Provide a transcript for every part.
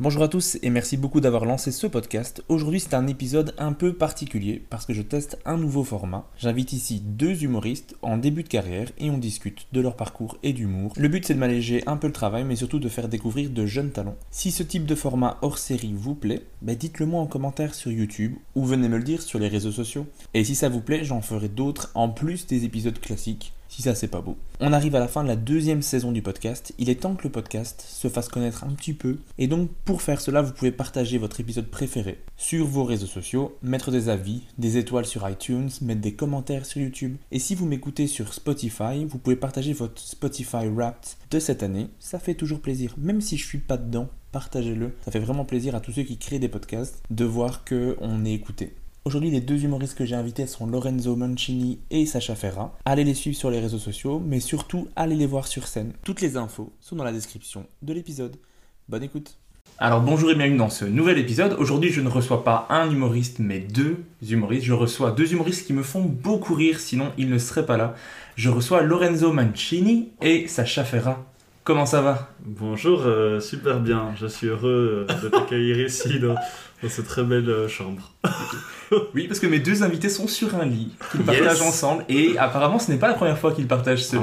Bonjour à tous et merci beaucoup d'avoir lancé ce podcast. Aujourd'hui c'est un épisode un peu particulier parce que je teste un nouveau format. J'invite ici deux humoristes en début de carrière et on discute de leur parcours et d'humour. Le but c'est de m'alléger un peu le travail mais surtout de faire découvrir de jeunes talents. Si ce type de format hors série vous plaît, bah dites-le moi en commentaire sur YouTube ou venez me le dire sur les réseaux sociaux. Et si ça vous plaît, j'en ferai d'autres en plus des épisodes classiques si ça c'est pas beau. On arrive à la fin de la deuxième saison du podcast, il est temps que le podcast se fasse connaître un petit peu, et donc pour faire cela vous pouvez partager votre épisode préféré sur vos réseaux sociaux, mettre des avis, des étoiles sur iTunes, mettre des commentaires sur YouTube, et si vous m'écoutez sur Spotify, vous pouvez partager votre Spotify Wrapped de cette année, ça fait toujours plaisir, même si je suis pas dedans, partagez-le, ça fait vraiment plaisir à tous ceux qui créent des podcasts de voir que on est écouté. Aujourd'hui, les deux humoristes que j'ai invités sont Lorenzo Mancini et Sacha Ferra. Allez les suivre sur les réseaux sociaux, mais surtout allez les voir sur scène. Toutes les infos sont dans la description de l'épisode. Bonne écoute. Alors bonjour et bienvenue dans ce nouvel épisode. Aujourd'hui, je ne reçois pas un humoriste, mais deux humoristes. Je reçois deux humoristes qui me font beaucoup rire, sinon ils ne seraient pas là. Je reçois Lorenzo Mancini et Sacha Ferra. Comment ça va? Bonjour, euh, super bien. Je suis heureux euh, de t'accueillir ici dans, dans cette très belle euh, chambre. Oui, parce que mes deux invités sont sur un lit qu'ils Yes. partagent ensemble et apparemment ce n'est pas la première fois qu'ils partagent ce lit.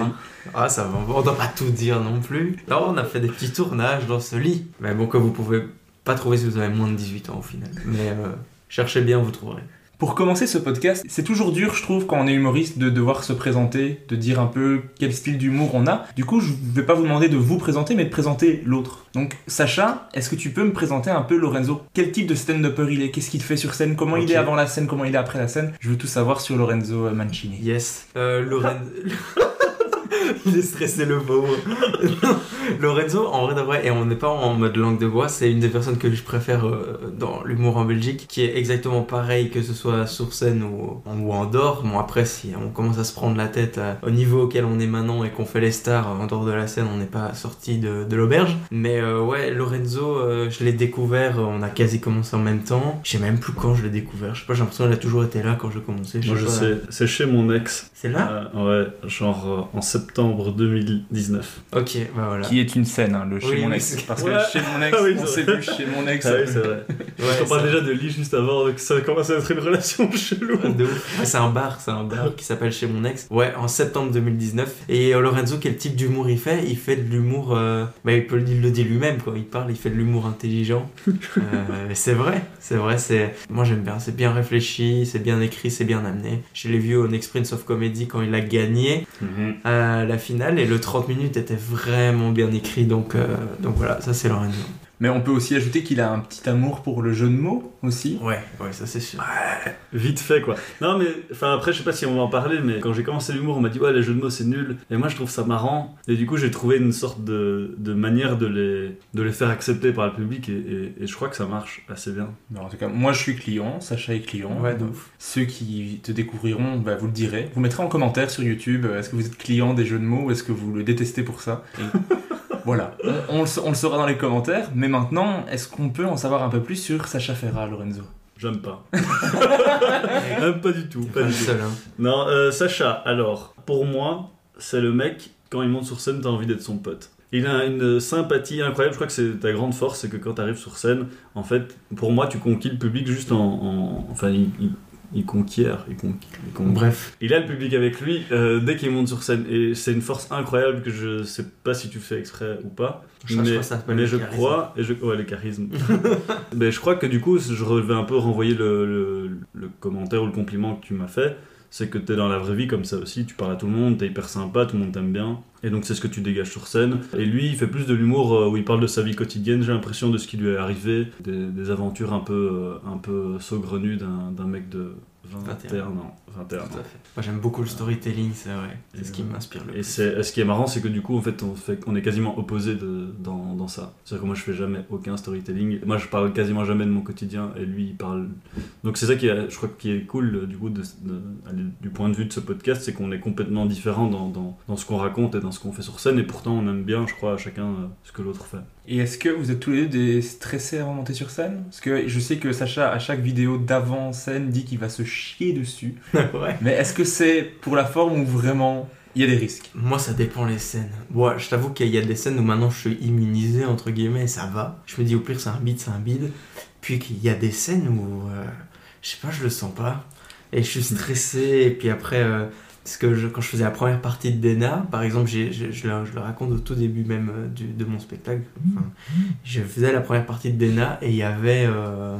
Ah, ça va, on doit pas tout dire non plus. Là, on a fait des petits tournages dans ce lit. Mais bon, que vous pouvez pas trouver si vous avez moins de 18 ans au final. Mais euh, cherchez bien, vous trouverez. Pour commencer ce podcast, c'est toujours dur, je trouve, quand on est humoriste, de devoir se présenter, de dire un peu quel style d'humour on a. Du coup, je vais pas vous demander de vous présenter, mais de présenter l'autre. Donc, Sacha, est-ce que tu peux me présenter un peu Lorenzo? Quel type de stand-upper il est? Qu'est-ce qu'il fait sur scène? Comment il est avant la scène? Comment il est après la scène? Je veux tout savoir sur Lorenzo Mancini. Yes. Euh, Lorenzo. Est stressé le pauvre. Lorenzo, en vrai de vrai, et on n'est pas en mode langue de bois, c'est une des personnes que je préfère euh, dans l'humour en Belgique, qui est exactement pareil que ce soit sur scène ou, ou en dehors. Bon, après, si on commence à se prendre la tête euh, au niveau auquel on est maintenant et qu'on fait les stars en dehors de la scène, on n'est pas sorti de, de l'auberge. Mais euh, ouais, Lorenzo, euh, je l'ai découvert, euh, on a quasi commencé en même temps. Je sais même plus quand je l'ai découvert. Je sais pas, j'ai l'impression qu'il a toujours été là quand je commençais. Moi, je pas. sais, c'est chez mon ex. C'est là? Euh, ouais, genre euh, en septembre 2019. Ok, bah voilà. Qui est une scène, hein, le chez Oui, mon ex. c'est- Parce Ouais. que chez mon ex, Ah oui, on c'est s'est vu chez mon ex. Ah oui, c'est vrai. Ouais, je parle ça- déjà de lit juste avant, donc ça commence à être une relation chelou. De ouf. Ouais, c'est un bar, c'est un bar qui s'appelle chez mon ex. Ouais, en septembre 2019. Et euh, Lorenzo, quel type d'humour il fait? Il fait de l'humour. euh, Bah, il, peut, il le dit lui-même, quoi. Il parle, il fait de l'humour intelligent. Euh, c'est vrai, c'est vrai. C'est Moi, j'aime bien. C'est bien réfléchi, c'est bien écrit, c'est bien amené. Je l'ai vu au Next Prince of Comedy quand il a gagné Mhm. à la finale. Et le 30 minutes était vraiment bien écrit. Donc, euh, voilà, ça, c'est Lorenzo. Mais on peut aussi ajouter qu'il a un petit amour pour le jeu de mots aussi. Ouais, ouais, ça c'est sûr. Vite fait quoi. Non mais enfin après je sais pas si on va en parler mais quand j'ai commencé l'humour on m'a dit ouais les jeux de mots c'est nul et moi je trouve ça marrant et du coup j'ai trouvé une sorte de, de manière de les, de les faire accepter par le public et, et- et je crois que ça marche assez bien. Mais en tout cas, moi je suis client, Sacha est client. Ouais, ouf. Ceux qui te découvriront, bah, vous le direz. Vous mettrez en commentaire sur YouTube, euh, est-ce que vous êtes client des jeux de mots ou est-ce que vous le détestez pour ça? Voilà, on, on le, sa- on le saura dans les commentaires. Mais maintenant, est-ce qu'on peut en savoir un peu plus sur Sacha Ferra, Lorenzo? J'aime pas. J'aime pas du tout. Pas du tout. seul, hein. Non, euh, Sacha, alors, pour moi, c'est le mec, quand il monte sur scène, t'as envie d'être son pote. Il a une sympathie incroyable, je crois que c'est ta grande force, c'est que quand t'arrives sur scène, en fait, pour moi, tu conquis le public juste en... en- enfin, il, il, il conquiert, il, conqui- il con- Bref. Il a le public avec lui euh, dès qu'il monte sur scène, et c'est une force incroyable que je sais pas si tu fais exprès ou pas. Je mais crois que ça mais je charisme. crois, et je, ouais, le charisme. mais je crois que du coup, je vais un peu renvoyer le, le- le commentaire ou le compliment que tu m'as fait. C'est que t'es dans la vraie vie comme ça aussi, tu parles à tout le monde, t'es hyper sympa, tout le monde t'aime bien. Et donc c'est ce que tu dégages sur scène. Et lui, il fait plus de l'humour euh, où il parle de sa vie quotidienne, j'ai l'impression de ce qui lui est arrivé, des, aventures un peu, euh, un peu saugrenues d'un mec de 21 ans. 21 ans. Tout à fait. Moi j'aime beaucoup le storytelling, c'est vrai. C'est ce qui Et m'inspire le Et plus. c'est, ce qui est marrant, c'est que du coup, en fait, on, fait, on est quasiment opposé de, dans, dans ça. C'est-à-dire que moi, je fais jamais aucun storytelling. Moi, je parle quasiment jamais de mon quotidien, et lui, il parle. Donc, c'est ça qui est, je crois, qui est cool, euh, du coup, de, de- aller du point de vue de ce podcast, c'est qu'on est complètement différents dans, dans, dans ce qu'on raconte et dans ce qu'on fait sur scène, et pourtant, on aime bien, je crois, chacun euh, ce que l'autre fait. Et est-ce que vous êtes tous les deux des stressés avant de monter sur scène? Parce que je sais que Sacha, à chaque vidéo d'avant scène, dit qu'il va se chier dessus. ouais. Mais est-ce que c'est pour la forme ou vraiment il y a des risques? Moi, ça dépend les scènes. Bon, je t'avoue qu'il y a des scènes où maintenant je suis immunisé, entre guillemets, et ça va. Je me dis au pire, c'est un bide, c'est un bide. Puis qu'il y a des scènes où, euh, je sais pas, je le sens pas. Et je suis stressé, et puis après, euh, parce que je- quand je faisais la première partie de Dena, par exemple, je, je le, je le raconte au tout début même euh, du- de mon spectacle. Je faisais la première partie de Dena, et il y avait euh,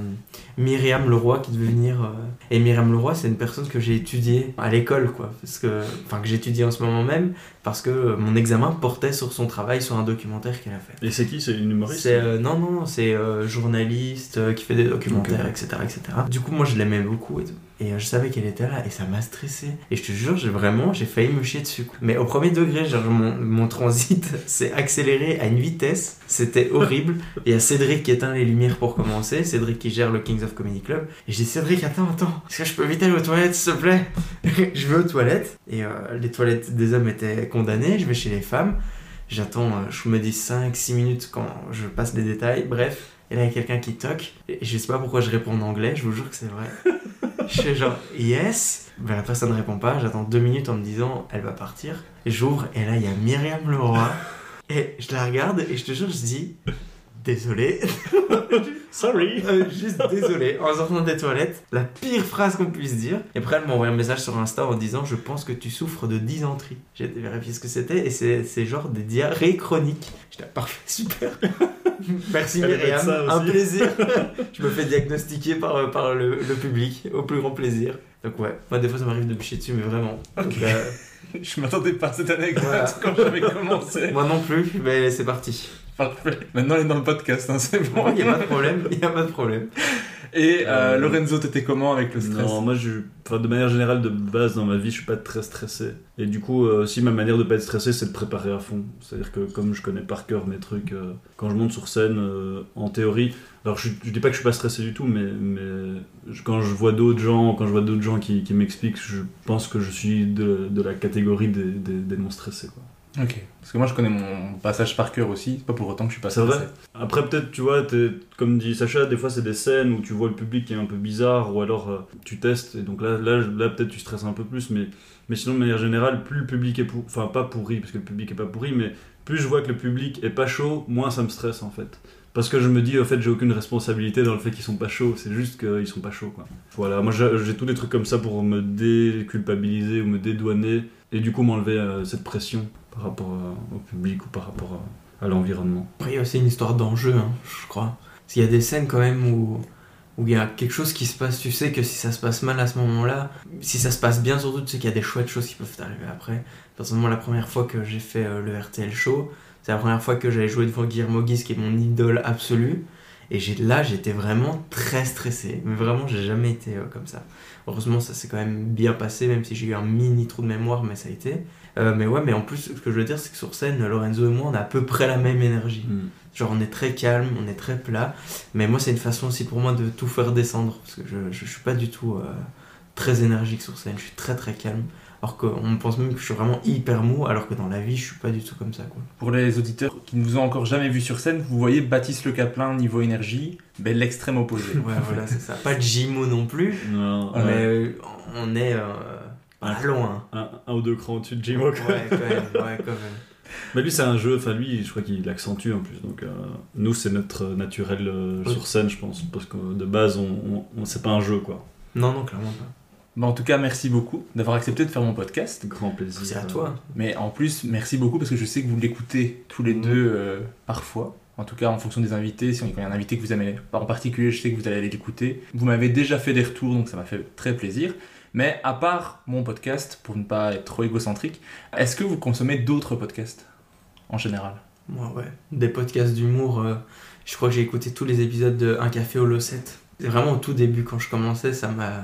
Myriam Leroy qui devait venir. euh, et Myriam Leroy, c'est une personne que j'ai étudiée à l'école, quoi. Parce que, enfin, que j'étudie en ce moment même, parce que euh, mon examen portait sur son travail, sur un documentaire qu'elle a fait. Et c'est qui? C'est une humoriste? C'est euh, non non c'est euh, journaliste euh, qui fait des documentaires etc etc. Du coup moi je l'aimais beaucoup et tout. Et je savais qu'elle était là et ça m'a stressé. Et je te jure j'ai vraiment j'ai failli me chier dessus. quoi. Mais au premier degré genre mon, mon transit s'est accéléré à une vitesse c'était horrible. Et il y a Cédric qui éteint les lumières pour commencer. Cédric qui gère le Kings of Comedy Club. Et je dis Cédric attends attends est-ce que je peux vite aller aux toilettes s'il te plaît? Je vais aux toilettes et euh, les toilettes des hommes étaient condamnées. Je vais chez les femmes. J'attends, euh, je me dis 5-6 minutes quand je passe les détails, bref. Et là, il y a quelqu'un qui toque. Et je sais pas pourquoi je réponds en anglais, je vous jure que c'est vrai. je fais genre yes. Ben, la personne ne répond pas. J'attends 2 minutes en me disant elle va partir. J'ouvre, et là, il y a Myriam Leroy. et je la regarde, et je te jure, je dis désolé. Sorry Euh, juste désolé. En sortant des toilettes, la pire phrase qu'on puisse dire. Et après, elle m'a envoyé un message sur Insta en disant Je pense que tu souffres de dysenterie. J'ai été vérifier ce que c'était et c'est genre des diarrhées chroniques. J'étais parfait, super. Merci Myriam, un plaisir. Je me fais diagnostiquer par, par le, le public, au plus grand plaisir. Donc, ouais, moi des fois ça m'arrive de me chier dessus, mais vraiment. Donc, euh, Je m'attendais pas à cette anecdote Voilà. quand j'avais commencé. moi non plus, mais c'est parti. Parfait. Maintenant, elle est dans le podcast, hein, c'est bon. Il n'y a pas de problème, il a pas de problème. Et euh, Euh, Lorenzo, t'étais comment avec le stress Non, moi, je, enfin, de manière générale, de base dans ma vie, je suis pas très stressé. Et du coup, euh, si ma manière de pas être stressé, c'est de préparer à fond. C'est-à-dire que comme je connais par cœur mes trucs, euh, quand je monte sur scène, euh, en théorie, alors je, je dis pas que je suis pas stressé du tout, mais, mais je- quand je vois d'autres gens, quand je vois d'autres gens qui, qui m'expliquent, je pense que je suis de, de la catégorie des, des, des non stressés. Quoi. Ok. Parce que moi, je connais mon passage par cœur aussi. C'est pas pour autant que je suis pas C'est stressé. vrai Après, peut-être, tu vois, t'es- comme dit Sacha, des fois, c'est des scènes où tu vois le public qui est un peu bizarre, ou alors euh, tu testes, et donc là, là, là peut-être tu stresses un peu plus, mais, mais sinon, de manière générale, plus le public est pourri, enfin, pas pourri, parce que le public est pas pourri, mais plus je vois que le public est pas chaud, moins ça me stresse, en fait. Parce que je me dis, en fait, j'ai aucune responsabilité dans le fait qu'ils sont pas chauds, c'est juste qu'ils sont pas chauds, quoi. Voilà, moi, j'ai j'ai tous des trucs comme ça pour me déculpabiliser ou me dédouaner, et du coup, m'enlever euh, cette pression par rapport euh, au public ou par rapport à- à l'environnement. Après, il y a aussi une histoire d'enjeu, hein, je crois. Parce qu'il y a des scènes quand même où où il y a quelque chose qui se passe, tu sais que si ça se passe mal à ce moment-là, si ça se passe bien surtout, tu sais qu'il y a des chouettes choses qui peuvent t'arriver après. Personnellement, la première fois que j'ai fait euh, le RTL show, C'est la première fois que j'avais joué devant Guillermo Guise, qui est mon idole absolue. Et là, j'étais vraiment très stressé. Mais vraiment, j'ai jamais été euh, comme ça. Heureusement, ça s'est quand même bien passé, même si j'ai eu un mini trou de mémoire, mais ça a été. Euh, mais ouais, mais en plus, ce que je veux dire, c'est que sur scène, Lorenzo et moi, on a à peu près la même énergie. Mm. Genre, on est très calme, on est très plat. Mais moi, c'est une façon aussi pour moi de tout faire descendre. Parce que je, je, je suis pas du tout euh, très énergique sur scène. Je suis très très calme. Alors qu'on me pense même que je suis vraiment hyper mou, alors que dans la vie, je suis pas du tout comme ça. Quoi. Pour les auditeurs qui ne vous ont encore jamais vu sur scène, vous voyez Baptiste Le Caplin niveau énergie, ben, l'extrême opposé. Ouais, voilà, c'est ça. Pas de Jimo non plus, Non, mais ouais. euh, on est euh, pas loin. un, un ou deux crans au-dessus de J-Mo. Ouais, quand même, ouais, quand même. Mais lui, c'est un jeu, enfin lui, je crois qu'il l'accentue en plus. Donc, euh, nous, c'est notre naturel euh, Oui. sur scène, je pense. Parce que de base, on, on, on- c'est pas un jeu, quoi. Non, non, clairement pas. En tout cas, merci beaucoup d'avoir accepté de faire mon podcast. Grand plaisir. C'est à toi. Mais en plus, merci beaucoup parce que je sais que vous l'écoutez tous les deux euh, parfois. En tout cas, en fonction des invités, si il y a un invité que vous aimez en particulier, je sais que vous allez aller l'écouter. Vous m'avez déjà fait des retours, donc ça m'a fait très plaisir. Mais à part mon podcast, pour ne pas être trop égocentrique, est-ce que vous consommez d'autres podcasts en général? Moi, ouais. Des podcasts d'humour, euh, je crois que j'ai écouté tous les épisodes de Un café au Losset. C'est vraiment au tout début, quand je commençais, ça m'a.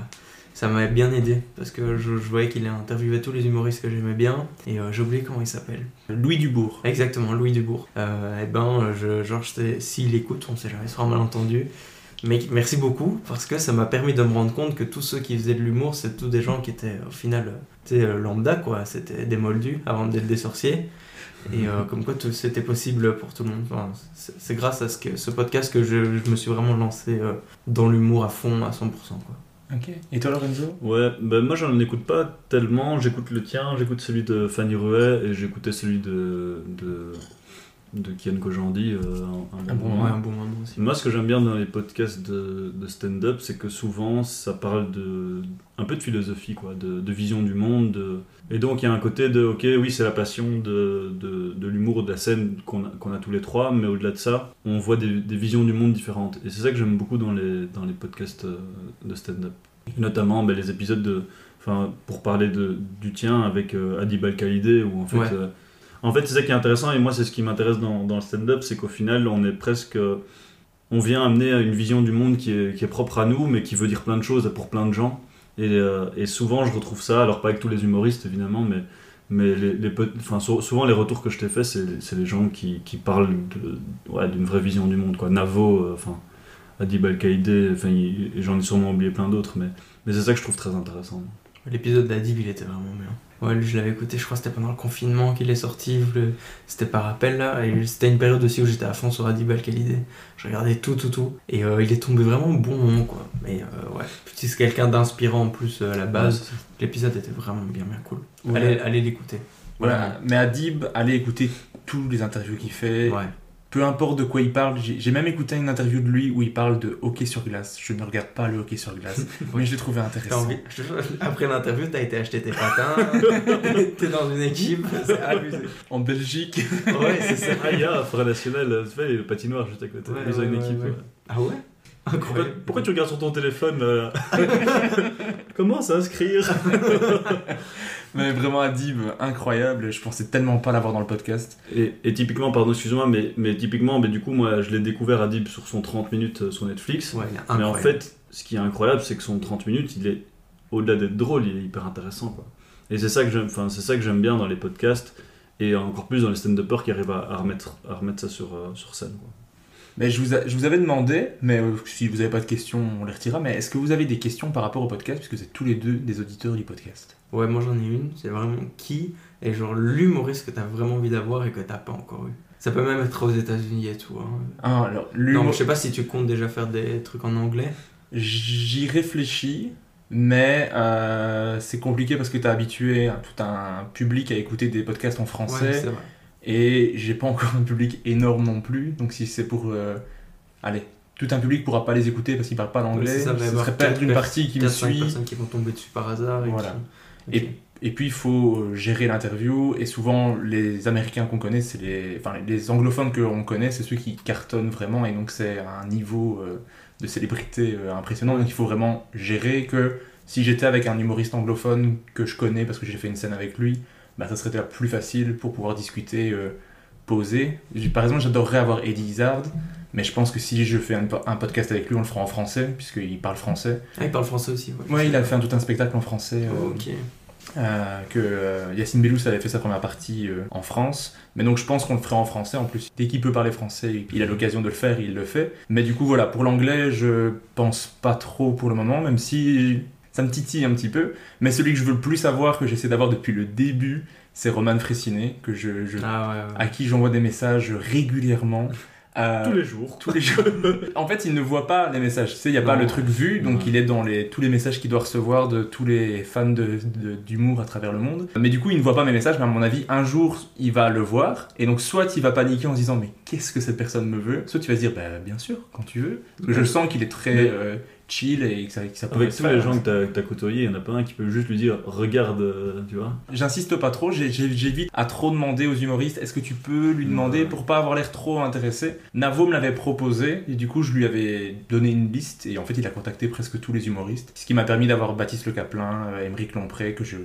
Ça m'avait bien aidé parce que je, je voyais qu'il interviewait tous les humoristes que j'aimais bien et euh, j'ai oublié comment il s'appelle. Louis Dubourg. Exactement, Louis Dubourg. Euh, et ben, je, genre, j'étais- s'il écoute, on sait jamais, sur un malentendu. Mais merci beaucoup parce que ça m'a permis de me rendre compte que tous ceux qui faisaient de l'humour, c'est tous des gens qui étaient au final, euh, tu sais, euh, lambda quoi. C'était des moldus avant d'être des sorciers. Et euh, comme quoi c'était possible pour tout le monde. Enfin, c'est c'est grâce à ce, que, ce podcast que je, je me suis vraiment lancé euh, dans l'humour à fond, à 100%. Quoi. Ok. Et toi, Lorenzo? Ouais, ben moi j'en écoute pas tellement. J'écoute le tien, j'écoute celui de Fanny Ruet et j'écoutais celui de, de, de Kian Kojandi. euh, un, un Un bon moment. Ouais, un bon moment aussi. Moi, ce que j'aime bien dans les podcasts de, de stand-up, c'est que souvent, ça parle de un peu de philosophie, quoi, de, de vision du monde. de- Et donc, il y a un côté de, ok, oui, c'est la passion de, de, de l'humour, de la scène qu'on a, qu'on a tous les trois, mais au-delà de ça, on voit des, des visions du monde différentes. Et c'est ça que j'aime beaucoup dans les, dans les podcasts euh, de stand-up. Notamment ben, les épisodes de. Enfin, pour parler de, du tien avec euh, Adib Al-Khalidé, où en fait. Ouais. euh, en fait, c'est ça qui est intéressant, et moi, c'est ce qui m'intéresse dans, le stand-up, c'est qu'au final, on est presque. On vient amener une vision du monde qui est, propre à nous, mais qui veut dire plein de choses pour plein de gens. Et, euh, souvent, je retrouve ça, alors pas avec tous les humoristes, évidemment, mais, mais souvent, les retours que je t'ai fait, c'est les gens qui, qui parlent d'une vraie vision du monde. Quoi. Navo, euh, enfin, Adib Al-Qaïdé, enfin, j'en ai sûrement oublié plein d'autres, mais, mais c'est ça que je trouve très intéressant. L'épisode d'Adib, il était vraiment bien. Ouais, lui, je l'avais écouté, je crois que c'était pendant le confinement qu'il est sorti. C'était par appel là. Et c'était une période aussi où j'étais à fond sur Adib Al-Khalidé. Je regardais tout, tout, tout. Et euh, il est tombé vraiment au bon moment quoi. Mais euh, ouais, c'est quelqu'un d'inspirant en plus euh, à la base. L'épisode était vraiment bien, bien cool. Ouais. Allez, allez l'écouter. Voilà. Mais Adib, allez écouter tous les interviews qu'il fait. Ouais. Peu importe de quoi il parle, j'ai même écouté une interview de lui où il parle de hockey sur glace. Je ne regarde pas le hockey sur glace, mais je l'ai trouvé intéressant. Après l'interview, t'as été acheter tes patins. T'es dans une équipe. C'est abusé. En Belgique, Ouais, c'est ça. Ah, il y a sais, le patinoire juste à côté. Ouais, Ils ont une ouais, équipe. ouais. ouais. Ah ouais? Incroyable. pourquoi tu regardes sur ton téléphone là Comment s'inscrire mais vraiment Adib, incroyable. Je pensais tellement pas l'avoir dans le podcast. et, et typiquement, pardon, excuse-moi, mais, mais typiquement, mais du coup, moi, je l'ai découvert Adib sur son 30 minutes euh, sur Netflix. Ouais, il est mais en fait, ce qui est incroyable, c'est que son 30 minutes, il est au-delà d'être drôle, il est hyper intéressant, quoi. Et c'est ça que j'aime, enfin, c'est ça que j'aime bien dans les podcasts et encore plus dans les stand-uppers qui arrivent à, à remettre, à remettre ça sur, euh, sur scène, quoi. Mais je vous, a- je vous avais demandé, mais euh, si vous n'avez pas de questions, on les retirera. Mais est-ce que vous avez des questions par rapport au podcast, puisque c'est tous les deux des auditeurs du podcast? Ouais, moi j'en ai une. C'est vraiment qui est genre l'humoriste que t'as vraiment envie d'avoir et que t'as pas encore eu? Ça peut même être aux États-Unis et tout. hein. Ah, alors, Non, je sais pas si tu comptes déjà faire des trucs en anglais. J'y réfléchis, mais euh, c'est compliqué parce que tu as habitué à tout un public à écouter des podcasts en Ouais, français. c'est vrai. Et j'ai pas encore un public énorme non plus. Donc si c'est pour. euh, allez, tout un public pourra pas les écouter parce qu'ils parlent pas l'anglais. ça, Ce serait perdre une partie qui me suit. personnes qui vont tomber dessus par hasard. Et Voilà. qui- Et-. Et puis il faut euh, gérer l'interview. Et souvent, les Américains qu'on connaît, c'est les. Enfin, les anglophones que l'on connaît, c'est ceux qui cartonnent vraiment. Et donc c'est un niveau euh, de célébrité euh, impressionnant. Donc il faut vraiment gérer que si j'étais avec un humoriste anglophone que je connais parce que j'ai fait une scène avec lui, bah, ça serait déjà plus facile pour pouvoir discuter euh, poser. Par exemple, j'adorerais avoir Eddie Izzard, mais je pense que si je fais un podcast avec lui, on le fera en français, puisqu'il parle français. Ah, il parle français aussi. Ouais, Ouais, il a fait un, tout un spectacle en français. euh, Ok. euh, que euh, Yacine Bellous avait fait sa première partie euh, en France. Mais donc je pense qu'on le ferait en français en plus. Dès qu'il peut parler français, il a l'occasion de le faire, il le fait. Mais du coup voilà, pour l'anglais, je pense pas trop pour le moment, même si ça me titille un petit peu. Mais celui que je veux le plus avoir, que j'essaie d'avoir depuis le début, c'est Roman Fressinet, que je, je- Ah ouais, ouais. à qui j'envoie des messages régulièrement. Euh, Tous les jours. tous les jours. en fait, il ne voit pas les messages. Tu sais, il n'y a pas le truc vu, donc il est dans les, tous les messages qu'il doit recevoir de tous les fans de- de- d'humour à travers le monde. Mais du coup, il ne voit pas mes messages, mais à mon avis, un jour, il va le voir. Et donc, soit il va paniquer en se disant, mais qu'est-ce que cette personne me veut? Soit tu vas se dire, bah, bien sûr, quand tu veux. Parce que je sens qu'il est très Mais- euh, chill et que ça, que ça pourrait Avec tous les gens que t'as- t'as côtoyés, il n'y en a pas un qui peut juste lui dire regarde, euh, tu vois. J'insiste pas trop, j'évite à trop demander aux humoristes est-ce que tu peux lui demander pour pas avoir l'air trop intéressé? Navo me l'avait proposé et du coup je lui avais donné une liste et en fait il a contacté presque tous les humoristes. Ce qui m'a permis d'avoir Baptiste Le Caplin, euh, Émeric Lompré que je,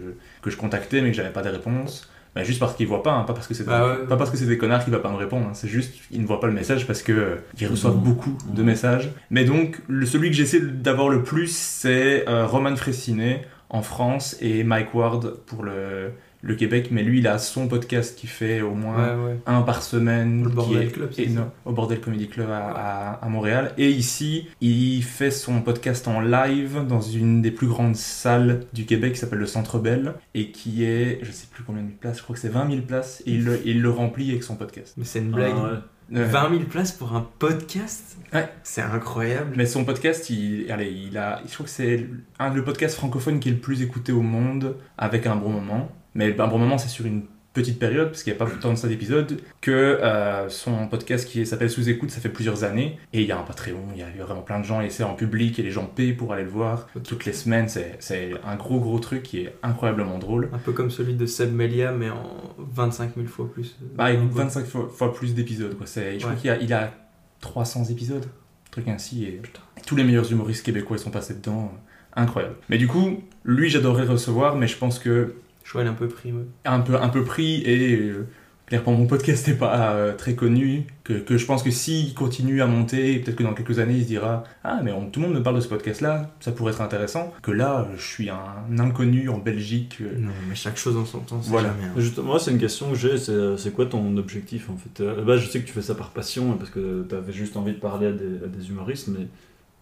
que je contactais mais que j'avais pas de réponse. Bah, juste parce qu'il voit pas, hein, pas parce que c'est Bah ouais, pas parce que c'est des connards qui va pas me répondre. hein. C'est juste il ne voit pas le message parce que euh, ils reçoivent Mhm. beaucoup de messages. Mais donc le, celui que j'essaie d'avoir le plus c'est euh, Roman Fressinet en France et Mike Ward pour le, le Québec. Mais lui, il a son podcast qui fait au moins Ouais, ouais. un par semaine. Le qui Bordel est Club, c'est éno- ça Au Bordel Comedy Club à, à- à Montréal. Et ici, il fait son podcast en live dans une des plus grandes salles du Québec qui s'appelle le Centre Bell et qui est, je sais plus combien de places, je crois que c'est 20 000 places et il le, il le remplit avec son podcast. Mais c'est une blague. Ah ouais. Euh, 20 000 places pour un podcast? Ouais. C'est incroyable. Mais son podcast, il, allez, il a, je trouve que c'est un le podcast francophone qui est le plus écouté au monde, avec un bon moment. Mais un bon moment, c'est sur une petite période, parce qu'il n'y a pas tant de ça d'épisodes, que euh, son podcast qui s'appelle Sous écoute, ça fait plusieurs années, et il y a un Patreon, il y a, il vraiment plein de gens, et c'est en public, et les gens paient pour aller le voir toutes les semaines. C'est un gros gros truc qui est incroyablement drôle. Un peu comme celui de Seb Melia, mais en 25 000 fois plus. Bah, Ouais. 25 fois, fois plus d'épisodes, quoi. Je crois qu'il a, il a 300 épisodes, un truc ainsi, et tous les meilleurs humoristes québécois sont passés dedans. Incroyable. Mais du coup, lui, j'adorerais le recevoir, mais je pense que Joël un peu pris, ouais. un peu, un peu pris et euh, clairement mon podcast n'est pas euh, très connu. Que, que je pense que s'il continue à monter, peut-être que dans quelques années il se dira Ah, mais on- tout le monde me parle de ce podcast-là, ça pourrait être intéressant. Que là, je suis un inconnu en Belgique. euh, Non, mais chaque chose en son temps, c'est Voilà. jamais. hein. Juste, moi, c'est une question que j'ai c'est c'est quoi ton objectif en fait? Euh, base, je sais que tu fais ça par passion parce que tu avais juste envie de parler à des, à des humoristes, mais,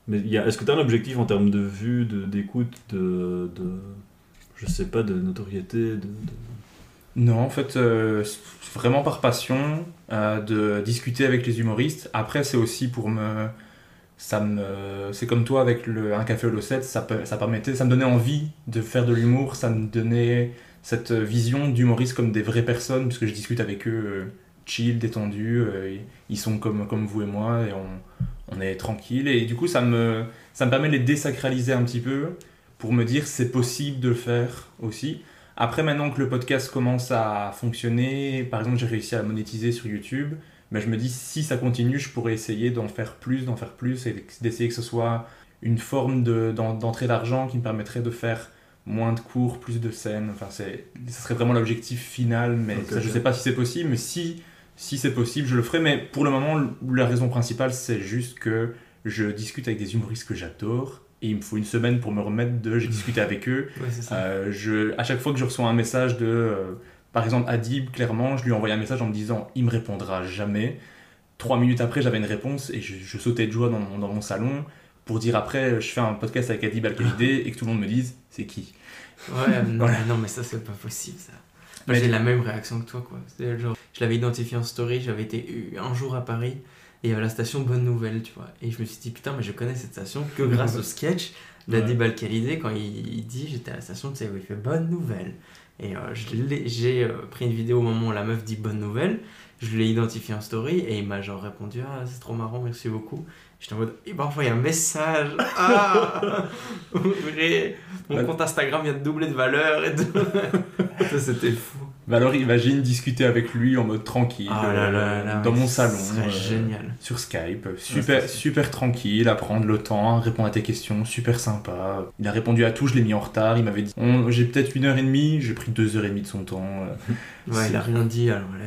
mais il y a- est-ce que tu as un objectif en termes de vues, de- d'écoute, de, de. Je sais pas, de notoriété de, Non, en fait, euh, vraiment par passion euh, de discuter avec les humoristes. Après, c'est aussi pour me. Me, c'est comme toi avec le un café au ça, peut- ça permettait, ça me donnait envie de faire de l'humour, ça me donnait cette vision d'humoristes comme des vraies personnes, puisque je discute avec eux euh, chill, détendus, ils- ils sont comme, comme vous et moi, et on, on est tranquille, et du coup ça me, ça me permet de les désacraliser un petit peu, pour me dire c'est possible de le faire aussi. Après, maintenant que le podcast commence à fonctionner, par exemple, j'ai réussi à monétiser sur YouTube, mais je me dis si ça continue, je pourrais essayer d'en faire plus, d'en faire plus, et d'essayer que ce soit une forme de- d'en- d'entrée d'argent qui me permettrait de faire moins de cours, plus de scènes. Enfin, c'est, ce serait vraiment l'objectif final, mais ça, je ok. sais pas si c'est possible, mais si, si c'est possible, je le ferai. Mais pour le moment, la raison principale, c'est juste que je discute avec des humoristes que j'adore. Et il me faut une semaine pour me remettre de j'ai discuté avec eux, Ouais, euh, je, à chaque fois que je reçois un message de, euh, par exemple, Adib, clairement, je lui envoie un message en me disant il me répondra jamais. Trois minutes après, j'avais une réponse et je, je sautais de joie dans mon, dans mon salon pour dire après, je fais un podcast avec Adib Al-Khalidé et que tout le monde me dise c'est qui? Ouais, non, Voilà. non, mais ça, c'est pas possible, ça. J'ai la même réaction que toi, quoi. Genre, je l'avais identifié en story, j'avais été un jour à Paris, et il y avait la station Bonne Nouvelle, tu vois. Et je me suis dit, putain, mais je connais cette station que grâce au sketch d'Adib Al-Khalidé, quand il, il dit, j'étais à la station, tu sais, où il fait Bonne Nouvelle. Et euh, j'ai euh, pris une vidéo au moment où la meuf dit Bonne Nouvelle, je l'ai identifié en story, et il m'a genre répondu, ah, c'est trop marrant, merci beaucoup. J'étais en mode, il m'a envoyé un message. Ah Vrai. Mon Ouais. compte Instagram vient de doubler de valeur et tout. Ça, C'était fou. Bah alors imagine discuter avec lui en mode tranquille, Ah là là là, dans mon salon, euh, génial. sur Skype, super, tranquille, à prendre le temps, à répondre à tes questions, super sympa. Il a répondu à tout, je l'ai mis en retard, il m'avait dit j'ai peut-être une heure et demie, j'ai pris deux heures et demie de son temps. euh, Ouais, il a rien dit, alors voilà.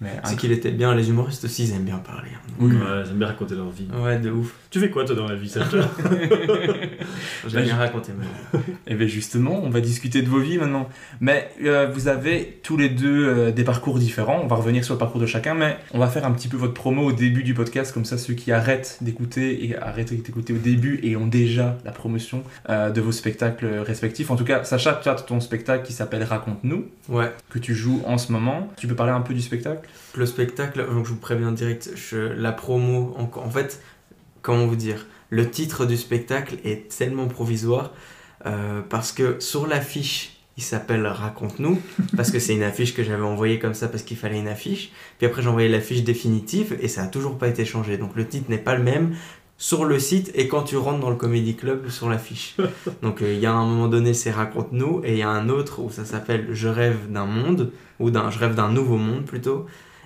Mais C'est qu'il était bien, les humoristes aussi, ils aiment bien parler. hein. Oui. Ouais, j'aime bien raconter leur vie. Ouais, de ouf. Tu fais quoi toi dans la vie, Sacha? J'aime bien raconter ma vie. Et bien justement, on va discuter de vos vies maintenant. Mais euh, vous avez tous les deux euh, des parcours différents. On va revenir sur le parcours de chacun, mais on va faire un petit peu votre promo au début du podcast, comme ça ceux qui arrêtent d'écouter et arrêtent d'écouter au début et ont déjà la promotion euh, de vos spectacles respectifs. En tout cas, Sacha, tu as ton spectacle qui s'appelle Raconte-nous, Ouais. que tu joues en ce moment. Tu peux parler un peu du spectacle? Le spectacle, donc je vous préviens direct, je, la promo, en, en fait, comment vous dire, le titre du spectacle est tellement provisoire euh, parce que sur l'affiche, il s'appelle Raconte-nous, parce que c'est une affiche que j'avais envoyée comme ça parce qu'il fallait une affiche. Puis après, j'ai envoyé l'affiche définitive et ça a toujours pas été changé. Donc le titre n'est pas le même sur le site et quand tu rentres dans le Comedy Club sur l'affiche. Donc euh, il y a un moment donné, c'est Raconte-nous et il y a un autre où ça s'appelle Je rêve d'un monde, ou d'un Je rêve d'un nouveau monde plutôt.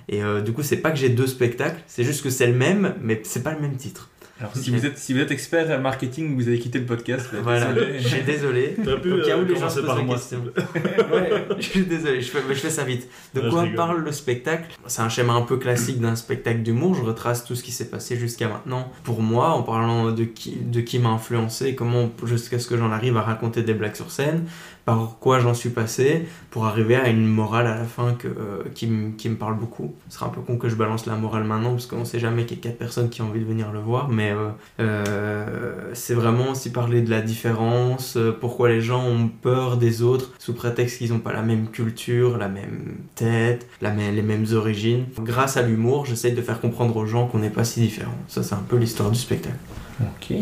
Et euh, du coup, c'est pas que j'ai deux spectacles, c'est juste que c'est le même, mais c'est pas le même titre. Alors si vous êtes, si vous êtes expert marketing, vous avez quitté le podcast. bah, Voilà, désolé. je suis désolé. Pu Au cas où euh, les gens se posent par la moi. question. ouais, je suis désolé, je fais, mais je fais ça vite. De Ouais, quoi parle le spectacle? C'est un schéma un peu classique d'un spectacle d'humour. Je retrace tout ce qui s'est passé jusqu'à maintenant pour moi, en parlant de qui, de qui m'a influencé, comment jusqu'à ce que j'en arrive à raconter des blagues sur scène, par quoi j'en suis passé, pour arriver à une morale à la fin euh, qui, me- parle beaucoup. Ce serait un peu con que je balance la morale maintenant, parce qu'on sait jamais qu'il y a quatre personnes qui ont envie de venir le voir, mais euh, euh, c'est vraiment aussi parler de la différence, pourquoi les gens ont peur des autres sous prétexte qu'ils n'ont pas la même culture, la même tête, les mêmes origines. Grâce à l'humour, j'essaye de faire comprendre aux gens qu'on n'est pas si différents. Ça, c'est un peu l'histoire du spectacle. Ok,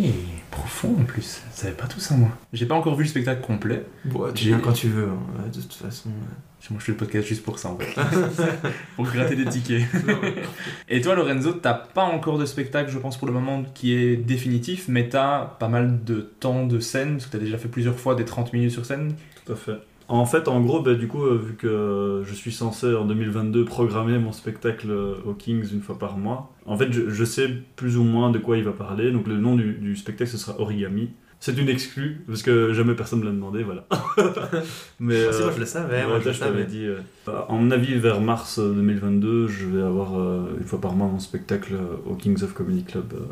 profond en plus. Je savais pas tout ça moi. J'ai pas encore vu le spectacle complet. Bon, tu viens quand tu veux, hein, de toute façon. Moi je fais le podcast juste pour ça en fait. pour gratter des tickets. Et toi Lorenzo, t'as pas encore de spectacle je pense pour le moment qui est définitif, mais t'as pas mal de temps de scène, parce que t'as déjà fait plusieurs fois des 30 minutes sur scène. Tout à fait. En fait, en gros, bah, du coup, euh, vu que je suis censé en 2022 programmer mon spectacle euh, au Kings une fois par mois, en fait, je, je sais plus ou moins de quoi il va parler. Donc, le nom du, du spectacle, ce sera Origami. C'est une exclue, parce que jamais personne me l'a demandé, voilà. Mais, Ah, si, euh, moi, je le savais, ouais, moi, je je savais. dit. euh, bah, en mon avis, vers mars euh, 2022, je vais avoir euh, une fois par mois mon spectacle euh, au Kings of Comedy Club euh,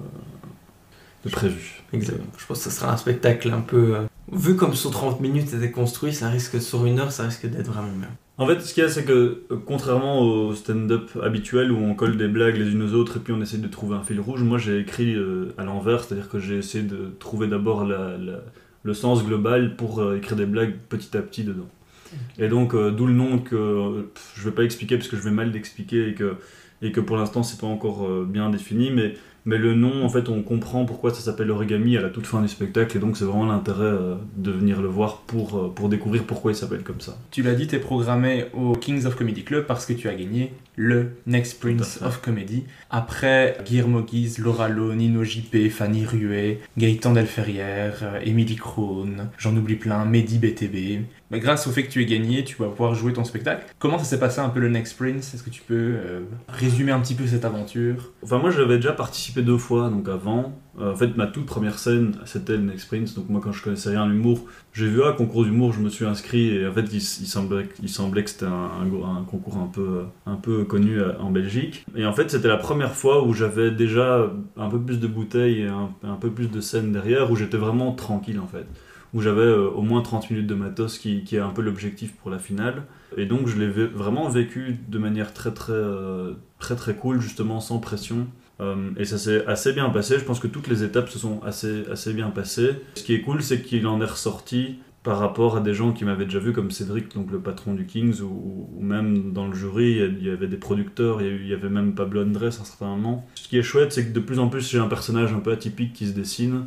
de prévu. Exact. Je pense que ce sera un spectacle un peu. Vu comme sur 30 minutes c'était construit, ça risque sur une heure, ça risque d'être vraiment bien. En fait, ce qu'il y a, c'est que euh, contrairement au stand-up habituel où on colle des blagues les unes aux autres et puis on essaie de trouver un fil rouge, moi j'ai écrit euh, à l'envers, c'est-à-dire que j'ai essayé de trouver d'abord la- la- le sens global pour euh, écrire des blagues petit à petit dedans. Et donc, euh, d'où le nom que euh, pff, je vais pas expliquer parce que je vais mal l'expliquer et que, et que pour l'instant c'est pas encore euh, bien défini, mais, mais le nom, en fait, on comprend pourquoi ça s'appelle Origami à la toute fin du spectacle et donc c'est vraiment l'intérêt euh, de venir le voir pour, euh, pour découvrir pourquoi il s'appelle comme ça. Tu l'as dit, t'es programmé au Kings of Comedy Club parce que tu as gagné le Next Prince of Comedy. Après Guillermo Guise, Laura Lowe, Nino JP, Fanny Ruet, Gaëtan Delferrière, euh, Émilie Krohn, j'en oublie plein, Mehdi BTB. Mais grâce au fait que tu aies gagné, tu vas pouvoir jouer ton spectacle. Comment ça s'est passé un peu le Next Prince? Est-ce que tu peux euh, résumer un petit peu cette aventure? Enfin, moi j'avais déjà participé deux fois, donc avant. Euh, en fait, ma toute première scène, c'était le. Donc, moi, quand je connaissais rien à l'humour, j'ai vu un concours d'humour, je me suis inscrit. Et en fait, il, semblait, il semblait que c'était un, concours un peu, un peu connu euh, en Belgique. Et en fait, c'était la première fois où j'avais déjà un peu plus de bouteilles et un, peu plus de scènes derrière, où j'étais vraiment tranquille en fait. Où j'avais euh, au moins 30 minutes de matos, qui, qui est un peu l'objectif pour la finale. Et donc, je l'ai vraiment vécu de manière très, très, très, très cool, justement, sans pression. Euh, et ça s'est assez bien passé. Je pense que toutes les étapes se sont assez, bien passées. Ce qui est cool, c'est qu'il en est ressorti par rapport à des gens qui m'avaient déjà vu, comme Cédric, donc le patron du Kings, ou, même dans le jury, il y avait des producteurs, il y, avait même Pablo Andrés à un certain moment. Ce qui est chouette, c'est que de plus en plus, j'ai un personnage un peu atypique qui se dessine.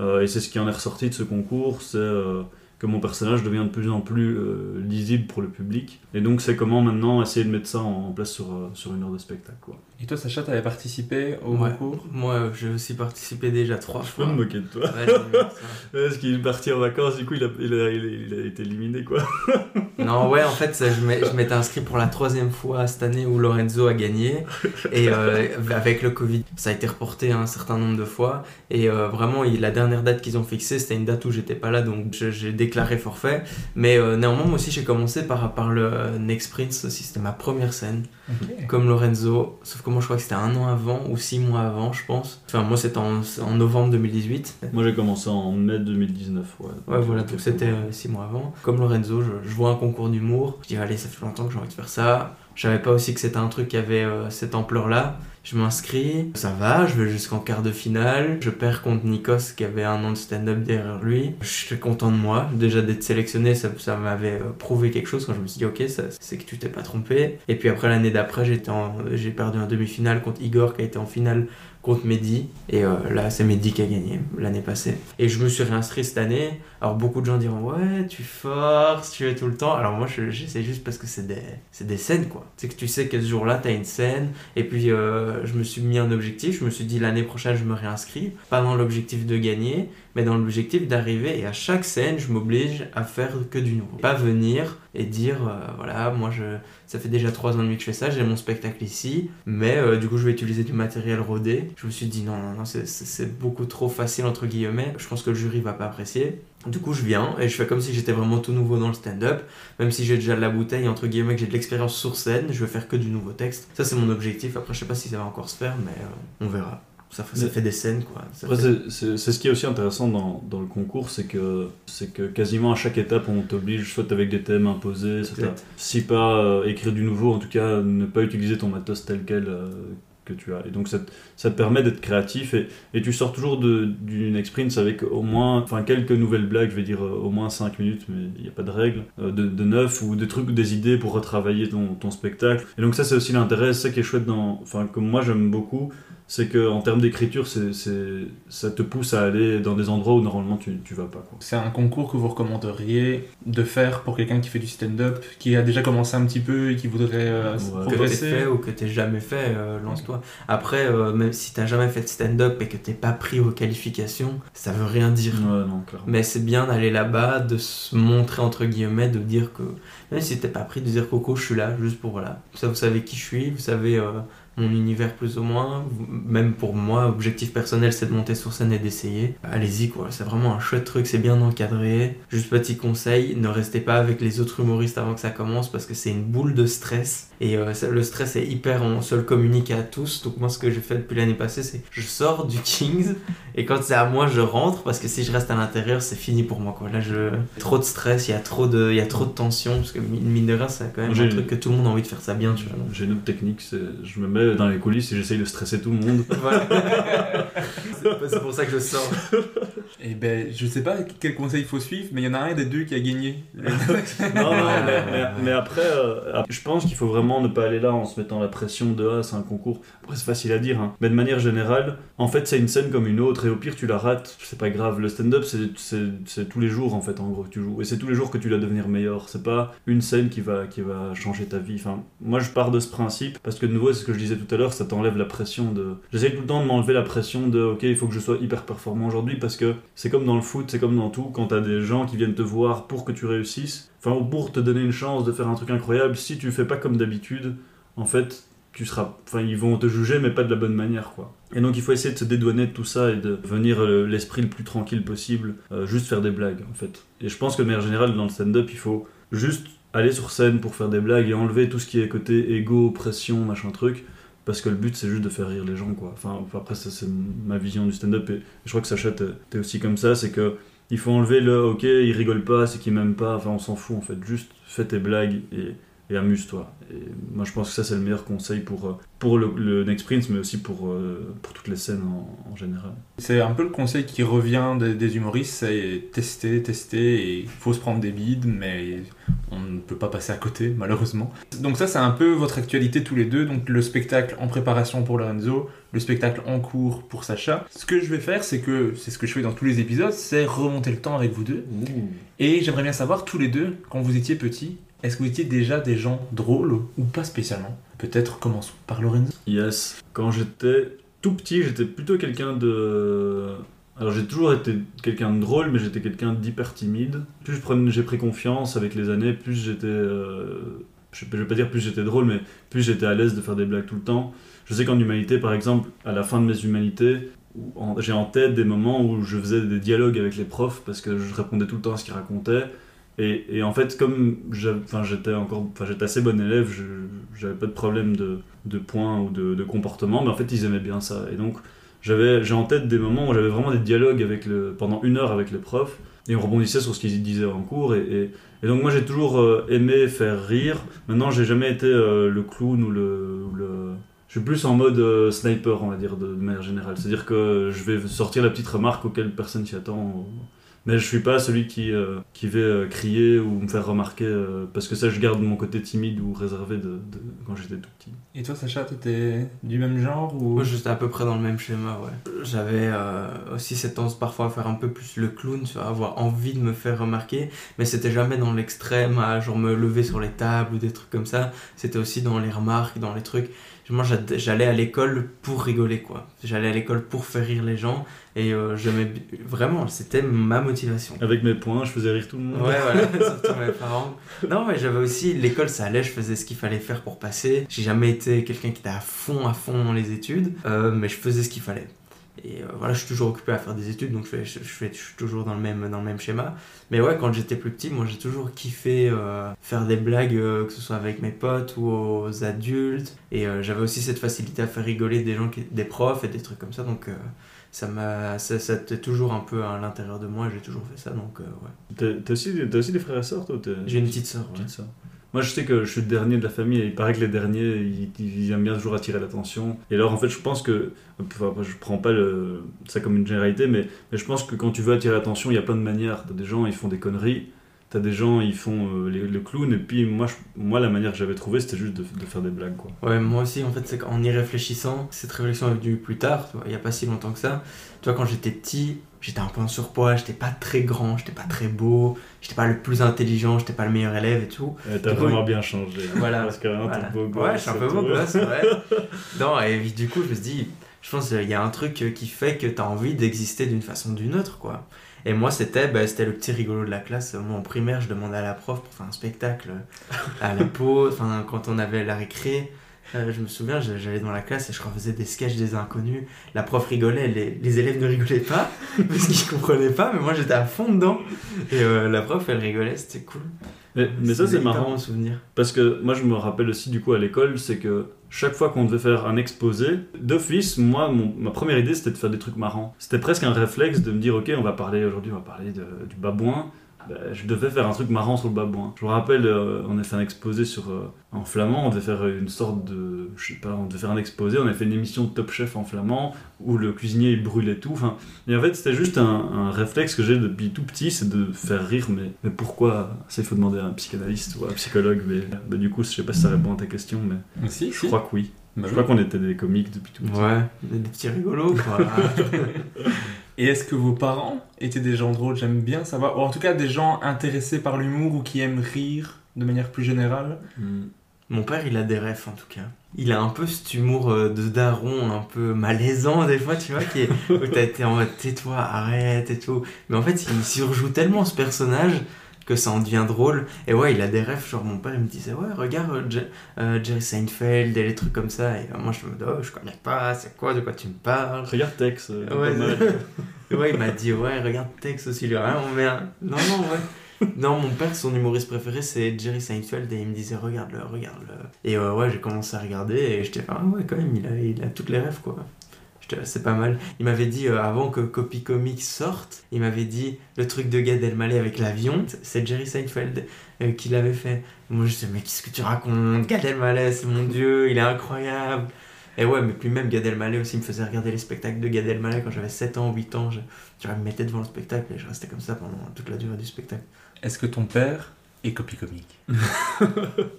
Euh, et c'est ce qui en est ressorti de ce concours, c'est euh, que mon personnage devient de plus en plus lisible pour le public. Et donc, c'est comment maintenant essayer de mettre ça en, place sur, sur une heure de spectacle. Et toi, Sacha, t'avais participé au Ouais. concours Moi, j'ai aussi participé déjà trois Je fois. peux me moquer de toi. Ouais. Parce qu'il est parti en vacances, du coup il a, il a, il a- il a été éliminé quoi. Non, ouais, en fait, ça, je je m'étais inscrit pour la troisième fois cette année où Lorenzo a gagné. Et euh, avec le Covid, ça a été reporté un certain nombre de fois. Et euh, vraiment, il- la dernière date qu'ils ont fixée, c'était une date où j'étais pas là. Donc, je- j'ai déclaré forfait. Mais euh, néanmoins, moi aussi, j'ai commencé par, par le Next Prince aussi. C'était ma première scène. Comme Lorenzo. Sauf que moi, je crois que c'était un an avant ou six mois avant, je pense. Enfin, moi, c'était en, en novembre 2018. Moi j'ai commencé en mai 2019. Ouais, Ouais, voilà, donc c'était euh, six mois avant. Comme Lorenzo, je, je vois un concours d'humour. Je dis, allez, ça fait longtemps que j'ai envie de faire ça. Je savais pas aussi que c'était un truc qui avait euh, cette ampleur-là. Je m'inscris, ça va, je vais jusqu'en quart de finale. Je perds contre Nikos qui avait un an de stand-up derrière lui. Je suis content de moi. Déjà d'être sélectionné, ça, ça m'avait euh, prouvé quelque chose quand je me suis dit, ok, c'est que tu t'es pas trompé. Et puis après, l'année d'après, j'ai perdu en demi-finale contre Igor qui a été en finale contre Mehdi. Et euh, là, c'est Mehdi qui a gagné l'année passée. Et je me suis réinscrit cette année. Alors, beaucoup de gens diront Ouais, tu forces, tu es tout le temps. Alors, moi, je, je- c'est juste parce que c'est des, des scènes, quoi. C'est que tu sais que ce jour-là, tu as une scène. Et puis, euh, je me suis mis un objectif. Je me suis dit L'année prochaine, je me réinscris. Pas dans l'objectif de gagner, mais dans l'objectif d'arriver. Et à chaque scène, je m'oblige à faire que du nouveau. Pas venir et dire euh, Voilà, moi, je, ça fait déjà trois ans et demi que je fais ça, j'ai mon spectacle ici, mais euh, du coup je vais utiliser du matériel rodé. Je me suis dit non, non, non, c'est- beaucoup trop facile entre guillemets, je pense que le jury va pas apprécier. Du coup je viens et je fais comme si j'étais vraiment tout nouveau dans le stand-up, même si j'ai déjà de la bouteille, entre guillemets, que j'ai de l'expérience sur scène, je vais faire que du nouveau texte. Ça c'est mon objectif, après je sais pas si ça va encore se faire, mais euh, on verra. Ça, fait- ça Mais- fait des scènes quoi. Fait- c'est- ce qui est aussi intéressant dans, dans le concours, c'est que, c'est que quasiment à chaque étape, on t'oblige, soit avec des thèmes imposés, soit si pas euh, écrire du nouveau, en tout cas ne pas utiliser ton matos tel quel euh, que tu as. Et donc ça, te- ça te permet d'être créatif et, et tu sors toujours d'une experience avec au moins, enfin quelques nouvelles blagues, je vais dire euh, au moins 5 minutes, mais il n'y a pas de règle, de, de neuf ou des trucs, des idées pour retravailler ton, ton spectacle. Et donc ça c'est aussi l'intérêt, c'est ça qui est chouette dans, enfin comme moi j'aime beaucoup, c'est que en termes d'écriture, c'est, c'est- ça te pousse à aller dans des endroits où normalement tu, tu vas pas. Quoi. C'est un concours que vous recommanderiez de faire pour quelqu'un qui fait du stand-up, qui a déjà commencé un petit peu et qui voudrait euh, Ouais. que progresser fait ou que t'aies jamais fait, euh, lance-toi. Après, euh, même si t'as jamais fait de stand-up et que t'es pas pris aux qualifications, ça veut rien dire. Ouais, non. Mais c'est bien d'aller là-bas, de se montrer entre guillemets, de dire que même si t'es pas pris, de dire Coco, je suis là juste pour voilà. Ça, vous savez qui je suis, vous savez euh, mon univers plus ou moins. Même pour moi, objectif personnel, c'est de monter sur scène et d'essayer. Allez-y quoi, c'est vraiment un chouette truc, c'est bien encadré. Juste petit conseil, ne restez pas avec les autres humoristes avant que ça commence parce que c'est une boule de stress. Et euh, le stress est hyper, on se le communique à tous. Donc moi, ce que j'ai fait depuis l'année passée, c'est je sors du Kings et quand c'est à moi, je rentre parce que si je reste à l'intérieur, c'est fini pour moi. Quoi. Là, je... trop de stress, il y a trop de, il y a trop de tension parce que mine de rien, c'est quand même un truc que tout le monde a envie de faire ça bien. Tu vois. J'ai une autre technique, c'est je me mets dans les coulisses et j'essaye de stresser tout le monde. Voilà. c'est pour ça que je sors. Et ben, je sais pas quel conseil il faut suivre, mais il y en a un des deux qui a gagné. non, non, mais, mais- mais après, euh, je pense qu'il faut vraiment ne pas aller là en se mettant la pression de ah, c'est un concours. Après, c'est facile à dire, hein. mais de manière générale, en fait, c'est une scène comme une autre, et au pire, tu la rates, c'est pas grave. Le stand-up, c'est- c'est c'est tous les jours, en fait, en gros, que tu joues. Et c'est tous les jours que tu dois devenir meilleur. C'est pas une scène qui va, qui va changer ta vie. Enfin, moi, je pars de ce principe, parce que de nouveau, c'est ce que je disais tout à l'heure, ça t'enlève la pression de. J'essaie tout le temps de m'enlever la pression de ok, il faut que je sois hyper performant aujourd'hui, parce que c'est comme dans le foot, c'est comme dans tout, quand t'as des gens qui viennent te voir pour que tu réussisses, enfin, ou pour te donner une chance de faire un truc incroyable, si tu fais pas comme d'habitude, en fait, tu seras. Enfin, ils vont te juger, mais pas de la bonne manière, quoi. Et donc, il faut essayer de se dédouaner de tout ça et de venir euh, l'esprit le plus tranquille possible, euh, juste faire des blagues, en fait. Et je pense que de manière générale, dans le stand-up, il faut juste aller sur scène pour faire des blagues et enlever tout ce qui est côté ego, pression, machin truc. Parce que le but, c'est juste de faire rire les gens, quoi. Enfin, après, ça, c'est ma vision du stand-up. Et je crois que Sacha, t'es aussi comme ça. C'est que il faut enlever le ok, il rigole pas, c'est qu'il m'aime pas. Enfin, on s'en fout, en fait. Juste fais tes blagues et, et amuse-toi. Et moi, je pense que ça, c'est le meilleur conseil pour, euh, pour le, le Next Prince, mais aussi pour, euh, pour toutes les scènes en, en général. C'est un peu le conseil qui revient des, des humoristes, c'est tester, tester, et il faut se prendre des bides, mais on ne peut pas passer à côté, malheureusement. Donc ça, c'est un peu votre actualité tous les deux, donc le spectacle en préparation pour Lorenzo, le spectacle en cours pour Sacha. Ce que je vais faire, c'est que, c'est ce que je fais dans tous les épisodes, c'est remonter le temps avec vous deux, et j'aimerais bien savoir, tous les deux, quand vous étiez petits, est-ce que vous étiez déjà des gens drôles ou pas spécialement? Peut-être commençons par Lorenzo. Yes. Quand j'étais tout petit, j'étais plutôt quelqu'un de. Alors j'ai toujours été quelqu'un de drôle, mais j'étais quelqu'un d'hyper timide. Plus j'ai pris confiance avec les années, plus j'étais. euh, Je vais pas dire plus j'étais drôle, mais plus j'étais à l'aise de faire des blagues tout le temps. Je sais qu'en humanité, par exemple, à la fin de mes humanités, j'ai en tête des moments où je faisais des dialogues avec les profs parce que je répondais tout le temps à ce qu'ils racontaient. Et, en fait, comme j'étais encore, enfin, j'étais assez bon élève, j'avais pas de problème de, points ou de, comportement, mais en fait, ils aimaient bien ça. Et donc, j'avais, j'ai en tête des moments où j'avais vraiment des dialogues avec le, pendant une heure avec les profs, et on rebondissait sur ce qu'ils disaient en cours. Et, donc, moi, j'ai toujours euh, aimé faire rire. Maintenant, j'ai jamais été euh, le clown ou le, ou le- Je suis plus en mode euh, sniper, on va dire, de, de manière générale. C'est-à-dire que je vais sortir la petite remarque auquel personne s'y attend. Mais je suis pas celui qui, euh, qui va euh, crier ou me faire remarquer, euh, parce que ça, je garde mon côté timide ou réservé de, de- quand j'étais tout petit. Et toi, Sacha, t'étais du même genre ou? Moi, j'étais à peu près dans le même schéma, ouais. J'avais euh, aussi cette tendance parfois à faire un peu plus le clown, tu vois, avoir envie de me faire remarquer, mais c'était jamais dans l'extrême, à genre me lever sur les tables ou des trucs comme ça. C'était aussi dans les remarques, dans les trucs. Moi, j'allais à l'école pour rigoler, quoi. J'allais à l'école pour faire rire les gens, et euh, bi- vraiment, c'était ma motivation. Avec mes points, je faisais rire tout le monde. Ouais, voilà, surtout mes parents. Non, mais j'avais aussi l'école, ça allait, je faisais ce qu'il fallait faire pour passer. J'ai jamais été quelqu'un qui était à fond, à fond dans les études, euh, mais je faisais ce qu'il fallait. Et euh, voilà, je suis toujours occupé à faire des études, donc je, fais, je, je fais, je suis toujours dans le, même, dans le même schéma. Mais ouais, quand j'étais plus petit, moi j'ai toujours kiffé euh, faire des blagues, euh, que ce soit avec mes potes ou aux adultes. Et j'avais aussi cette facilité à faire rigoler des gens, qui, des profs et des trucs comme ça, donc. ça m'a ça, ça était toujours un peu à l'intérieur de moi j'ai toujours fait ça donc euh, ouais T'as aussi, aussi des frères et sœurs, toi j'ai une petite sœur ouais. Moi, je sais que je suis le dernier de la famille et il paraît que les derniers, ils, aiment bien toujours attirer l'attention. Et alors, en fait, je pense que. Enfin, je prends pas ça comme une généralité, mais, je pense que quand tu veux attirer l'attention, il y a plein de manières. T'as des gens, ils font des conneries. T'as des gens, ils font euh, les- le clown. Et puis, moi, moi la manière que j'avais trouvé, c'était juste de, de faire des blagues, quoi. Ouais, moi aussi, en fait, c'est qu'en y réfléchissant, cette réflexion est venue plus tard, il n'y a pas si longtemps que ça. Tu vois, quand j'étais petit, j'étais un peu en surpoids, j'étais pas très grand, j'étais pas très beau, j'étais pas le plus intelligent, j'étais pas le meilleur élève et tout. Euh, T'as coup, vraiment bien changé. Voilà. Parce que Voilà. t'es beau gosse. Ouais, je suis un peu beau gosse, ouais. non, et du coup, je me suis dit, je pense qu'il y a un truc euh, qui fait que t'as envie d'exister d'une façon ou d'une autre, quoi. Et moi, c'était bah, c'était le petit rigolo de la classe. Moi, en primaire, je demandais à la prof pour faire un spectacle à la enfin, quand on avait la récré. Euh, je me souviens, j'allais dans la classe et je refaisais des sketchs des inconnus. La prof rigolait, les, les élèves ne rigolaient pas parce qu'ils comprenaient pas, mais moi j'étais à fond dedans. Et euh, la prof, elle rigolait, c'était cool. Mais, mais ça, c'est marrant. bon souvenir. Parce que moi, je me rappelle aussi du coup à l'école, c'est que chaque fois qu'on devait faire un exposé, d'office, moi, mon- ma première idée, c'était de faire des trucs marrants. C'était presque un réflexe de me dire, ok, on va parler aujourd'hui, on va parler de- du babouin. Ben, je devais faire un truc marrant sur le babouin. Je me rappelle, euh, on a fait un exposé sur euh, en flamand, on devait faire une sorte de, je sais pas, on devait faire un exposé, on a fait une émission de Top Chef en flamand où le cuisinier il brûlait tout. Enfin, et en fait, c'était juste un, un réflexe que j'ai depuis tout petit, c'est de faire rire. Mais, mais pourquoi? Ça, il faut demander à un psychanalyste ou à un psychologue. Mais, mais du coup, je sais pas si ça répond à ta question, mais Si, je si. crois que oui. Bah je oui. crois qu'on était des comiques depuis tout petit. Ouais, des des petits rigolos, quoi. Et est-ce que vos parents étaient des gens drôles? J'aime bien savoir. Ou en tout cas, des gens intéressés par l'humour ou qui aiment rire de manière plus générale? Hmm. Mon père, il a des refs en tout cas. Il a un peu cet humour euh, de daron, un peu malaisant des fois, tu vois, qui est, où t'as été en mode tais-toi, arrête et tout. Mais en fait, il surjoue tellement ce personnage que ça en devient drôle. Et ouais, il a des refs, genre mon père, il me disait, ouais, regarde euh, euh, Jerry Seinfeld et les trucs comme ça. Et euh, moi, je me dis, oh, je connais pas, c'est quoi, de quoi tu me parles? Regarde Tex. Ouais, ouais, il m'a dit, ouais, regarde Tex aussi, lui, rien, merde. Non, non, ouais. Non, mon père, son humoriste préféré, c'est Jerry Seinfeld, et il me disait, regarde-le, regarde-le. Et euh, ouais, j'ai commencé à regarder, et j'étais, ah ouais, quand même, il a, il a toutes les rêves, quoi. C'est pas mal. Il m'avait dit, euh, avant que Copy Comics sorte, il m'avait dit, le truc de Gad Elmaleh avec l'avion, c'est Jerry Seinfeld euh, qui l'avait fait. Moi, je disais, mais qu'est-ce que tu racontes? Gad Elmaleh, c'est mon dieu, il est incroyable. Et ouais, mais puis même Gad Elmaleh aussi me faisait regarder les spectacles de Gad Elmaleh quand j'avais 7 ans, 8 ans. Je, je me mettais devant le spectacle et je restais comme ça pendant toute la durée du spectacle. Est-ce que ton père copie comique Tu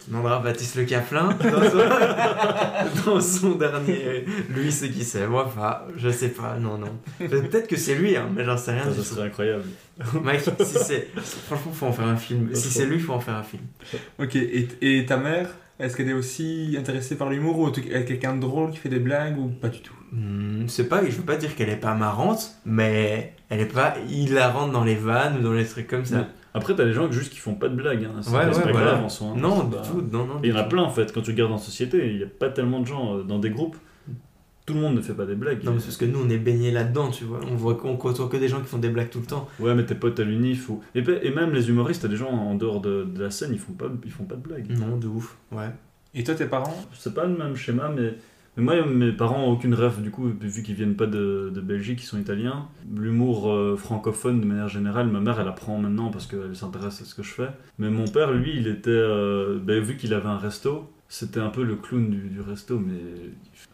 demanderas à Baptiste Le Caplin dans son, dans son dernier. Lui, c'est qui c'est? Moi, enfin, je sais pas, non, non. Peut-être que c'est lui, hein, mais j'en sais rien Ça, serait incroyable. Mike, si c'est. Franchement, faut en faire un film. Si c'est lui, faut en faire un film. Ok, et, et ta mère Est-ce qu'elle est aussi intéressée par l'humour ou est quelqu'un de drôle qui fait des blagues ou pas du tout? Hmm, c'est pas, je veux pas dire qu'elle est pas marrante, mais elle est pas hilarante dans les vannes ou dans les trucs comme ça. Après, t'as des gens juste qui font pas de blagues. Hein. C'est Ouais, c'est ouais, pas voilà. grave en soi. hein. Non, du pas- tout, non, non. Il y en a plein en fait. Quand tu regardes en société, il y a pas tellement de gens euh, dans des groupes. tout le monde ne fait pas des blagues. Non, mais c'est parce que nous, on est baignés là-dedans, tu vois. On voit qu'on côtoie que des gens qui font des blagues tout le temps. Ouais, mais tes potes à l'unif ou... et, pe- et même les humoristes, t'as des gens en dehors de, de la scène, ils font pas, ils font pas de blagues. Non, de ouf. Ouais. Et toi, tes parents? C'est pas le même schéma, mais, mais moi, mes parents ont aucune rêve, du coup, vu qu'ils viennent pas de, Belgique, ils sont italiens. L'humour euh, francophone, de manière générale, ma mère, elle apprend maintenant parce qu'elle s'intéresse à ce que je fais. Mais mon père, lui, il était. euh, ben, vu qu'il avait un resto, c'était un peu le clown du, du resto, mais.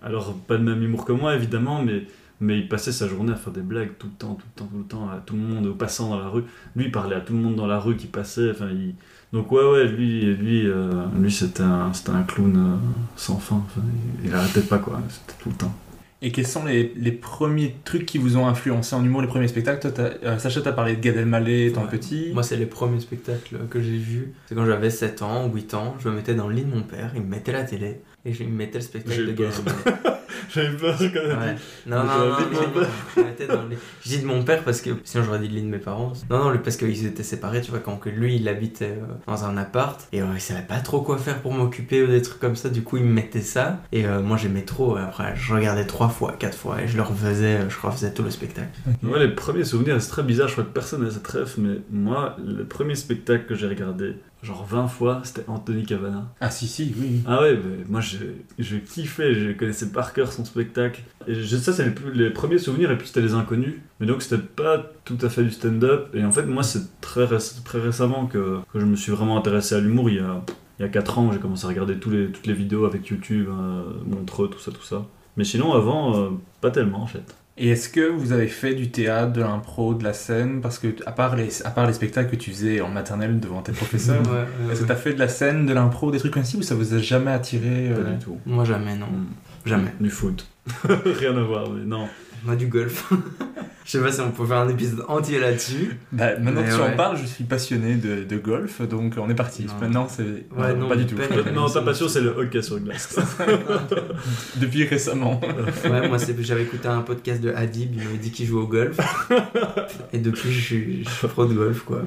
Alors, pas de même humour que moi, évidemment, mais. Mais il passait sa journée à faire des blagues tout le temps, tout le temps, tout le temps, à tout le monde, aux passants dans la rue. Lui, il parlait à tout le monde dans la rue qui passait. Enfin, il... Donc ouais, ouais, lui, lui, euh, lui c'était un, c'était un clown euh, sans fin. Enfin, il, il arrêtait pas, quoi. C'était tout le temps. Et quels sont les, les premiers trucs qui vous ont influencé en humour, les premiers spectacles? Toi, t'as- euh, Sacha, t'as parlé de Gad Elmaleh étant Ouais. petit. Moi, c'est les premiers spectacles que j'ai vus. C'est quand j'avais 7 ans, 8 ans. Je me mettais dans le lit de mon père, il me mettait la télé et je- il me mettait le spectacle de Gad. Elmaleh. J'avais peur quand même. Ouais. Non, non, non, de non, le lit. Je dis de mon père parce que sinon j'aurais dit le lit de mes parents. Non, non, parce qu'ils étaient séparés, tu vois, quand que lui il habitait euh, dans un appart et euh, il savait pas trop quoi faire pour m'occuper ou des trucs comme ça. Du coup, il me mettait ça et euh, moi j'aimais trop. Après, je regardais trois fois, quatre fois et je le refaisais, euh, je refaisais tout le spectacle. Moi, les premiers souvenirs, c'est très bizarre, je crois que personne n'a cette ref, mais moi, le premier spectacle que j'ai regardé, genre 20 fois, c'était Anthony Cavana. Ah si, si, oui. Ah ouais, mais moi, je, je kiffais, je connaissais par cœur son spectacle. Et je- ça, c'est les, les premiers souvenirs, et puis c'était les inconnus. Mais donc, c'était pas tout à fait du stand-up. Et en fait, moi, c'est très, réc- très récemment que, que je me suis vraiment intéressé à l'humour. Il y a, il y a 4 ans, j'ai commencé à regarder tous les, toutes les vidéos avec YouTube, euh, Montreux, tout ça, tout ça. Mais sinon, avant, euh, pas tellement, en fait. Et est-ce que vous avez fait du théâtre, de l'impro, de la scène? Parce que, à part, les, à part les spectacles que tu faisais en maternelle devant tes professeurs, Ouais, est-ce que ouais. t'as fait de la scène, de l'impro, des trucs ainsi, ou ça vous a jamais attiré euh, Pas du tout. Moi jamais, non. Mm. Jamais. Du foot. Rien à voir, mais non. Moi du golf. Je sais pas si on peut faire un épisode entier là-dessus. Bah, maintenant Mais que tu ouais. en parles, je suis passionné de, de golf, donc on est parti. Non. Maintenant, c'est. Ouais, non, non, pas du mais tout. pas- non, ta passion, c'est le hockey sur glace. Depuis récemment. Ouais, moi c'est- j'avais écouté un podcast de Hadib, il m'avait dit qu'il jouait au golf. Et depuis, je suis, je suis pro de golf, quoi.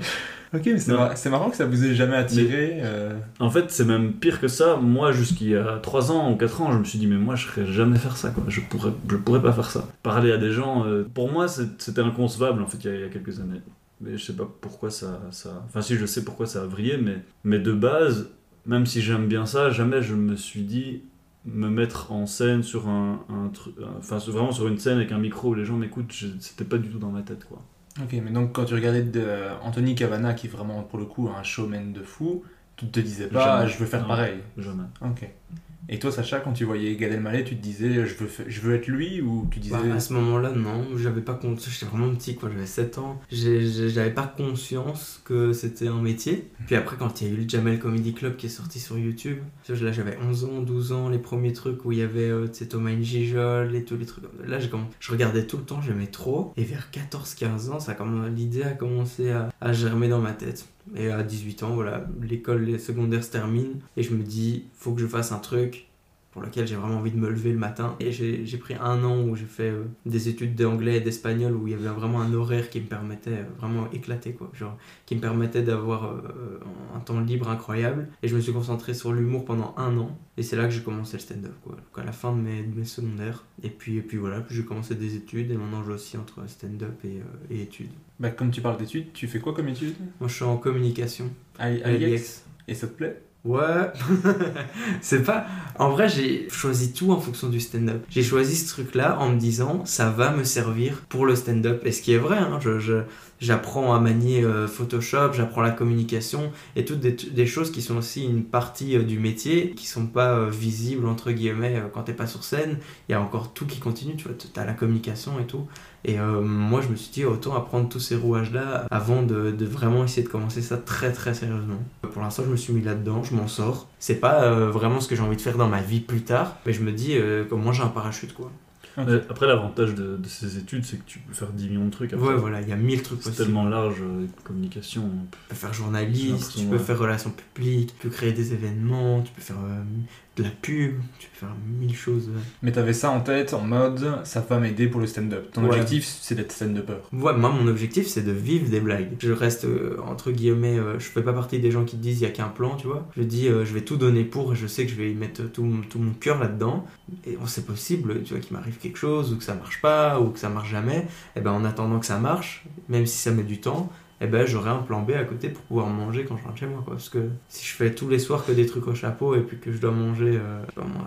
Ok, mais c'est mar- marrant que ça vous ait jamais attiré. euh, En fait, c'est même pire que ça. Moi, jusqu'il y a 3 ans ou 4 ans, je me suis dit, mais moi, je serais jamais faire ça, quoi. Je pourrais, je pourrais pas faire ça. Parler à des gens, euh, pour moi, c'est- c'était inconcevable, en fait, il y, a, il y a quelques années. Mais je sais pas pourquoi ça, ça. Enfin, si, je sais pourquoi ça a vrillé, mais, mais de base, même si j'aime bien ça, jamais je me suis dit me mettre en scène sur un, un truc. Enfin, vraiment sur une scène avec un micro où les gens m'écoutent, je- c'était pas du tout dans ma tête, quoi. Ok, mais donc quand tu regardais de, euh, Anthony Cavana, qui est vraiment pour le coup un showman de fou, tu te disais pas, Jamais. je veux faire Non. pareil. Jamais. Ok. Et toi, Sacha, quand tu voyais Gad Elmaleh, tu te disais, je veux, je veux être lui, ou tu disais. Bah, à ce moment-là, non, j'avais pas j'étais vraiment petit, quoi, j'avais 7 ans. J'avais pas conscience que c'était un métier. Puis après, quand il y a eu le Jamel Comedy Club qui est sorti sur YouTube, là j'avais 11 ans, 12 ans, les premiers trucs où il y avait euh, Thomas Njijol et tous les trucs. comme. Là, j'ai comm- je regardais tout le temps, j'aimais trop. Et vers 14-15 ans, ça l'idée a commencé à germer dans ma tête. Et à 18 ans, voilà, l'école les secondaires se termine. Et je me dis, faut que je fasse un truc pour lequel j'ai vraiment envie de me lever le matin. Et j'ai pris un an où j'ai fait euh, des études d'anglais et d'espagnol où il y avait vraiment un horaire qui me permettait euh, vraiment éclaté quoi, genre qui me permettait d'avoir euh, un temps libre incroyable. Et je me suis concentré sur l'humour pendant un an. Et c'est là que j'ai commencé le stand-up quoi, donc à la fin de mes, de mes secondaires. Et puis, et puis voilà, puis j'ai commencé des études et maintenant je aussi entre stand-up et, euh, et études. Bah, comme tu parles d'études, tu fais quoi comme études? Moi je suis en communication à, à à l'IEX. Et ça te plaît? Ouais, c'est pas. En vrai, j'ai choisi tout en fonction du stand-up. J'ai choisi ce truc-là en me disant, ça va me servir pour le stand-up. Et ce qui est vrai, hein, je, je- j'apprends à manier euh, Photoshop, j'apprends la communication et toutes des, choses qui sont aussi une partie euh, du métier, qui sont pas euh, visibles entre guillemets quand t'es pas sur scène. Il y a encore tout qui continue, tu vois, t'as la communication et tout. Et moi, je me suis dit, autant apprendre tous ces rouages-là avant de, vraiment essayer de commencer ça très très sérieusement. Pour l'instant, je me suis mis là-dedans, je m'en sors. C'est pas vraiment ce que j'ai envie de faire dans ma vie plus tard, mais je me dis, euh, comme moi j'ai un parachute quoi. Après, l'avantage de, de ces études, c'est que tu peux faire 10 millions de trucs. après. Ouais, voilà, il y a mille trucs C'est possibles. tellement large, euh, communication. Tu peux faire journaliste, tu peux ouais. faire relations publiques, tu peux créer des événements, tu peux faire euh, de la pub, tu peux faire mille choses. Mais t'avais ça en tête en mode ça va m'aider pour le stand-up. Ton Ouais. objectif c'est d'être stand-upper. Ouais, moi, mon objectif, c'est de vivre des blagues. Je reste, euh, entre guillemets, euh, je fais pas partie des gens qui te disent il y a qu'un plan, tu vois. Je dis, euh, je vais tout donner pour, et je sais que je vais y mettre tout, mon- tout mon cœur là-dedans. Et bon, c'est possible, tu vois, qu'il m'arrive quelque chose, ou que ça marche pas, ou que ça marche jamais. Et ben, en attendant que ça marche, même si ça met du temps, et ben, j'aurai un plan B à côté pour pouvoir manger quand je rentre chez moi. Parce que si je fais tous les soirs que des trucs au chapeau, et puis que je dois manger euh,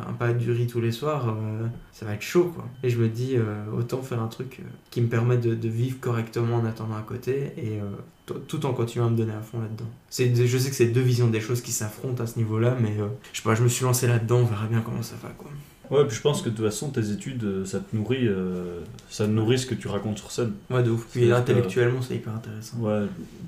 un pas du riz tous les soirs, euh, ça va être chaud, quoi. Et je me dis, euh, autant faire un truc qui me permet de, de vivre correctement en attendant à côté et tout- en continuant à me donner à fond là-dedans. C'est Je sais que c'est deux visions des choses qui s'affrontent à ce niveau-là, mais je sais pas, je me suis lancé là-dedans, on verra bien comment ça va quoi. Ouais, puis je pense que de toute façon, tes études, euh, ça te nourrit, euh, ça nourrit ce que tu racontes sur scène. Ouais, de ouf. Puis intellectuellement, c'est hyper intéressant. Ouais,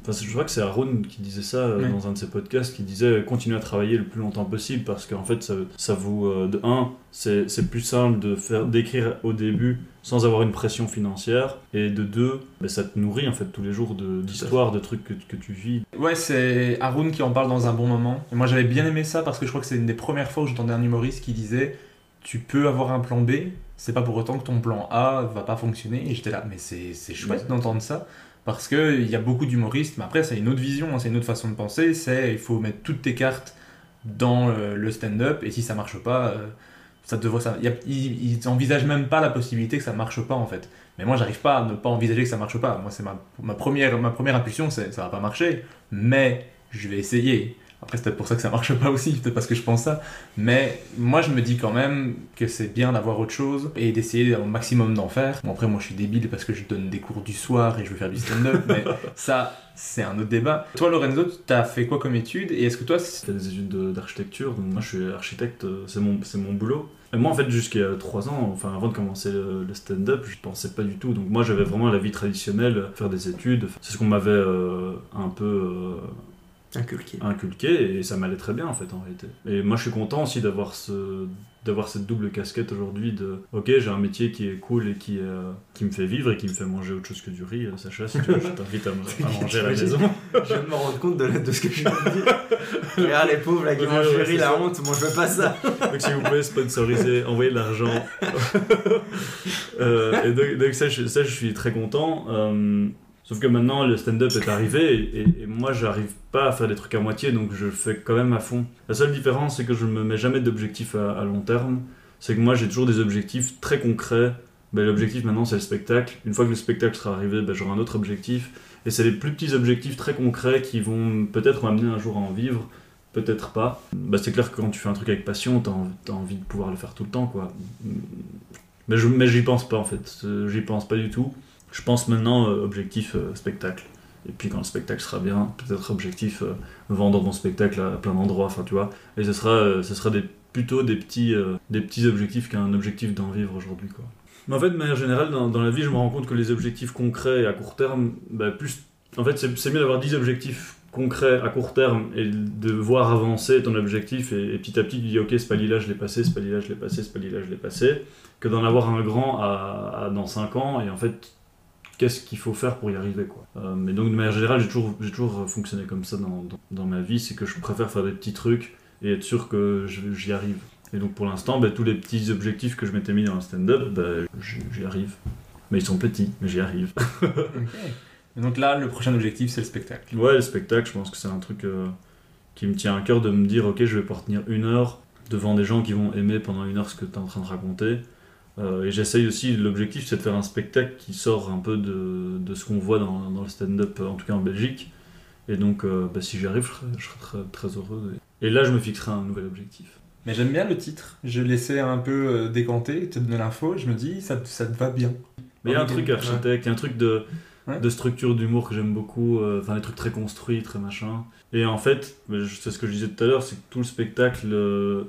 enfin, je crois que c'est Aaron qui disait ça euh, Ouais. dans un de ses podcasts, qui disait continuez à travailler le plus longtemps possible parce qu'en fait, ça, ça vous. euh, de un, c'est c'est plus simple de faire d'écrire au début sans avoir une pression financière, et de deux, ben, ça te nourrit en fait tous les jours de- d'histoires, de trucs que, que tu vis. Ouais, c'est Haroun qui en parle dans un bon moment. Et moi j'avais bien aimé ça parce que je crois que c'est une des premières fois où j'entendais un humoriste qui disait Tu peux avoir un plan B, c'est pas pour autant que ton plan A va pas fonctionner. Et j'étais là, mais c'est chouette d'entendre ça. Parce qu'il y a beaucoup d'humoristes, mais après c'est une autre vision, hein, c'est une autre façon de penser. C'est il faut mettre toutes tes cartes dans euh, le stand-up et si ça marche pas, euh, ça devrait ça. il y a- Ils, ils envisagent même pas la possibilité que ça marche pas en fait. Mais moi, j'arrive pas à ne pas envisager que ça marche pas. Moi, c'est ma, ma, première, ma première impulsion, c'est ça va pas marcher, mais je vais essayer. Après, c'est peut-être pour ça que ça marche pas aussi, peut-être parce que je pense ça. Mais moi, je me dis quand même que c'est bien d'avoir autre chose et d'essayer au maximum d'en faire. Bon, après, moi, je suis débile parce que je donne des cours du soir et je veux faire du stand-up, mais ça, c'est un autre débat. Toi, Lorenzo, t'as fait quoi comme étude et est-ce que toi, fait des études de- d'architecture, donc moi je suis architecte, euh, c'est mon, c'est mon boulot. Et moi en fait jusqu'à 3 ans, enfin avant de commencer le, le stand-up, je pensais pas du tout. Donc moi j'avais vraiment la vie traditionnelle, faire des études, c'est ce qu'on m'avait euh, un peu euh, Inculqué. inculqué et ça m'allait très bien en fait en réalité. Et moi je suis content aussi d'avoir ce d'avoir cette double casquette aujourd'hui de ok j'ai un métier qui est cool et qui, euh, qui me fait vivre et qui me fait manger autre chose que du riz. Euh, Sacha si tu veux je t'invite à, à manger à la maison. Je viens de me rendre compte de, ce que je viens de dire. Regarde les pauvres là qui mangent du riz, la ça. honte, moi je veux pas ça. Donc si vous pouvez sponsoriser, envoyer de l'argent. Euh, et donc, donc ça, je, ça, je suis très content. Euh, sauf que maintenant, le stand-up est arrivé et, et- et moi, j'arrive pas à faire des trucs à moitié, donc je fais quand même à fond. La seule différence, c'est que je me mets jamais d'objectifs à, long terme. C'est que moi, j'ai toujours des objectifs très concrets. Ben, L'objectif maintenant, c'est le spectacle. Une fois que le spectacle sera arrivé, ben, j'aurai un autre objectif. Et c'est les plus petits objectifs très concrets qui vont peut-être m'amener un jour à en vivre peut-être pas. Bah, c'est clair que quand tu fais un truc avec passion, t'as envie, envie de pouvoir le faire tout le temps, quoi. Mais j'y pense pas, en fait. Euh, J'y pense pas du tout. Je pense maintenant euh, objectif euh, spectacle. Et puis quand le spectacle sera bien, peut-être objectif euh, vendre mon spectacle à plein d'endroits, enfin tu vois. Et ce sera, ce sera plutôt des petits, des petits objectifs qu'un objectif d'en vivre aujourd'hui, quoi. Mais en fait, de manière générale, dans, la vie, je me rends compte que les objectifs concrets et à court terme, bah, plus. En fait, c'est mieux d'avoir 10 objectifs concrets à court terme et de voir avancer ton objectif et, et petit à petit tu dis ok ce palier là je l'ai passé, ce palier là je l'ai passé, ce palier là je l'ai passé, que d'en avoir un grand à- dans 5 ans et en fait qu'est-ce qu'il faut faire pour y arriver quoi. Euh, mais donc de manière générale j'ai toujours, j'ai toujours fonctionné comme ça dans, dans, dans ma vie, c'est que je préfère faire des petits trucs et être sûr que j'y arrive. Et donc pour l'instant bah, tous les petits objectifs que je m'étais mis dans le stand-up, bah, j'y j'y arrive. Mais ils sont petits, mais j'y arrive. Et donc là, le prochain objectif, c'est le spectacle. Ouais, le spectacle, je pense que c'est un truc euh, qui me tient à cœur de me dire, ok, je vais pouvoir tenir une heure devant des gens qui vont aimer pendant une heure ce que tu es en train de raconter. Euh, et j'essaye aussi, l'objectif c'est de faire un spectacle qui sort un peu de, de ce qu'on voit dans, dans le stand-up, en tout cas en Belgique. Et donc, euh, bah, si j'y arrive, je serai, je serai très, très heureux. Et là, je me fixerai un nouvel objectif. Mais j'aime bien le titre. Je laissais un peu euh, décanter, te donner l'info. Je me dis, ça, ça te va bien. Mais il y a un truc architecte, il y a un truc de, Ouais. de structure d'humour que j'aime beaucoup, euh, enfin des trucs très construits, très machin. Et en fait, c'est ce que je disais tout à l'heure, c'est que tout le spectacle euh,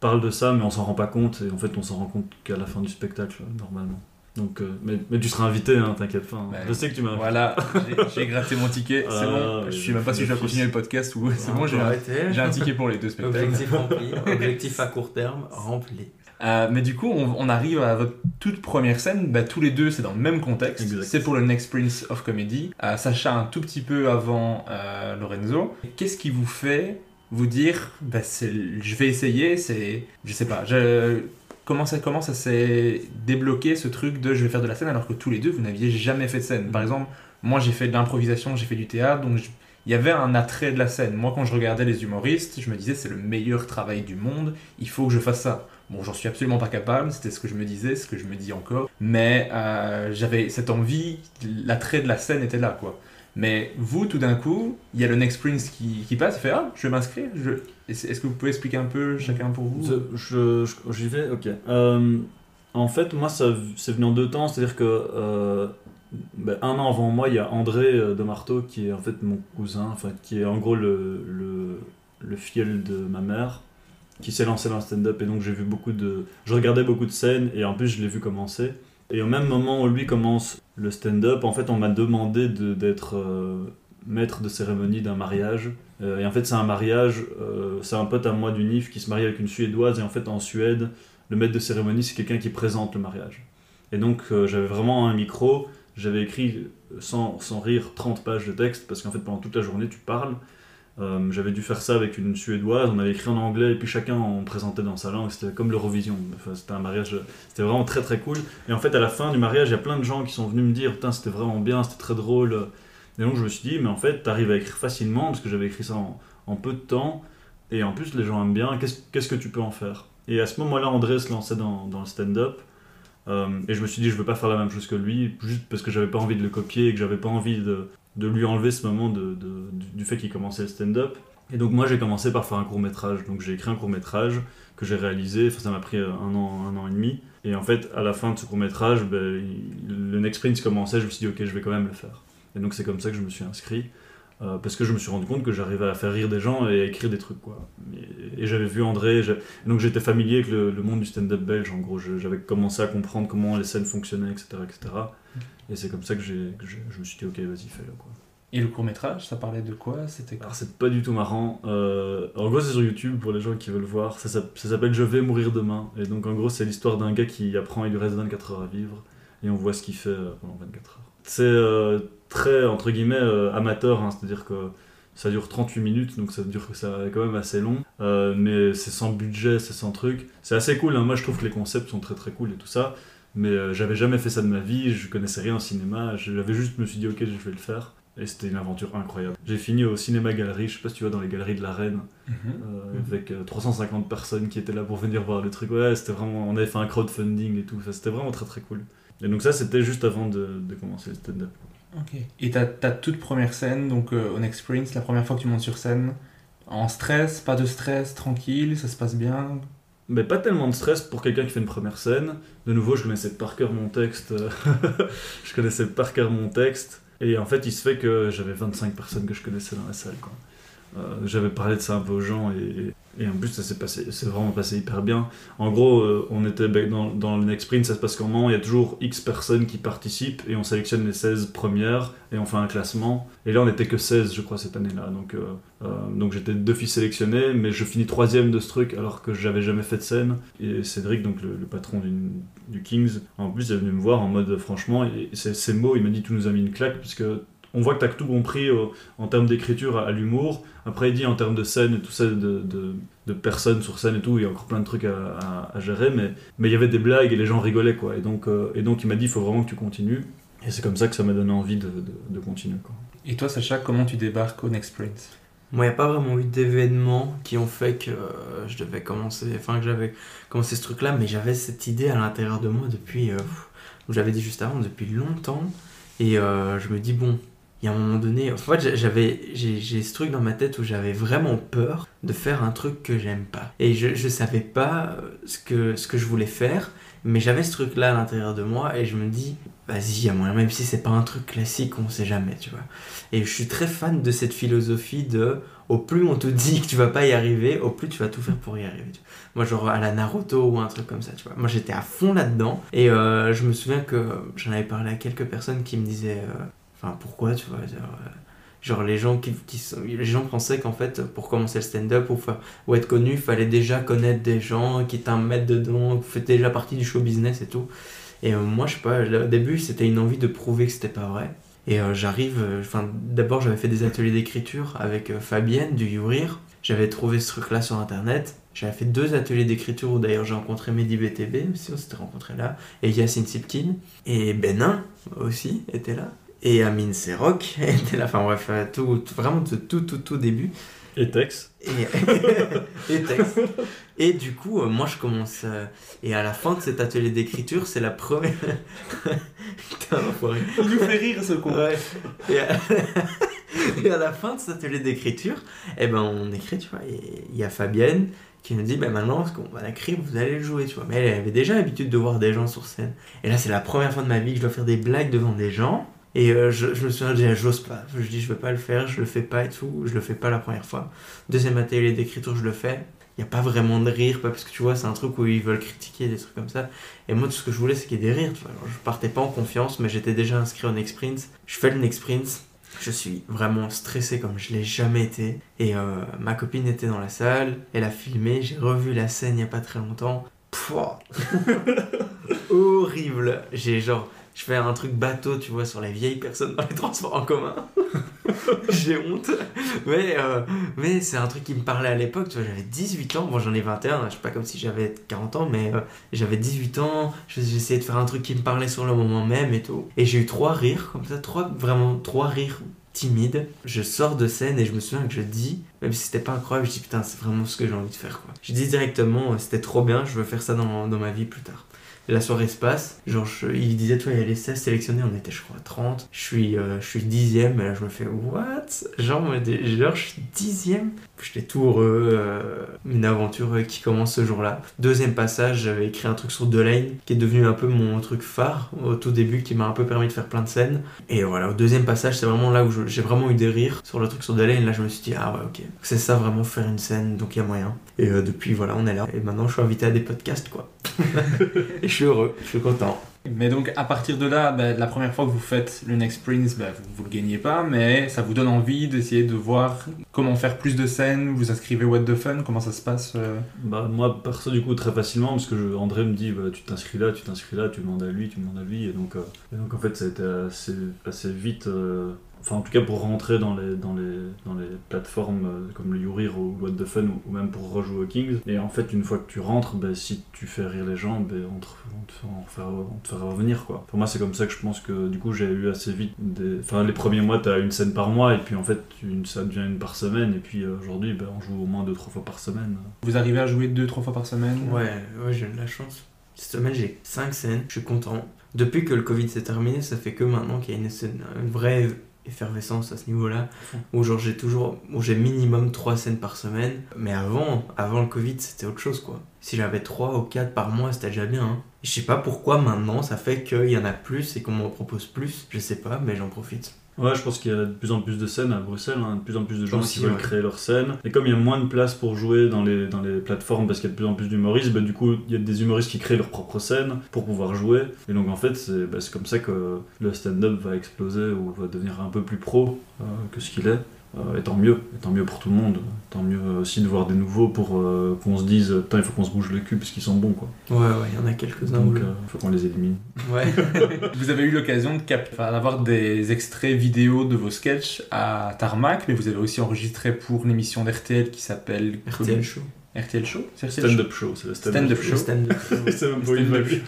parle de ça, mais on s'en rend pas compte, et en fait on s'en rend compte qu'à la fin du spectacle, normalement. Donc, euh, mais, mais tu seras invité, hein, t'inquiète pas. hein. Ouais. Je sais que tu m'as invité. Voilà, j'ai- gratté mon ticket, c'est Ah, bon. Je sais même pas si je dois continuer le podcast ou c'est bon, j'ai un, arrêté. j'ai un ticket pour les deux spectacles. Objectif rempli, objectif à court terme rempli. Euh, mais du coup, on, on arrive à votre toute première scène. Bah, tous les deux, c'est dans le même contexte. C'est pour le Next Prince of Comedy. Euh, Sacha un tout petit peu avant euh, Lorenzo. Qu'est-ce qui vous fait vous dire, bah, je vais essayer, c'est, je sais pas, je, comment ça, comment ça s'est débloqué ce truc de je vais faire de la scène alors que tous les deux vous n'aviez jamais fait de scène. Par exemple, moi j'ai fait de l'improvisation, j'ai fait du théâtre, donc il y avait un attrait de la scène. Moi quand je regardais les humoristes, je me disais c'est le meilleur travail du monde, il faut que je fasse ça. Bon, j'en suis absolument pas capable, c'était ce que je me disais, ce que je me dis encore, mais euh, j'avais cette envie, l'attrait de la scène était là, quoi. Mais vous, tout d'un coup, il y a le Next Prince qui, passe, il fait Ah, je vais m'inscrire. Est-ce que vous pouvez expliquer un peu chacun pour vous? Je- je- J'y vais, ok. Euh, en fait, moi, ça c'est venu en deux temps, c'est-à-dire que euh, ben, un an avant moi, il y a André euh, de Marteau qui est en fait mon cousin, enfin qui est en gros le, le, le fiel de ma mère, qui s'est lancé dans le stand-up et donc j'ai vu beaucoup de, je regardais beaucoup de scènes et en plus je l'ai vu commencer. Et au même moment où lui commence le stand-up, en fait, on m'a demandé de- d'être euh, maître de cérémonie d'un mariage. Euh, et en fait, c'est un mariage, euh, c'est un pote à moi du NIF qui se marie avec une Suédoise. Et en fait, en Suède, le maître de cérémonie, c'est quelqu'un qui présente le mariage. Et donc, j'avais vraiment un micro. J'avais écrit, sans, sans rire, 30 pages de texte, parce qu'en fait, pendant toute la journée, tu parles. Euh, j'avais dû faire ça avec une Suédoise, on avait écrit en anglais, et puis chacun on présentait dans sa langue, c'était comme l'Eurovision. C'était un mariage, c'était vraiment très très cool. Et en fait, à la fin du mariage, il y a plein de gens qui sont venus me dire Putain, c'était vraiment bien, c'était très drôle. Et donc, je me suis dit, mais en fait, t'arrives à écrire facilement, parce que j'avais écrit ça en, peu de temps, et en plus, les gens aiment bien, qu'est-ce que tu peux en faire? Et à ce moment-là, André se lançait dans, le stand-up. Euh, et je me suis dit, je veux pas faire la même chose que lui, juste parce que j'avais pas envie de le copier et que j'avais pas envie de, de lui enlever ce moment du, fait qu'il commençait le stand-up. Et donc moi j'ai commencé par faire un court métrage. Donc j'ai écrit un court métrage que j'ai réalisé. Enfin, ça m'a pris un an, un an et demi. Et en fait à la fin de ce court métrage, ben, le Next Prince commençait. Je me suis dit ok je vais quand même le faire. Et donc c'est comme ça que je me suis inscrit. euh, parce que je me suis rendu compte que j'arrivais à faire rire des gens et à écrire des trucs quoi. Et, et j'avais vu André, donc j'étais familier avec le, le monde du stand-up belge en gros. J'avais commencé à comprendre comment les scènes fonctionnaient, etc. etc. Et c'est comme ça que, j'ai- que je me suis dit ok vas-y fais-le quoi. Et le court-métrage, ça parlait de quoi? C'était quoi? Alors c'est pas du tout marrant. Euh, en gros c'est sur YouTube pour les gens qui veulent voir. Ça, ça s'appelle Je vais mourir demain. Et donc en gros c'est l'histoire d'un gars qui apprend il lui reste 24 heures à vivre. Et on voit ce qu'il fait euh, pendant 24 heures. C'est euh, très entre guillemets euh, amateur. hein, C'est-à-dire que ça dure 38 minutes. Donc ça dure ça est quand même assez long. Mais c'est sans budget, c'est sans truc. C'est assez cool. hein. Moi je trouve que les concepts sont très très cool et tout ça. Mais euh, j'avais jamais fait ça de ma vie. Je connaissais rien au cinéma. J'avais juste me suis dit ok je vais le faire. Et c'était une aventure incroyable. J'ai fini au cinéma galerie, je sais pas si tu vois dans les galeries de la Reine, Mhm. euh, avec euh, 350 personnes qui étaient là pour venir voir le truc. Ouais, c'était vraiment. On avait fait un crowdfunding et tout. Enfin, c'était vraiment très très cool. Et donc ça, c'était juste avant de, de commencer le stand-up. Ok. Et ta, ta toute première scène, donc euh, au Next Prince, la première fois que tu montes sur scène, en stress, pas de stress, tranquille, ça se passe bien? Mais pas tellement de stress pour quelqu'un qui fait une première scène. De nouveau, je connaissais par cœur mon texte. je connaissais par cœur mon texte. Et en fait, il se fait que j'avais 25 personnes que je connaissais dans la salle. Quoi. Euh, j'avais parlé de ça un peu aux gens et, et en plus ça s'est passé, c'est vraiment passé hyper bien. En gros, euh, on était dans, dans le Next Sprint, ça se passe comment? Il y a toujours X personnes qui participent et on sélectionne les 16 premières et on fait un classement. Et là, on n'était que 16, je crois, cette année-là. Donc, euh, euh, donc j'étais deux filles sélectionnées, mais je finis troisième de ce truc alors que j'avais jamais fait de scène. Et Cédric, donc le, patron du, Kings, en plus, est venu me voir en mode franchement, ces mots, il m'a dit Tu nous as mis une claque, puisque on voit que tu as tout compris en termes d'écriture à l'humour. Après, il dit en termes de scène et tout ça, de, de, de personnes sur scène et tout, il y a encore plein de trucs à, à- à gérer, mais mais il y avait des blagues et les gens rigolaient, quoi. Et donc, euh, et donc il m'a dit il faut vraiment que tu continues. Et c'est comme ça que ça m'a donné envie de, de, de continuer, quoi. Et toi, Sacha, comment tu débarques au Next Prince Moi, il n'y a pas vraiment eu d'événements qui ont fait que euh, je devais commencer, enfin que j'avais commencé ce truc-là, mais j'avais cette idée à l'intérieur de moi depuis, euh, j'avais dit juste avant, depuis longtemps. Et euh, je me dis, bon, il y a un moment donné, en fait, j'a- j'avais, j'ai, ce truc dans ma tête où j'avais vraiment peur de faire un truc que j'aime pas. Et je, je savais pas euh, ce que, ce que je voulais faire, mais j'avais ce truc-là à l'intérieur de moi et je me dis, vas-y, a moyen, même si c'est pas un truc classique, on sait jamais, tu vois. Et je suis très fan de cette philosophie de au plus on te dit que tu vas pas y arriver, au plus tu vas tout faire pour y arriver. Moi, genre à la Naruto ou un truc comme ça, tu vois. Moi, j'étais à fond là-dedans. Et euh, je me souviens que j'en avais parlé à quelques personnes qui me disaient, euh, enfin, pourquoi, tu vois. Genre, euh, les gens qui, sont- les gens pensaient qu'en fait, pour commencer le stand-up ou, ou être connu, il fallait déjà connaître des gens qui maître dedans, qui faisaient déjà partie du show business et tout. Et euh, moi, je sais pas, au début, c'était une envie de prouver que c'était pas vrai. Et euh, j'arrive, enfin, d'abord j'avais fait des ateliers d'écriture avec Fabienne du Yourir. J'avais trouvé ce truc-là sur internet. J'avais fait deux ateliers d'écriture où d'ailleurs j'ai rencontré Mehdi BTB aussi, on s'était rencontrés là, et Yacine Sipkin, et Benin aussi était là, et Amine Serok était là, enfin bref, euh, tout, tout- vraiment de tout, tout, tout début. Et Tex. Et, et texte. Et du coup, euh, moi je commence. euh, et à la fin de cet atelier d'écriture, c'est la première. Putain, enfoiré. Il nous fait rire ce con. Ouais. Et à... et à la fin de cet atelier d'écriture, eh ben on écrit, tu vois. Et il y a Fabienne qui nous dit ben maintenant, ce qu'on va écrire, vous allez le jouer, tu vois. Mais elle avait déjà l'habitude de voir des gens sur scène. Et là, c'est la première fois de ma vie que je dois faire des blagues devant des gens. Et euh, je, je me souviens, déjà, j'ose pas. Je dis, je veux pas le faire, je le fais pas et tout. Je le fais pas la première fois. Deuxième atelier d'écriture, je le fais. Il n'y a pas vraiment de rire, parce que tu vois, c'est un truc où ils veulent critiquer, des trucs comme ça. Et moi, tout ce que je voulais, c'est qu'il y ait des rires. Tu vois. Je partais pas en confiance, mais j'étais déjà inscrit au Next Sprint. Je fais le Next Sprint. Je suis vraiment stressé comme je l'ai jamais été. Et euh, ma copine était dans la salle, elle a filmé, j'ai revu la scène il n'y a pas très longtemps. Pouah. Horrible. J'ai genre, je fais un truc bateau, tu vois, sur les vieilles personnes dans les transports en commun. j'ai honte. Mais, euh, mais c'est un truc qui me parlait à l'époque, tu vois, j'avais 18 ans, bon j'en ai 21, je suis pas comme si j'avais 40 ans, mais euh, j'avais 18 ans, je- j'essayais de faire un truc qui me parlait sur le moment même et tout. Et j'ai eu trois rires, comme ça, trois, vraiment trois rires timides. Je sors de scène et je me souviens que je dis, même si c'était pas incroyable, je dis putain, c'est vraiment ce que j'ai envie de faire quoi. Je dis directement, euh, c'était trop bien, je veux faire ça dans, dans ma vie plus tard. La soirée se passe, genre je- il disait toi il y a les 16 sélectionnés, on était je crois 30, je suis, euh, je suis dixième et là je me fais what? Genre, genre je suis dixième J'étais tout heureux, euh, une aventure euh, qui commence ce jour-là. Deuxième passage, j'avais écrit un truc sur Delane qui est devenu un peu mon truc phare au tout début qui m'a un peu permis de faire plein de scènes. Et voilà, au deuxième passage, c'est vraiment là où j'ai vraiment eu des rires sur le truc sur Delane. Là je me suis dit ah ouais ok, c'est ça vraiment faire une scène, donc il y a moyen. Et euh, depuis voilà, on est là. Et maintenant je suis invité à des podcasts quoi. et je suis heureux, je suis content. Mais donc à partir de là, bah, la première fois que vous faites le Next Prince, bah, vous, vous le gagnez pas, mais ça vous donne envie d'essayer de voir comment faire plus de scènes, vous inscrivez What the Fun, comment ça se passe euh? Bah, moi, perso, du coup, très facilement, parce que je- André me dit, bah, tu t'inscris là, tu t'inscris là, tu demandes à lui, tu demandes à lui, et donc, euh, et donc en fait, ça a été assez, assez vite, euh, enfin, en tout cas, pour rentrer dans les, dans les, dans les plateformes euh, comme le YouRear ou What the Fun, ou, ou même pour rejouer au Kings, et en fait, une fois que tu rentres, bah, si tu fais rire les gens, bah, on, te, on, te, on, te fera, on te fera revenir, quoi. Pour moi, c'est comme ça que je pense que, du coup, j'ai eu assez vite, des... enfin, les premiers mois, t'as une scène par mois, et puis en fait, une, ça devient une par semaine, et puis euh, aujourd'hui, bah, on joue au moins deux, trois fois par semaine. Vous arrivez à jouer deux, trois fois par semaine Ouais, ouais, j'ai eu de la chance. Cette semaine, j'ai 5 scènes, je suis content. Depuis que le Covid s'est terminé, ça fait que maintenant qu'il y a une, scène- une vraie effervescence à ce niveau-là, où genre j'ai toujours, où j'ai minimum 3 scènes par semaine. Mais avant, avant le Covid, c'était autre chose quoi. Si j'avais 3 ou 4 par mois, c'était déjà bien. hein. Je sais pas pourquoi maintenant ça fait qu'il y en a plus et qu'on m'en propose plus, je sais pas, mais j'en profite. Ouais, je pense qu'il y a de plus en plus de scènes à Bruxelles, hein, de plus en plus de gens Aussi, qui veulent ouais. créer leur scène. Et comme il y a moins de place pour jouer dans les, dans les plateformes parce qu'il y a de plus en plus d'humoristes, bah, du coup, il y a des humoristes qui créent leur propre scène pour pouvoir jouer. Et donc, en fait, c'est bah, c'est comme ça que le stand-up va exploser ou va devenir un peu plus pro euh, que ce qu'il est. Euh, et tant mieux, et tant mieux pour tout le monde. Tant mieux aussi de voir des nouveaux pour euh, qu'on se dise, putain, il faut qu'on se bouge le cul parce qu'ils sont bons, quoi. Ouais, ouais, il y en a quelques-uns. Donc, il faut qu'on les élimine. Ouais. Vous avez eu l'occasion de cap- enfin, d'avoir des extraits vidéo de vos sketchs à Tarmac, mais vous avez aussi enregistré pour l'émission d'RTL qui s'appelle RTL Show. RTL Show Stand-up show, c'est le Stand-up show. Blague.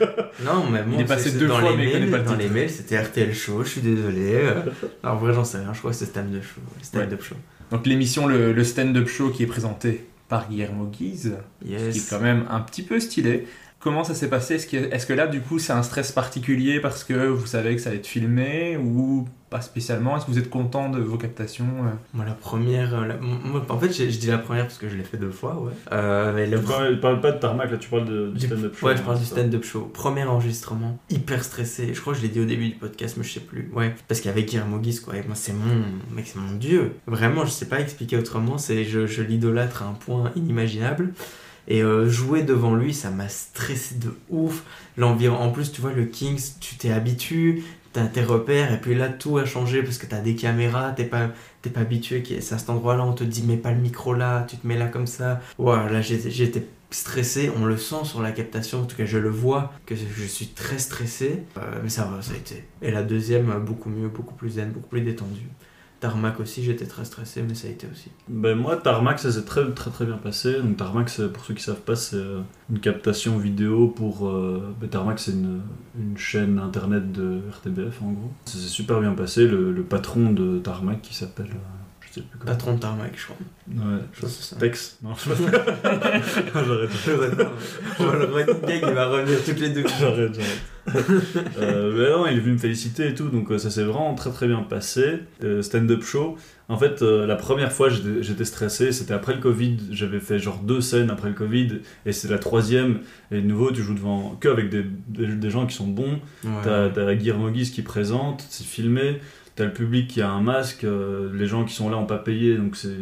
Non, mais bon, Il est passé c'est- deux dans fois, les mais il connaît pas le Dans les mails, c'était RTL Show, je suis désolé. Alors, en vrai, j'en sais rien, je crois que c'est stand-up show. Stand-up show. Donc l'émission, le, le stand-up show qui est présenté par Guillermo Guise, qui est quand même un petit peu stylé. Comment ça s'est passé? Est-ce que, là, du coup, c'est un stress particulier parce que vous savez que ça va être filmé ou pas spécialement? Est-ce que vous êtes content de vos captations euh? Moi, la première. euh, la- moi, en fait, je dis la première parce que je l'ai fait deux fois, ouais. Euh, mais le Tu parles, parles pas de tarmac, là, tu parles de, du Du- stand-up show. Ouais, je hein, parle du c'est ça. stand-up show. Premier enregistrement, hyper stressé. Je crois que je l'ai dit au début du podcast, mais je sais plus. Ouais, parce qu'avec Guillermo Guise, quoi. Et moi, c'est mon mec, c'est mon dieu. Vraiment, je sais pas expliquer autrement. C'est je, je l'idolâtre à un point inimaginable. Et euh, jouer devant lui, ça m'a stressé de ouf. L'environ, en plus, tu vois, le Kings, tu t'es habitué, t'as tes repères, et puis là, tout a changé parce que t'as des caméras, t'es pas, t'es pas habitué. C'est à cet endroit-là, on te dit, mets pas le micro là, tu te mets là comme ça. Ouah, là, j'étais stressé, on le sent sur la captation, en tout cas je le vois, que je suis très stressé, Euh, mais ça va, ça a été. Et la deuxième, beaucoup mieux, beaucoup plus zen, beaucoup plus détendu. Tarmac aussi, j'étais très stressé, mais ça a été aussi. Ben moi, Tarmac, ça s'est très, très très bien passé. Donc Tarmac, pour ceux qui savent pas, c'est euh, une captation vidéo pour... euh, ben, Tarmac, c'est une, une chaîne internet de RTBF, en gros. Ça s'est super bien passé. Le, le patron de Tarmac, qui s'appelle... je sais plus comment. Patron de Tarmac, je crois. Ouais, Je pense que c'est ça. Tex. Non, je J'arrête. On va le remettre gag, il va revenir toutes les deux. J'arrête, j'arrête. euh, mais non, il est venu me féliciter et tout, donc euh, ça s'est vraiment très très bien passé. Euh, Stand-up show. En fait, euh, la première fois, j'étais stressé. C'était après le Covid. J'avais fait genre deux scènes après le Covid, et c'est la troisième. Et de nouveau, tu joues devant que avec des, des, des gens qui sont bons. Ouais. T'as t'as Guillermo Guise qui présente, c'est filmé. T'as le public qui a un masque. euh, les gens qui sont là ont pas payé, donc c'est.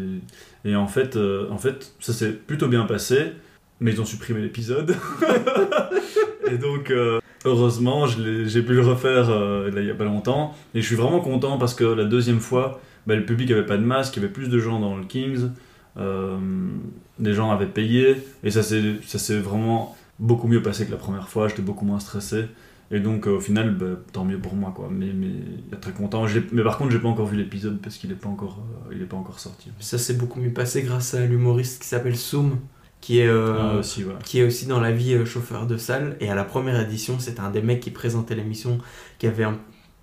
Et en fait, euh, en fait, ça s'est plutôt bien passé. Mais ils ont supprimé l'épisode. et donc, euh, heureusement, j'ai pu le refaire il y a pas longtemps. Et je suis vraiment content parce que la deuxième fois, bah, le public avait pas de masque, il y avait plus de gens dans le Kings. les gens avaient payé. Et ça s'est vraiment beaucoup mieux passé que la première fois. J'étais beaucoup moins stressé. Et donc, euh, au final, bah, tant mieux pour moi, quoi. Mais, mais très content. Mais par contre, j'ai pas encore vu l'épisode parce qu'il est pas encore, euh, il est pas encore sorti. Ça s'est beaucoup mieux passé grâce à l'humoriste qui s'appelle Soum, qui est, euh, Ah, aussi, ouais. qui est aussi dans la vie chauffeur de salle. Et à la première édition, c'était un des mecs qui présentait l'émission, qui avait un-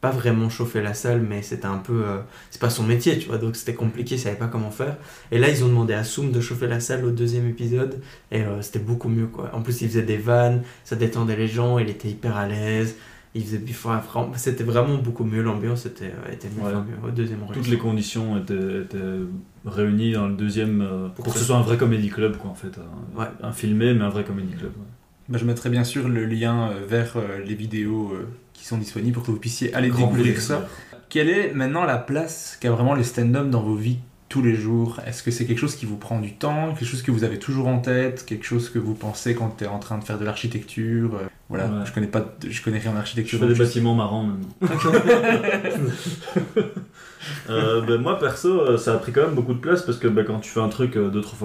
pas vraiment chauffé la salle, mais c'était un peu. euh, c'est pas son métier, tu vois, donc c'était compliqué, il savait pas comment faire. Et là, ils ont demandé à Soum de chauffer la salle au deuxième épisode, et euh, c'était beaucoup mieux, quoi. En plus, il faisait des vannes, ça détendait les gens, il était hyper à l'aise. Il faisait. C'était vraiment beaucoup mieux, l'ambiance était, euh, était mieux, Ouais. mieux au deuxième Toutes les conditions étaient, étaient réunies dans le deuxième euh, pour, Pour que ce soit un vrai comédie club, quoi, en fait. Un, Ouais. un filmé, mais un vrai comédie club. ouais. Bah, je mettrai bien sûr le lien vers euh, les vidéos euh, qui sont disponibles pour que vous puissiez aller Grand découvrir plaisir. ça. Quelle est maintenant la place qu'a vraiment les stand-up dans vos vies tous les jours? Est-ce que c'est quelque chose qui vous prend du temps, quelque chose que vous avez toujours en tête, quelque chose que vous pensez quand tu es en train de faire de l'architecture euh, Voilà, Ouais. je connais pas, de- je connais rien en Je architecture. fais des je- bâtiments marrants maintenant. Euh, ben, moi, perso, euh, ça a pris quand même beaucoup de place parce que ben, quand tu fais un truc deux, trois fois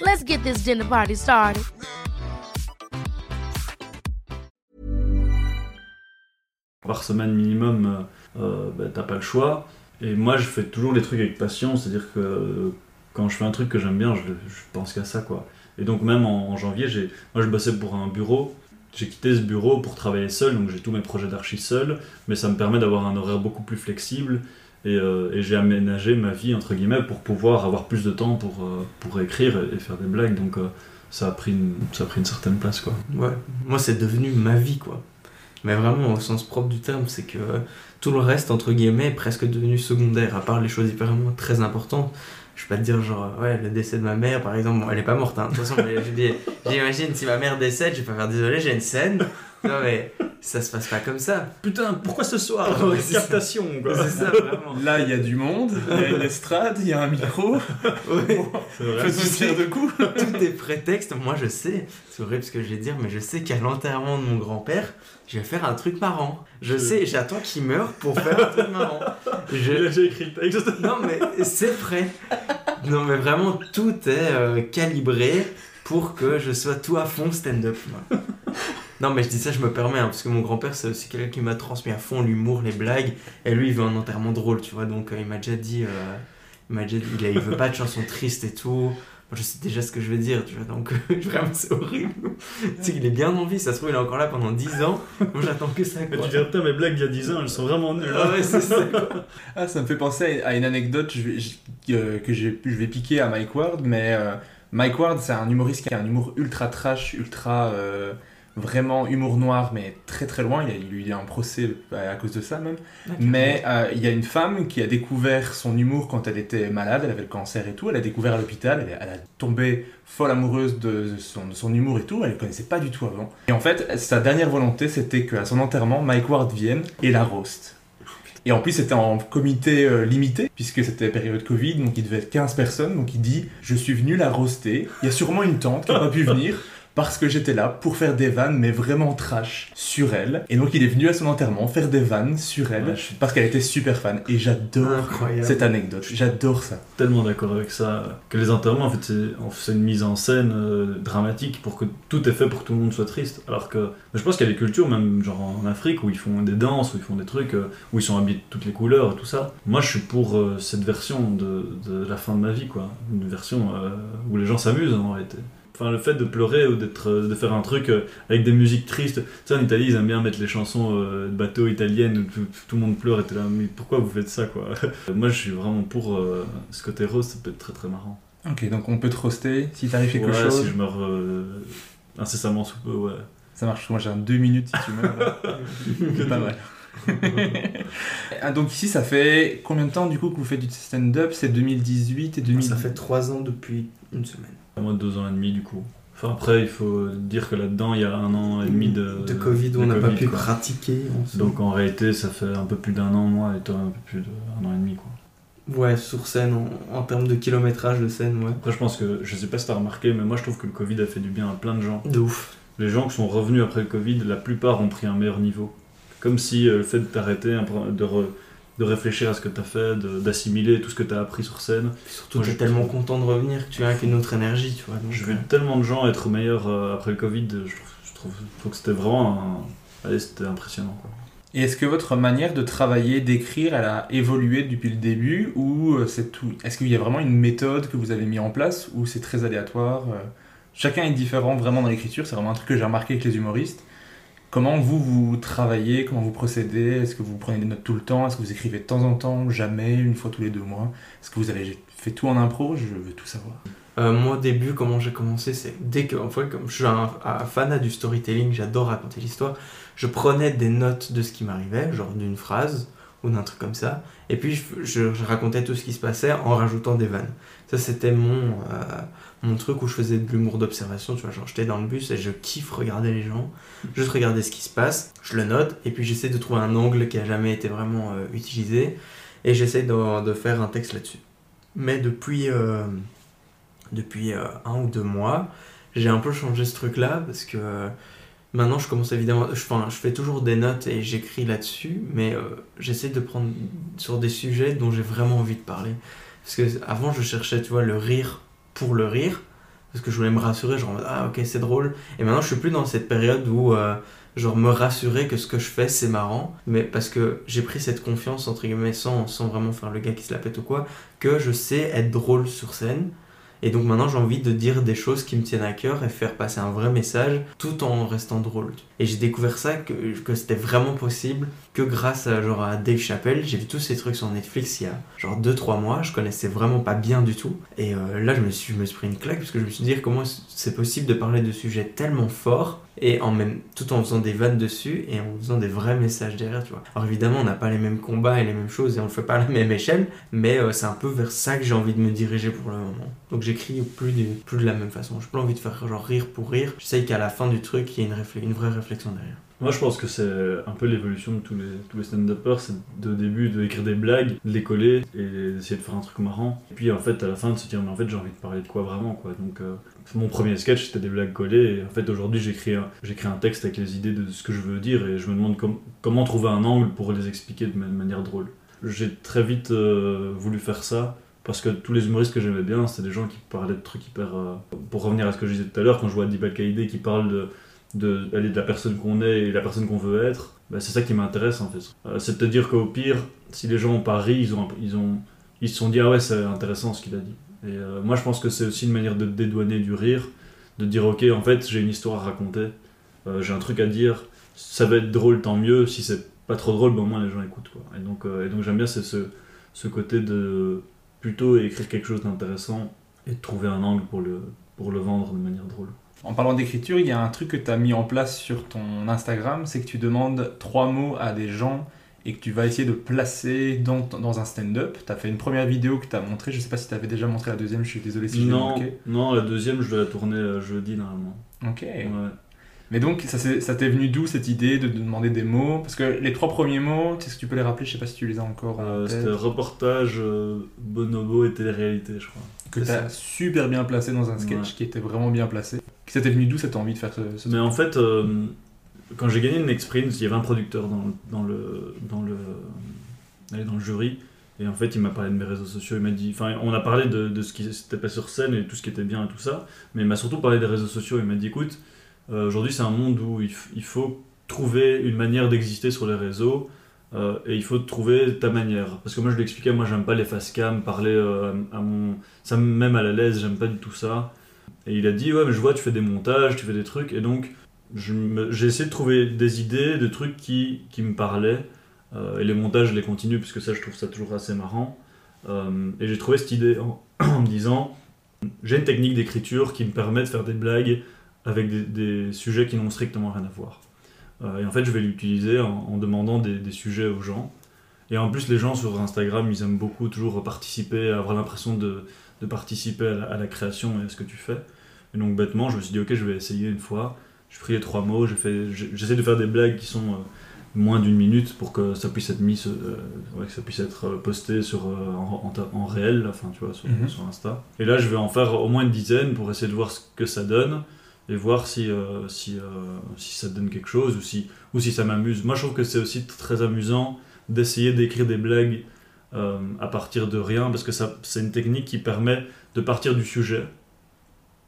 Let's get this dinner party started. par semaine minimum, euh, euh, ben, t'as pas le choix. Et moi, je fais toujours les trucs avec passion, c'est-à-dire que euh, quand je fais un truc que j'aime bien, je, pense qu'à ça, quoi. Et donc même en, janvier, moi je bossais pour un bureau, j'ai quitté ce bureau pour travailler seul, donc j'ai tous mes projets d'archi seul, mais ça me permet d'avoir un horaire beaucoup plus flexible, et, euh, et j'ai aménagé ma vie, entre guillemets, pour pouvoir avoir plus de temps pour, euh, pour écrire et, faire des blagues, donc euh, ça, a pris une, ça a pris une certaine place, quoi. Ouais, moi c'est devenu ma vie quoi. Mais vraiment au sens propre du terme, c'est que tout le reste, entre guillemets, est presque devenu secondaire, à part les choses hyper très importantes. Je vais pas te dire genre, ouais, le décès de ma mère par exemple, bon, elle est pas morte, hein. de toute façon, j'imagine si ma mère décède, je vais pas faire désolé, j'ai une scène. Non mais ça se passe pas comme ça. Putain, pourquoi ce soir Ouais, c'est ça. Captation, quoi. C'est ça vraiment. Là, il y a du monde, il y a une estrade, il y a un micro. Ouais. C'est vrai. De coups. Tout est prétexte. Moi, je sais, c'est horrible ce que je vais dire, mais je sais qu'à l'enterrement de mon grand-père, je vais faire un truc marrant. Je Je- sais, j'attends qu'il meure pour faire un truc marrant. Je- J'ai écrit le texte. Non, mais c'est prêt. Non, mais vraiment, tout est euh, calibré pour que je sois tout à fond stand-up. Non, mais je dis ça, je me permets, hein, parce que mon grand-père, c'est aussi quelqu'un qui m'a transmis à fond l'humour, les blagues, et lui, il veut un enterrement drôle, tu vois, donc euh, il m'a déjà dit, euh, il m'a déjà dit, il, a- il veut pas de chansons tristes et tout, Moi, je sais déjà ce que je vais dire, tu vois, donc vraiment, c'est horrible. tu sais qu'il est bien en vie, ça se trouve, il est encore là pendant 10 ans. Moi, j'attends que ça. Mais Quoi. tu dirais, putain, mes blagues il y a 10 ans, elles sont vraiment nulles. Ah ouais, c'est ça. quoi. Ah, ça me fait penser à une anecdote je vais- je- euh, que j'ai- je vais piquer à Mike Ward, mais euh, Mike Ward, c'est un humoriste qui a un humour ultra trash, ultra euh, vraiment humour noir, mais très très loin. Il a il a eu un procès euh, à cause de ça même. Mais euh, il y a une femme qui a découvert son humour quand elle était malade, elle avait le cancer et tout. Elle a découvert à l'hôpital, elle, elle a tombé folle amoureuse de, de son, de son humour et tout. Elle ne connaissait pas du tout avant. Et en fait, sa dernière volonté, c'était qu'à son enterrement, Mike Ward vienne et la roast. Et en plus, c'était en comité euh, limité, puisque c'était période Covid, donc il devait être 15 personnes. Donc il dit Je suis venu la roaster. Il y a sûrement une tante qui n'a pas pu venir. Parce que j'étais là pour faire des vannes, mais vraiment trash, sur elle. Et donc il est venu à son enterrement faire des vannes sur elle, Ouais, je suis parce qu'elle était super fan. Et j'adore cette anecdote, j'adore ça. tellement d'accord avec ça. Que les enterrements, en fait, c'est une mise en scène euh, dramatique pour que tout est fait pour que tout le monde soit triste. Alors que je pense qu'il y a des cultures, même genre en Afrique, où ils font des danses, où ils font des trucs, euh, où ils sont habillés de toutes les couleurs et tout ça. Moi, je suis pour euh, cette version de, de la fin de ma vie, quoi. Une version où les gens s'amusent en réalité. Enfin, le fait de pleurer ou d'être, euh, de faire un truc euh, avec des musiques tristes. Tu sais, en Italie, ils aiment bien mettre les chansons euh, de bateau italiennes où tout, tout le monde pleure et t'es là, mais pourquoi vous faites ça, quoi? Moi, je suis vraiment pour euh, ce côté rose, ça peut être très très marrant. Ok, donc on peut te roaster si t'arrives quelque ouais, chose. si je meurs euh, incessamment sous peu, ouais. Ça marche, moi j'ai un 2 minutes si tu meurs. C'est pas mal. Donc ici, ça fait combien de temps du coup que vous faites du stand-up? C'est 2018 et 2000... Ça fait 3 ans depuis une semaine. Moi, deux ans et demi, du coup. Enfin, après, il faut dire que là-dedans, il y a un an et demi de, de Covid où on n'a pas pu quoi. pratiquer. Donc en réalité, ça fait un peu plus d'un an, moi, et toi, un peu plus d'un an et demi, quoi. Ouais, sur scène, en, en termes de kilométrage de scène, ouais. Après, je pense que, je sais pas si t'as remarqué, mais moi, je trouve que le Covid a fait du bien à plein de gens. De ouf. Les gens qui sont revenus après le Covid, la plupart ont pris un meilleur niveau. Comme si euh, le fait de t'arrêter, de, re- de réfléchir à ce que t'as fait, de- d'assimiler tout ce que t'as appris sur scène. Puis surtout, t'es je- tellement content de revenir que tu viens avec une autre énergie, tu vois. donc, vu euh, tellement de gens être meilleurs euh, après le Covid, je trouve, je trouve, je trouve que c'était vraiment un- allez, c'était impressionnant. Quoi. Et est-ce que votre manière de travailler, d'écrire, elle a évolué depuis le début ou euh, c'est tout Est-ce qu'il y a vraiment une méthode que vous avez mis en place ou c'est très aléatoire Chacun est différent vraiment dans l'écriture, c'est vraiment un truc que j'ai remarqué avec les humoristes. Comment vous, vous travaillez, comment vous procédez? Est-ce que vous prenez des notes tout le temps? Est-ce que vous écrivez de temps en temps Jamais Une fois tous les deux mois? Est-ce que vous avez fait tout en impro? Je veux tout savoir. Euh, moi, au début, comment j'ai commencé, c'est dès que, en fait, comme je suis un, fanat du storytelling, j'adore raconter l'histoire, je prenais des notes de ce qui m'arrivait, genre d'une phrase ou d'un truc comme ça, et puis je racontais tout ce qui se passait en rajoutant des vannes. Ça, c'était mon, euh, mon truc où je faisais de l'humour d'observation, tu vois, genre j'étais dans le bus et je kiffe regarder les gens, juste regarder ce qui se passe, je le note, et puis j'essaie de trouver un angle qui a jamais été vraiment euh, utilisé, et j'essaie de, faire un texte là-dessus. Mais depuis... euh, depuis euh, un ou deux mois. J'ai un peu changé ce truc-là parce que maintenant je commence évidemment. Je, enfin, je fais toujours des notes et j'écris là-dessus, mais j'essaie de prendre sur des sujets dont j'ai vraiment envie de parler. Parce que avant je cherchais, tu vois, le rire pour le rire, parce que je voulais me rassurer, genre ah ok c'est drôle. Et maintenant je suis plus dans cette période où euh, genre me rassurer que ce que je fais c'est marrant, mais parce que j'ai pris cette confiance entre guillemets sans, sans vraiment faire le gars qui se la pète ou quoi, que je sais être drôle sur scène. Et donc maintenant j'ai envie de dire des choses qui me tiennent à cœur et faire passer un vrai message tout en restant drôle. Et j'ai découvert ça que, que c'était vraiment possible que grâce à, genre, à Dave Chappelle. J'ai vu tous ces trucs sur Netflix il y a genre 2-3 mois, je connaissais vraiment pas bien du tout. Et euh, là je me, suis, je me suis pris une claque parce que je me suis dit comment c'est possible de parler de sujets tellement forts et en même tout en faisant des vannes dessus et en faisant des vrais messages derrière, tu vois. Alors évidemment, on n'a pas les mêmes combats et les mêmes choses et on le fait pas à la même échelle, mais euh, c'est un peu vers ça que j'ai envie de me diriger pour le moment. Donc j'écris plus de, plus de la même façon. J'ai pas envie de faire genre rire pour rire. J'essaye qu'à la fin du truc, il y ait une, une vraie réflexion Moi, je pense que c'est un peu l'évolution de tous les, stand-uppers. C'est de début d'écrire des blagues, de les coller et d'essayer de faire un truc marrant. Et puis, en fait, à la fin, de se dire, mais en fait, j'ai envie de parler de quoi vraiment, quoi. Donc, euh, mon premier sketch, c'était des blagues collées. Et en fait, aujourd'hui, j'écris un, un texte avec les idées de ce que je veux dire et je me demande com- comment trouver un angle pour les expliquer de ma- manière drôle. J'ai très vite euh, voulu faire ça. Parce que tous les humoristes que j'aimais bien, c'était des gens qui parlaient de trucs hyper. euh, Pour revenir à ce que je disais tout à l'heure, quand je vois Dibal Kaïdé qui parle de, de, aller de la personne qu'on est et la personne qu'on veut être, bah, c'est ça qui m'intéresse en fait. Euh, c'est de te dire qu'au pire, si les gens ont pas ri, ils, ont, se sont dit ah ouais, c'est intéressant ce qu'il a dit. Et euh, moi, je pense que c'est aussi une manière de dédouaner du rire, de dire ok, en fait, j'ai une histoire à raconter, euh, j'ai un truc à dire, ça va être drôle, tant mieux. Si c'est pas trop drôle, ben, au moins les gens écoutent. Et donc, j'aime bien ce, côté de plutôt écrire quelque chose d'intéressant et de trouver un angle pour le, pour le vendre de manière drôle. En parlant d'écriture, il y a un truc que tu as mis en place sur ton Instagram, c'est que tu demandes trois mots à des gens et que tu vas essayer de placer dans, dans un stand-up. Tu as fait une première vidéo que tu as montré, je sais pas si tu avais déjà montré la deuxième, je suis désolé si je l'ai non, non, la deuxième, je vais la tourner euh, jeudi normalement. Ok. Ouais. Mais donc, ça, t'est venu d'où cette idée de, de demander des mots? Parce que les trois premiers mots, est-ce que tu peux les rappeler? Je sais pas si tu les as encore en Euh. C'était reportage, euh, bonobo et télé-réalité, je crois. que tu as super bien placé dans un sketch Ouais. qui était vraiment bien placé. Ça t'est venu d'où cette envie de faire ce, ce Mais en fait, euh, quand j'ai gagné le Next Sprint, il y avait un producteur dans, dans, le, dans, le, dans le jury. Et en fait, il m'a parlé de mes réseaux sociaux. Il m'a dit, enfin, on a parlé de, de ce qui s'était passé sur scène et tout ce qui était bien et tout ça. Mais il m'a surtout parlé des réseaux sociaux. Il m'a dit, écoute, euh, aujourd'hui, c'est un monde où il, faut trouver une manière d'exister sur les réseaux. euh, et il faut trouver ta manière. Parce que moi, je lui expliquais, moi, j'aime pas les face cam, parler euh, à mon. Ça me met mal à l'aise, j'aime pas du tout ça. Et il a dit, ouais, mais je vois, tu fais des montages, tu fais des trucs. Et donc, j'ai essayé de trouver des idées, de trucs qui, qui me parlaient. Euh, et les montages, je les continue, puisque ça, je trouve ça toujours assez marrant. Euh, et j'ai trouvé cette idée en, me disant, j'ai une technique d'écriture qui me permet de faire des blagues avec des, des sujets qui n'ont strictement rien à voir. Euh, et en fait, je vais l'utiliser en, demandant des, des sujets aux gens. Et en plus, les gens sur Instagram, ils aiment beaucoup toujours participer, avoir l'impression de, de participer à la création et à ce que tu fais. Et donc, bêtement, je me suis dit, ok, je vais essayer une fois. J'ai pris les trois mots, j'essaie de faire des blagues qui sont euh, moins d'une minute pour que ça puisse être mis, euh, ouais, que ça puisse être euh, posté sur, euh, en, en- en réel, enfin, tu vois, sur, Mhm. sur Insta. Et là, je vais en faire au moins une dizaine pour essayer de voir ce que ça donne et voir si, euh, si, euh, si ça donne quelque chose ou si, ou si ça m'amuse. Moi, je trouve que c'est aussi très amusant d'essayer d'écrire des blagues euh, à partir de rien parce que c'est une technique qui permet de partir du sujet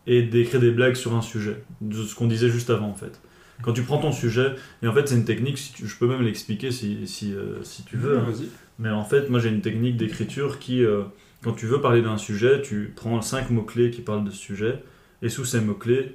et d'écrire des blagues sur un sujet, de ce qu'on disait juste avant en fait. Quand tu prends ton sujet, et en fait c'est une technique, si tu- je peux même l'expliquer si, si, euh, si tu veux, hein. Mais en fait moi j'ai une technique d'écriture qui, euh, quand tu veux parler d'un sujet, tu prends cinq mots-clés qui parlent de ce sujet, et sous ces mots-clés,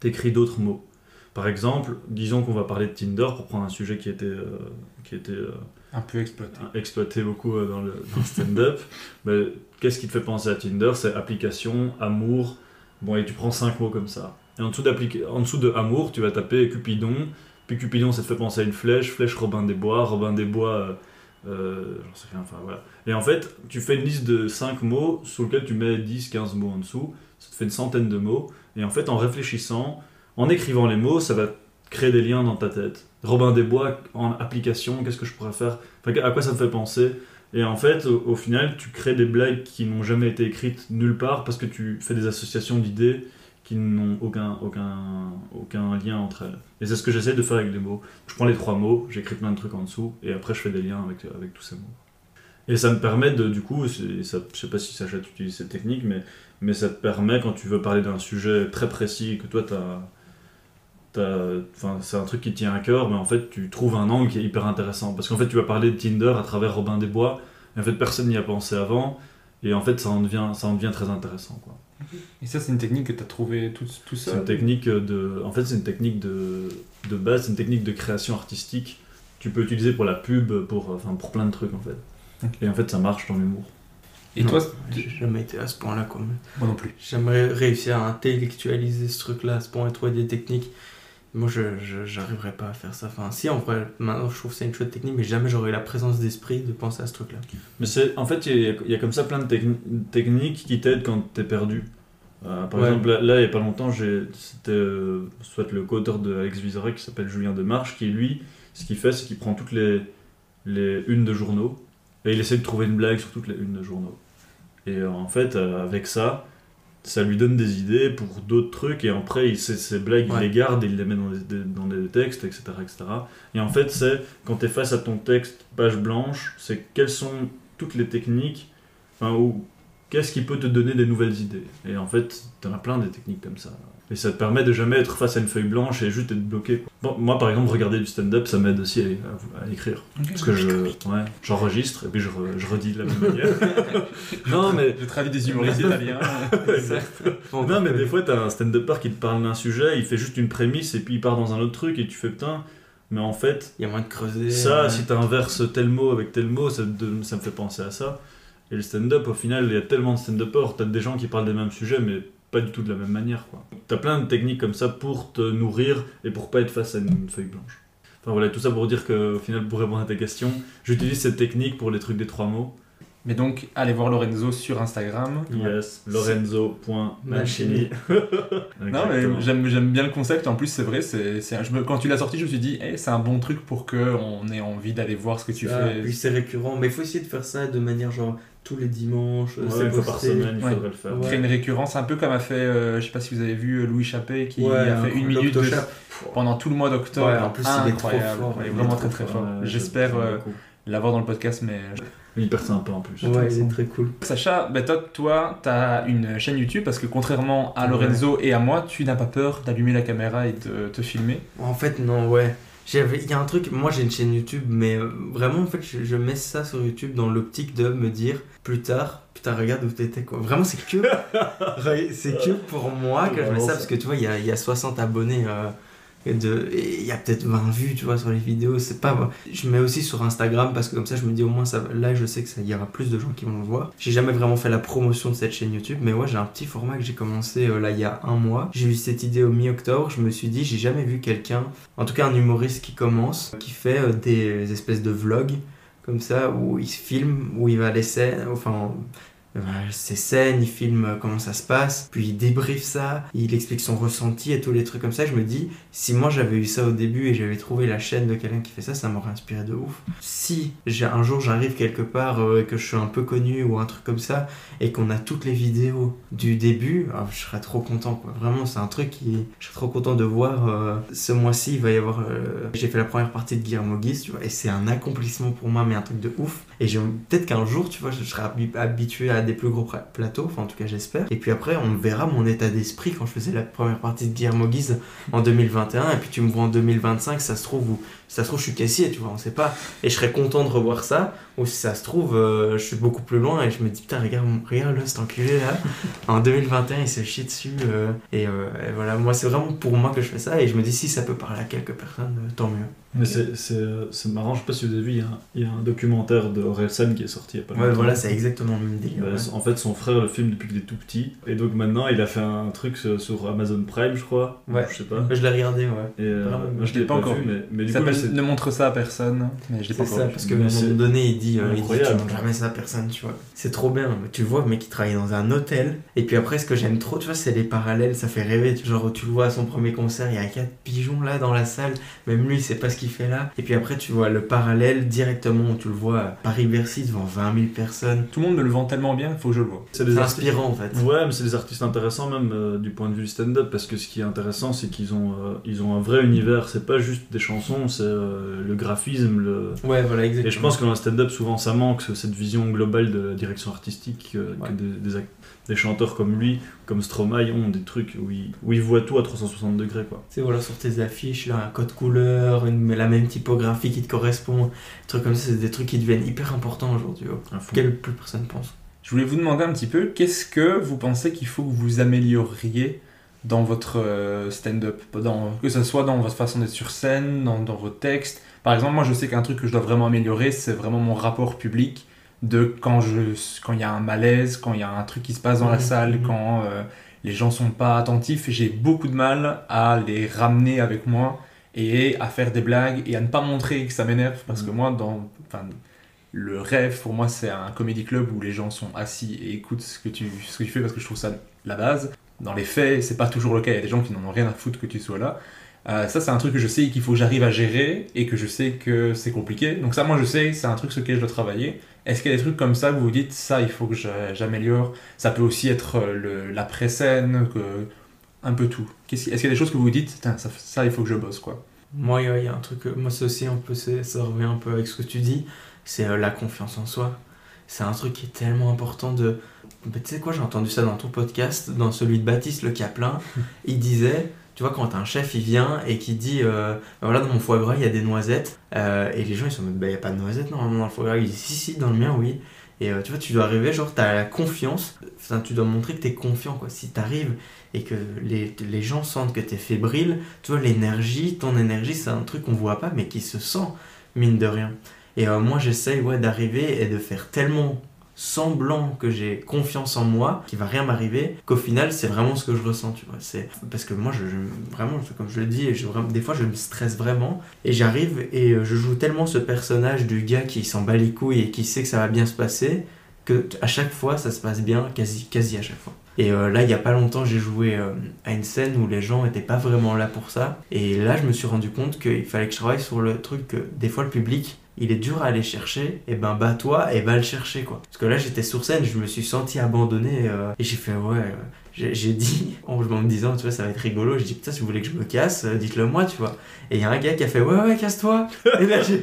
t'écris d'autres mots. Par exemple, disons qu'on va parler de Tinder pour prendre un sujet qui était, euh, qui était euh, Un peu exploité. exploité beaucoup dans le, stand-up. Qu'est-ce qui te fait penser à Tinder? C'est application, amour. Bon, et tu prends cinq mots comme ça. Et en dessous, en dessous de amour, tu vas taper Cupidon. Puis Cupidon, ça te fait penser à une flèche. Flèche, Robin des Bois. Robin des Bois, euh, euh, j'en sais rien, enfin voilà. Et en fait, tu fais une liste de cinq mots sur lequel tu mets 10, 15 mots en dessous. Ça te fait une centaine de mots. Et en fait, en réfléchissant, en écrivant les mots, ça va créer des liens dans ta tête. Robin des Bois en application, qu'est-ce que je pourrais faire? Enfin, à quoi ça me fait penser? Et en fait, au, final, tu crées des blagues qui n'ont jamais été écrites nulle part parce que tu fais des associations d'idées qui n'ont aucun, aucun, aucun lien entre elles. Et c'est ce que j'essaie de faire avec les mots. Je prends les trois mots, j'écris plein de trucs en dessous, et après je fais des liens avec, avec tous ces mots. Et ça me permet de, du coup, ça, je sais pas si Sacha tu utilises cette technique, mais, mais ça te permet quand tu veux parler d'un sujet très précis, que toi tu as c'est un truc qui te tient à cœur, mais en fait, tu trouves un angle qui est hyper intéressant. Parce qu'en fait, tu vas parler de Tinder à travers Robin des Bois, et en fait, personne n'y a pensé avant, et en fait, ça en devient, ça en devient très intéressant. Quoi. Et ça, c'est une technique que tu as trouvée tout, tout C'est seul? une technique de. En fait, c'est une technique de, de base, c'est une technique de création artistique. Tu peux utiliser pour la pub, pour, enfin, pour plein de trucs, en fait. Et en fait, ça marche dans l'humour. Et Non, toi, j'ai jamais été à ce point-là quoi. mais moi non plus. J'aimerais réussir à intellectualiser ce truc-là à ce point et trouver des techniques. Moi, je j'arriverais pas à faire ça. Enfin, si, en vrai, maintenant, je trouve que c'est une chouette technique, mais jamais j'aurais la présence d'esprit de penser à ce truc-là. Mais c'est, en fait, il y, a- il y a comme ça plein de techni- techniques qui t'aident quand t'es perdu. Euh, par Ouais. exemple, là, là, il y a pas longtemps, c'était euh, soit le co-auteur de Alex qui s'appelle Julien Demarche, qui lui, ce qu'il fait, c'est qu'il prend toutes les, les unes de journaux et il essaie de trouver une blague sur toutes les unes de journaux. Et euh, en fait, avec ça, ça lui donne des idées pour d'autres trucs et après, il, ces, ces blagues, il les garde et il les met dans des, des- dans des textes, etc., etc. Et en fait, c'est quand tu es face à ton texte, page blanche, c'est quelles sont toutes les techniques, enfin, ou qu'est-ce qui peut te donner des nouvelles idées. Et en fait, tu en as plein des techniques comme ça. Et ça te permet de jamais être face à une feuille blanche et juste être bloqué. quoi. Bon, moi, par exemple, regarder du stand-up, ça m'aide aussi à, à- à écrire. Parce que je, ouais, j'enregistre et puis je, re- je redis de la même manière. non, mais Je traduis des humoristes italiens. non, mais des fois, t'as un stand-upper qui te parle d'un sujet, il fait juste une prémisse et puis il part dans un autre truc et tu fais putain. Mais en fait, Il y a moins de creuser. ça, ouais. si t'inverses tel mot avec tel mot, ça, ça me fait penser à ça. Et le stand-up, au final, il y a tellement de stand-uppers, t'as des gens qui parlent des mêmes sujets, mais pas du tout de la même manière. quoi. T'as plein de techniques comme ça pour te nourrir et pour pas être face à une feuille blanche. Enfin voilà, tout ça pour dire qu'au final, pour répondre à ta question, j'utilise cette technique pour les trucs des trois mots. Mais donc, allez voir Lorenzo sur Instagram. Yes, lorenzo.mancini. Non, mais j'aime, j'aime bien le concept. En plus, c'est vrai, c'est, c'est un- je me- quand tu l'as sorti, je me suis dit, Eh, c'est un bon truc pour qu'on ait envie d'aller voir ce que tu Ah, fais. Puis c'est récurrent, mais il faut essayer de faire ça de manière genre tous les dimanches. Ouais, c'est une fois par semaine, il Ouais. faudrait le faire. Ouais. Créer une récurrence, un peu comme a fait, euh, je sais pas si vous avez vu euh, Louis Chappé qui Ouais, a fait un une minute de- pendant tout le mois d'octobre. Ouais, en plus, il est trop fort, Il est il est vraiment très très fort. fort. Ouais, J'espère euh, l'avoir dans le podcast, mais Hyper sympa en plus. Ouais, il est très cool. Sacha, ben toi, toi, t'as une chaîne YouTube parce que contrairement à Ouais. Lorenzo et à moi, tu n'as pas peur d'allumer la caméra et de te filmer? En fait, non, ouais. J'avais- Il y a un truc, moi j'ai une chaîne YouTube, mais euh, vraiment en fait je, je mets ça sur YouTube dans l'optique de me dire plus tard, putain regarde où t'étais quoi. Vraiment c'est que, c'est que pour moi que je mets ça parce que tu vois il y a, il y a 60 abonnés euh, et il y a peut-être 20 vues tu vois sur les vidéos, c'est pas... Je mets aussi sur Instagram parce que comme ça je me dis au moins là je sais que ça y aura plus de gens qui vont le voir. J'ai jamais vraiment fait la promotion de cette chaîne YouTube, mais ouais j'ai un petit format que j'ai commencé euh, là il y a un mois. J'ai eu cette idée au mi-octobre, je me suis dit j'ai jamais vu quelqu'un en tout cas un humoriste qui commence, qui fait euh, des espèces de vlogs comme ça, où il se filme, où il va à l'essai, enfin ses scènes, il filme euh, comment ça se passe, puis il débriefe ça, il explique son ressenti et tous les trucs comme ça. Je me dis, si moi j'avais eu ça au début et j'avais trouvé la chaîne de quelqu'un qui fait ça, ça m'aurait inspiré de ouf. Si un jour j'arrive quelque part euh, et que je suis un peu connu ou un truc comme ça, et qu'on a toutes les vidéos du début, ah, je serais trop content quoi. Vraiment, c'est un truc qui. Je serais trop content de voir. euh, ce mois-ci, il va y avoir. J'ai fait la première partie de Guillermo Guise, tu vois, et c'est un accomplissement pour moi, mais un truc de ouf. Et peut-être qu'un jour, tu vois, je serai habi- habitué à des plus gros plateaux, enfin en tout cas j'espère. Et puis après, on verra mon état d'esprit quand je faisais la première partie de Guillermo Guise en 2021, et puis tu me vois en 2025, ça se trouve, ou ça se trouve, je suis caissier, tu vois, on sait pas. Et je serais content de revoir ça, ou si ça se trouve, euh, je suis beaucoup plus loin et je me dis, putain, regarde, regarde le cet enculé là. En 2021, il s'est chié dessus. euh, et, euh, et voilà, moi, c'est vraiment pour moi que je fais ça. Et je me dis, si ça peut parler à quelques personnes, euh, tant mieux. Mais c'est- c'est c'est marrant, je sais pas si vous avez vu, il y a un, il y a un documentaire de Orelsan qui est sorti il y a pas Ouais, longtemps. voilà, c'est exactement le même délire. Bah, ouais. En fait, son frère le filme depuis qu'il est tout petit. Et donc maintenant, il a fait un truc sur, Amazon Prime, je crois. Ouais. Je sais pas. Je l'ai regardé, ouais. Et euh, moi, je l'ai pas pas, encore vu, mais, mais du Ça coup, là, Ne montre ça à personne, mais je l'ai pas C'est encore ça, vu. parce qu'à un Mais moment donné, il dit, euh, il dit tu montres jamais ça à personne, tu vois. C'est trop bien. Tu le vois, le mec, qui travaille dans un hôtel. Et puis après, ce que j'aime trop, tu vois, c'est les parallèles. Ça fait rêver. Tu- Genre, tu le vois à son premier concert, il y a quatre pigeons là dans la salle. Même lui, il sait pas ce qu'il fait là. Et puis après, tu vois le parallèle directement où tu le vois à Paris-Bercy devant 20 000 personnes. Tout le monde me le vend tellement bien, faut que je le vois. c'est inspirant, en fait. Ouais, mais c'est des artistes intéressants même euh, du point de vue du stand-up parce que ce qui est intéressant c'est qu'ils ont euh, ils ont un vrai univers. C'est pas juste des chansons, c'est euh, le graphisme, le Ouais, voilà, exactement. et je pense que dans le stand-up souvent ça manque ce- cette vision globale de la direction artistique euh, Ouais. que des, des, ac- des chanteurs comme lui, comme Stromae ont des trucs où ils, où ils voient tout à 360 degrés quoi. Sais, voilà, sur tes affiches, là, un code couleur, une, la même typographie qui te correspond, des trucs comme ça, c'est des trucs qui deviennent hyper importants aujourd'hui, fond. auxquels plus personne pense. Je voulais vous demander un petit peu, qu'est-ce que vous pensez qu'il faut que vous amélioriez dans votre euh, stand-up Que ce soit dans votre façon d'être sur scène, dans, dans vos textes. Par exemple, moi je sais qu'un truc que je dois vraiment améliorer, c'est vraiment mon rapport public de quand je quand il y a un malaise, quand il y a un truc qui se passe dans la Mhm, salle, mhm. quand euh, les gens sont pas attentifs, j'ai beaucoup de mal à les ramener avec moi et à faire des blagues et à ne pas montrer que ça m'énerve parce que Mhm. moi dans le rêve pour moi c'est un comédie club où les gens sont assis et écoutent ce que tu ce que tu fais parce que je trouve ça la base dans les faits c'est pas toujours le cas. Il y a des gens qui n'en ont rien à foutre que tu sois là. Euh, ça c'est un truc que je sais qu'il faut que j'arrive à gérer et que je sais que c'est compliqué. Donc ça moi je sais c'est un truc sur lequel je dois travailler. Est-ce qu'il y a des trucs comme ça que vous vous dites ça il faut que j'a- j'améliore. Ça peut aussi être euh, le, la pré-scène que un peu tout. Est-ce qu'il y a des choses que vous vous dites ça, il faut que je bosse quoi? Moi, il y a- un truc, moi, c'est aussi un peu, ça revient un peu avec ce que tu dis, c'est euh, la confiance en soi. c'est un truc qui est tellement important de. Tu sais quoi, j'ai entendu ça dans ton podcast, dans celui de Baptiste Le Caplin. il disait, tu vois, quand un chef il vient et qui dit, euh, Bah voilà, dans mon foie gras il y a des noisettes, euh, et les gens ils sont en mode, bah il n'y a pas de noisettes normalement dans le foie gras. Il dit, si, si, dans le mien, oui. Et euh, tu vois, tu dois arriver, genre, tu as la confiance, enfin, tu dois montrer que tu es confiant, quoi. Si tu arrives et que les, les gens sentent que tu es fébrile, tu vois, l'énergie, ton énergie, c'est un truc qu'on voit pas, mais qui se sent, mine de rien. Et moi, j'essaye, ouais, d'arriver et de faire tellement semblant que j'ai confiance en moi, qu'il va rien m'arriver, qu'au final c'est vraiment ce que je ressens, tu vois. C'est parce que moi, vraiment, comme je le dis, des fois je me stresse vraiment et j'arrive et euh, je joue tellement ce personnage du gars qui s'en bat les couilles et qui sait que ça va bien se passer que à chaque fois ça se passe bien, quasi, quasi à chaque fois. Et euh, là, il y a pas longtemps, j'ai joué euh, à une scène où les gens étaient pas vraiment là pour ça. Et là, je me suis rendu compte qu'il fallait que je travaille sur le truc que des fois le public, il est dur à aller chercher, et ben bats-toi et va le chercher quoi. Parce que là j'étais sur scène, je me suis senti abandonné euh, et j'ai fait ouais, euh, j'ai dit en me disant tu vois ça va être rigolo, j'ai dit putain si vous voulez que je me casse, euh, dites-le moi tu vois. Et il y a un gars qui a fait ouais ouais casse-toi. Et là j'ai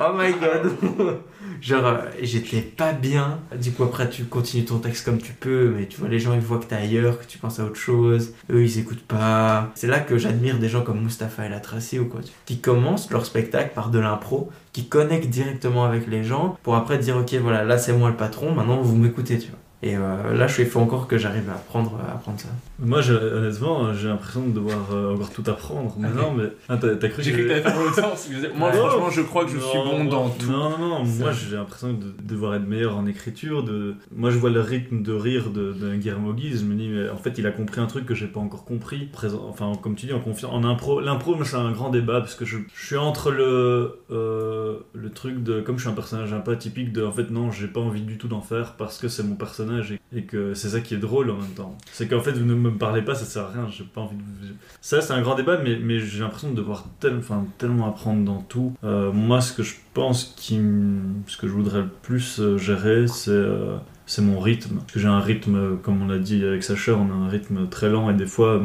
oh my god. Genre euh, j'étais pas bien. Du coup après tu continues ton texte comme tu peux, mais tu vois les gens ils voient que t'es ailleurs, que tu penses à autre chose. Eux ils écoutent pas. C'est là que j'admire des gens comme Mustapha et la Tracy ou quoi, qui commencent leur spectacle par de l'impro qui connectent directement avec les gens pour après dire ok voilà là c'est moi le patron maintenant vous m'écoutez tu vois et euh, là je il faut encore que j'arrive à apprendre à apprendre ça Moi, honnêtement, j'ai l'impression de devoir euh, encore tout apprendre. Mais non, mais. Ah, t'as t'as cru J'ai cru que faire dans l'autre sens. Moi, Non. franchement, je crois que je suis Non, bon moi- dans tout. Non, non, non. Moi, j'ai l'impression de devoir être meilleur en écriture. De... Moi, je vois le rythme de rire de, de Guillermo Guise. Je me dis, mais en fait, il a compris un truc que j'ai pas encore compris. Présent... Enfin, comme tu dis, en confiance. En impro, l'impro, moi, c'est un grand débat parce que je, je suis entre le, euh, le truc de. Comme je suis un personnage un peu atypique, de. En fait, non, j'ai pas envie du tout d'en faire parce que c'est mon personnage et, que c'est ça qui est drôle en même temps. C'est qu'en fait, vous ne me parlez pas, ça sert à rien. J'ai pas envie de vous. Ça, c'est un grand débat, mais, j'ai l'impression de devoir tellement apprendre dans tout. Euh, moi, ce que je pense Ce que je voudrais le plus euh, gérer, c'est. euh, c'est mon rythme. Parce que j'ai un rythme, comme on l'a dit avec Sacha, on a un rythme très lent et des fois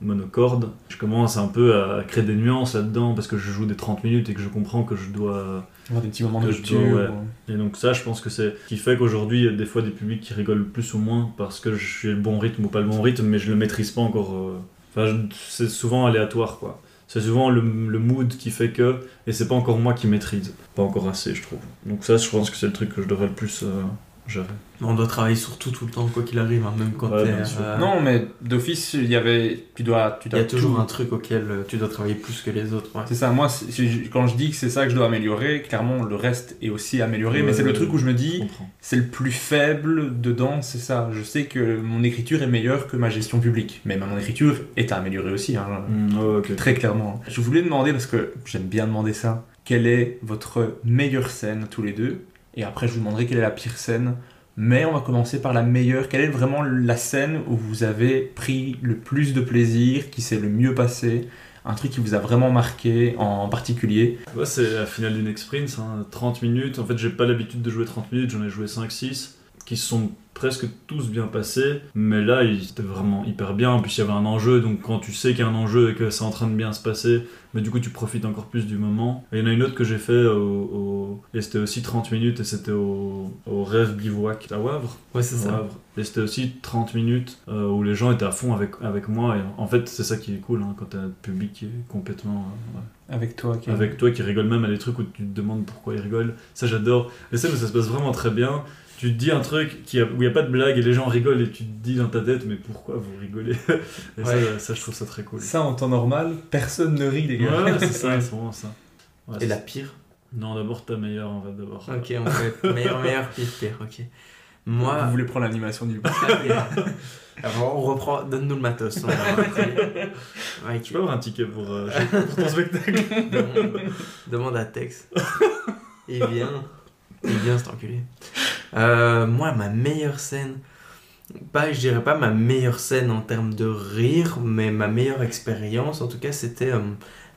monocorde. Je commence un peu à créer des nuances là-dedans parce que je joue des 30 minutes et que je comprends que je dois Des petits moments de rupture. ouais. ou- et donc ça, je pense que c'est ce qui fait qu'aujourd'hui, il y a des fois des publics qui rigolent plus ou moins parce que je suis le bon rythme ou pas le bon rythme, mais je le maîtrise pas encore. euh. Enfin, c'est souvent aléatoire, quoi. C'est souvent le, le mood qui fait que, et c'est pas encore moi qui maîtrise. Pas encore assez, je trouve. Donc ça, je pense que c'est le truc que je devrais le plus euh, gérer. On doit travailler sur tout tout le temps quoi qu'il arrive hein, même quand Ouais, t'es, euh, Non, mais d'office, il y avait. Tu dois. Tu il y a toujours tout- un truc auquel euh, tu dois travailler plus que les autres ouais. C'est ça, moi, c'est- c'est- quand je dis que c'est ça que je dois améliorer, clairement, le reste est aussi amélioré, mais c'est le truc où je me dis, c'est le plus faible dedans, c'est ça. Je sais que mon écriture est meilleure que ma gestion publique, mais mon écriture est à améliorer aussi, hein, Mm, très clairement. Je voulais demander, parce que j'aime bien demander ça, quelle est votre meilleure scène tous les deux? Et après, je vous demanderai quelle est la pire scène. Mais on va commencer par la meilleure. Quelle est vraiment la scène où vous avez pris le plus de plaisir, qui s'est le mieux passé? Un truc qui vous a vraiment marqué en particulier? C'est la finale d'une hein, 30 minutes. En fait, j'ai pas l'habitude de jouer 30 minutes, j'en ai joué 5-6, qui sont presque tous bien passés. Mais là, ils étaient vraiment hyper bien. En plus, il y avait un enjeu, donc quand tu sais qu'il y a un enjeu et que c'est en train de bien se passer, mais du coup, tu profites encore plus du moment. Et il y en a une autre que j'ai fait au, au- Et c'était aussi 30 minutes, et c'était au, au Rêve Bivouac à Wavre. ouais c'est ça. Et c'était aussi 30 minutes euh, où les gens étaient à fond avec, avec moi. Et en fait, c'est ça qui est cool hein, quand t'as un public qui est complètement. euh, ouais avec toi Kevin avec toi qui rigole même à des trucs où tu te demandes pourquoi il rigole. Ça j'adore. Scènes où ça se passe vraiment très bien. Tu te dis un truc qui a- où il n'y a pas de blague et les gens rigolent et tu te dis dans ta tête mais pourquoi vous rigolez Et ça, Ouais. ça, je trouve ça très cool. Ça, en temps normal, personne ne rit, les gars. ouais, c'est ça, c'est vraiment ça. Ouais, et la pire Non, d'abord ta meilleure en fait d'abord. ok on fait meilleur meilleur pire pire ok moi Vous voulez prendre l'animation du Alors, on reprend donne-nous le matos on va ouais, Tu peux avoir un ticket pour, euh, pour ton spectacle demande, demande à Tex. Il vient. Vient cet enculé. Euh, moi, ma meilleure scène. Pas, je dirais pas ma meilleure scène en termes de rire, mais ma meilleure expérience, en tout cas, c'était euh,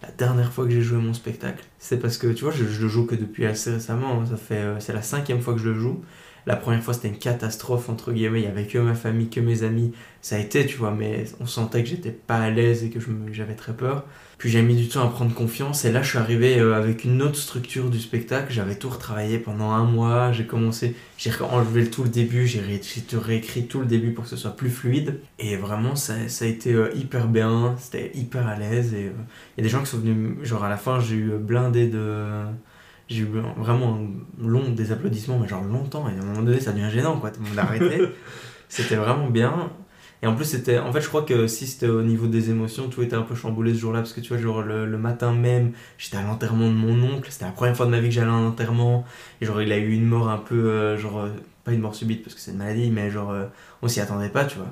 la dernière fois que j'ai joué mon spectacle. C'est parce que, tu vois, je, je le joue que depuis assez récemment. Ça fait, euh, c'est la cinquième fois que je le joue. La première fois, c'était une catastrophe, entre guillemets. Il y avait que ma famille, que mes amis. Ça a été, tu vois, mais on sentait que j'étais pas à l'aise et que j'avais très peur. Puis j'ai mis du temps à prendre confiance. Et là, je suis arrivé euh, avec une autre structure du spectacle. J'avais tout retravaillé pendant un mois. J'ai commencé, j'ai enlevé le tout le début. J'ai réécrit tout le début pour que ce soit plus fluide. Et vraiment, ça, a été euh, hyper bien. C'était hyper à l'aise. Et euh, il y a des gens qui sont venus, genre à la fin, j'ai eu blindé de. J'ai eu vraiment un long des applaudissements, mais genre longtemps. Et à un moment donné, ça devient gênant, quoi. Tout le monde a arrêté. c'était vraiment bien. Et en plus, c'était. En fait, je crois que si c'était au niveau des émotions, tout était un peu chamboulé ce jour-là. Parce que tu vois, genre le, le matin même, j'étais à l'enterrement de mon oncle. C'était la première fois de ma vie que j'allais à un enterrement. Et genre, il a eu une mort un peu. euh, genre. euh, pas une mort subite parce que c'est une maladie, mais genre. euh, on s'y attendait pas, tu vois.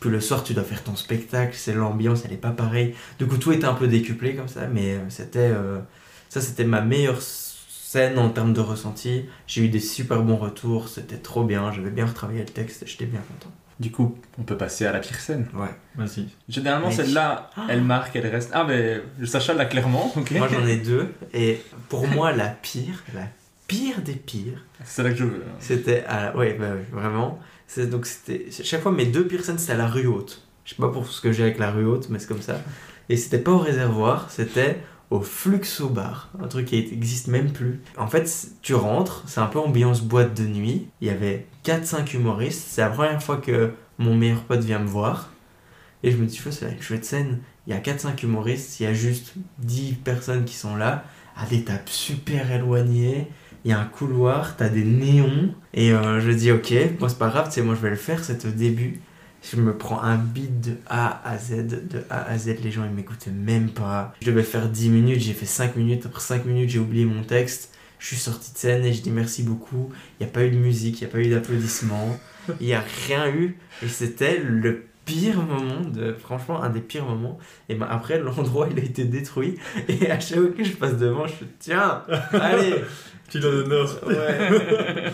Puis le soir, tu dois faire ton spectacle. C'est l'ambiance, elle est pas pareille. Du coup, tout était un peu décuplé comme ça. Mais c'était. ça, c'était ma meilleure scène en termes de ressenti. J'ai eu des super bons retours. C'était trop bien. J'avais bien retravaillé le texte. J'étais bien content. Du coup, on peut passer à la pire scène. Ouais. Vas-y. Généralement, celle-là, elle marque, elle reste. Ah, mais Sacha l'a clairement, ok. Moi j'en ai deux et pour moi la pire, la pire des pires, C'est là que je veux. hein. c'était à ouais bah oui, vraiment. C'est donc c'était chaque fois mes deux pires scènes c'était à la rue haute. Je sais pas pour ce que j'ai avec la rue haute mais c'est comme ça. Et c'était pas au réservoir, c'était au Fluxo Bar, un truc qui existe même plus. En fait, tu rentres, c'est un peu ambiance boîte de nuit. Il y avait 4-5 humoristes. C'est la première fois que mon meilleur pote vient me voir. Et je me dis, vois, c'est une chouette scène. Il y a 4-5 humoristes, il y a juste 10 personnes qui sont là, à des tables super éloignées. Il y a un couloir, t'as des néons. Et euh, je dis, ok, moi c'est pas grave, sais, moi je vais le faire, c'est au début. Je me prends un beat de A à Z, de A à Z, les gens ils m'écoutent même pas. Je devais faire 10 minutes, j'ai fait 5 minutes, après 5 minutes j'ai oublié mon texte. Je suis sorti de scène et je dis merci beaucoup. Il n'y a pas eu de musique, il n'y a pas eu d'applaudissements, il n'y a rien eu. Et c'était le pire moment, de, franchement un des pires moments. Et ben, après l'endroit il a été détruit. Et à chaque fois que je passe devant, je fais tiens, allez Tu dois d'honneur. Ouais.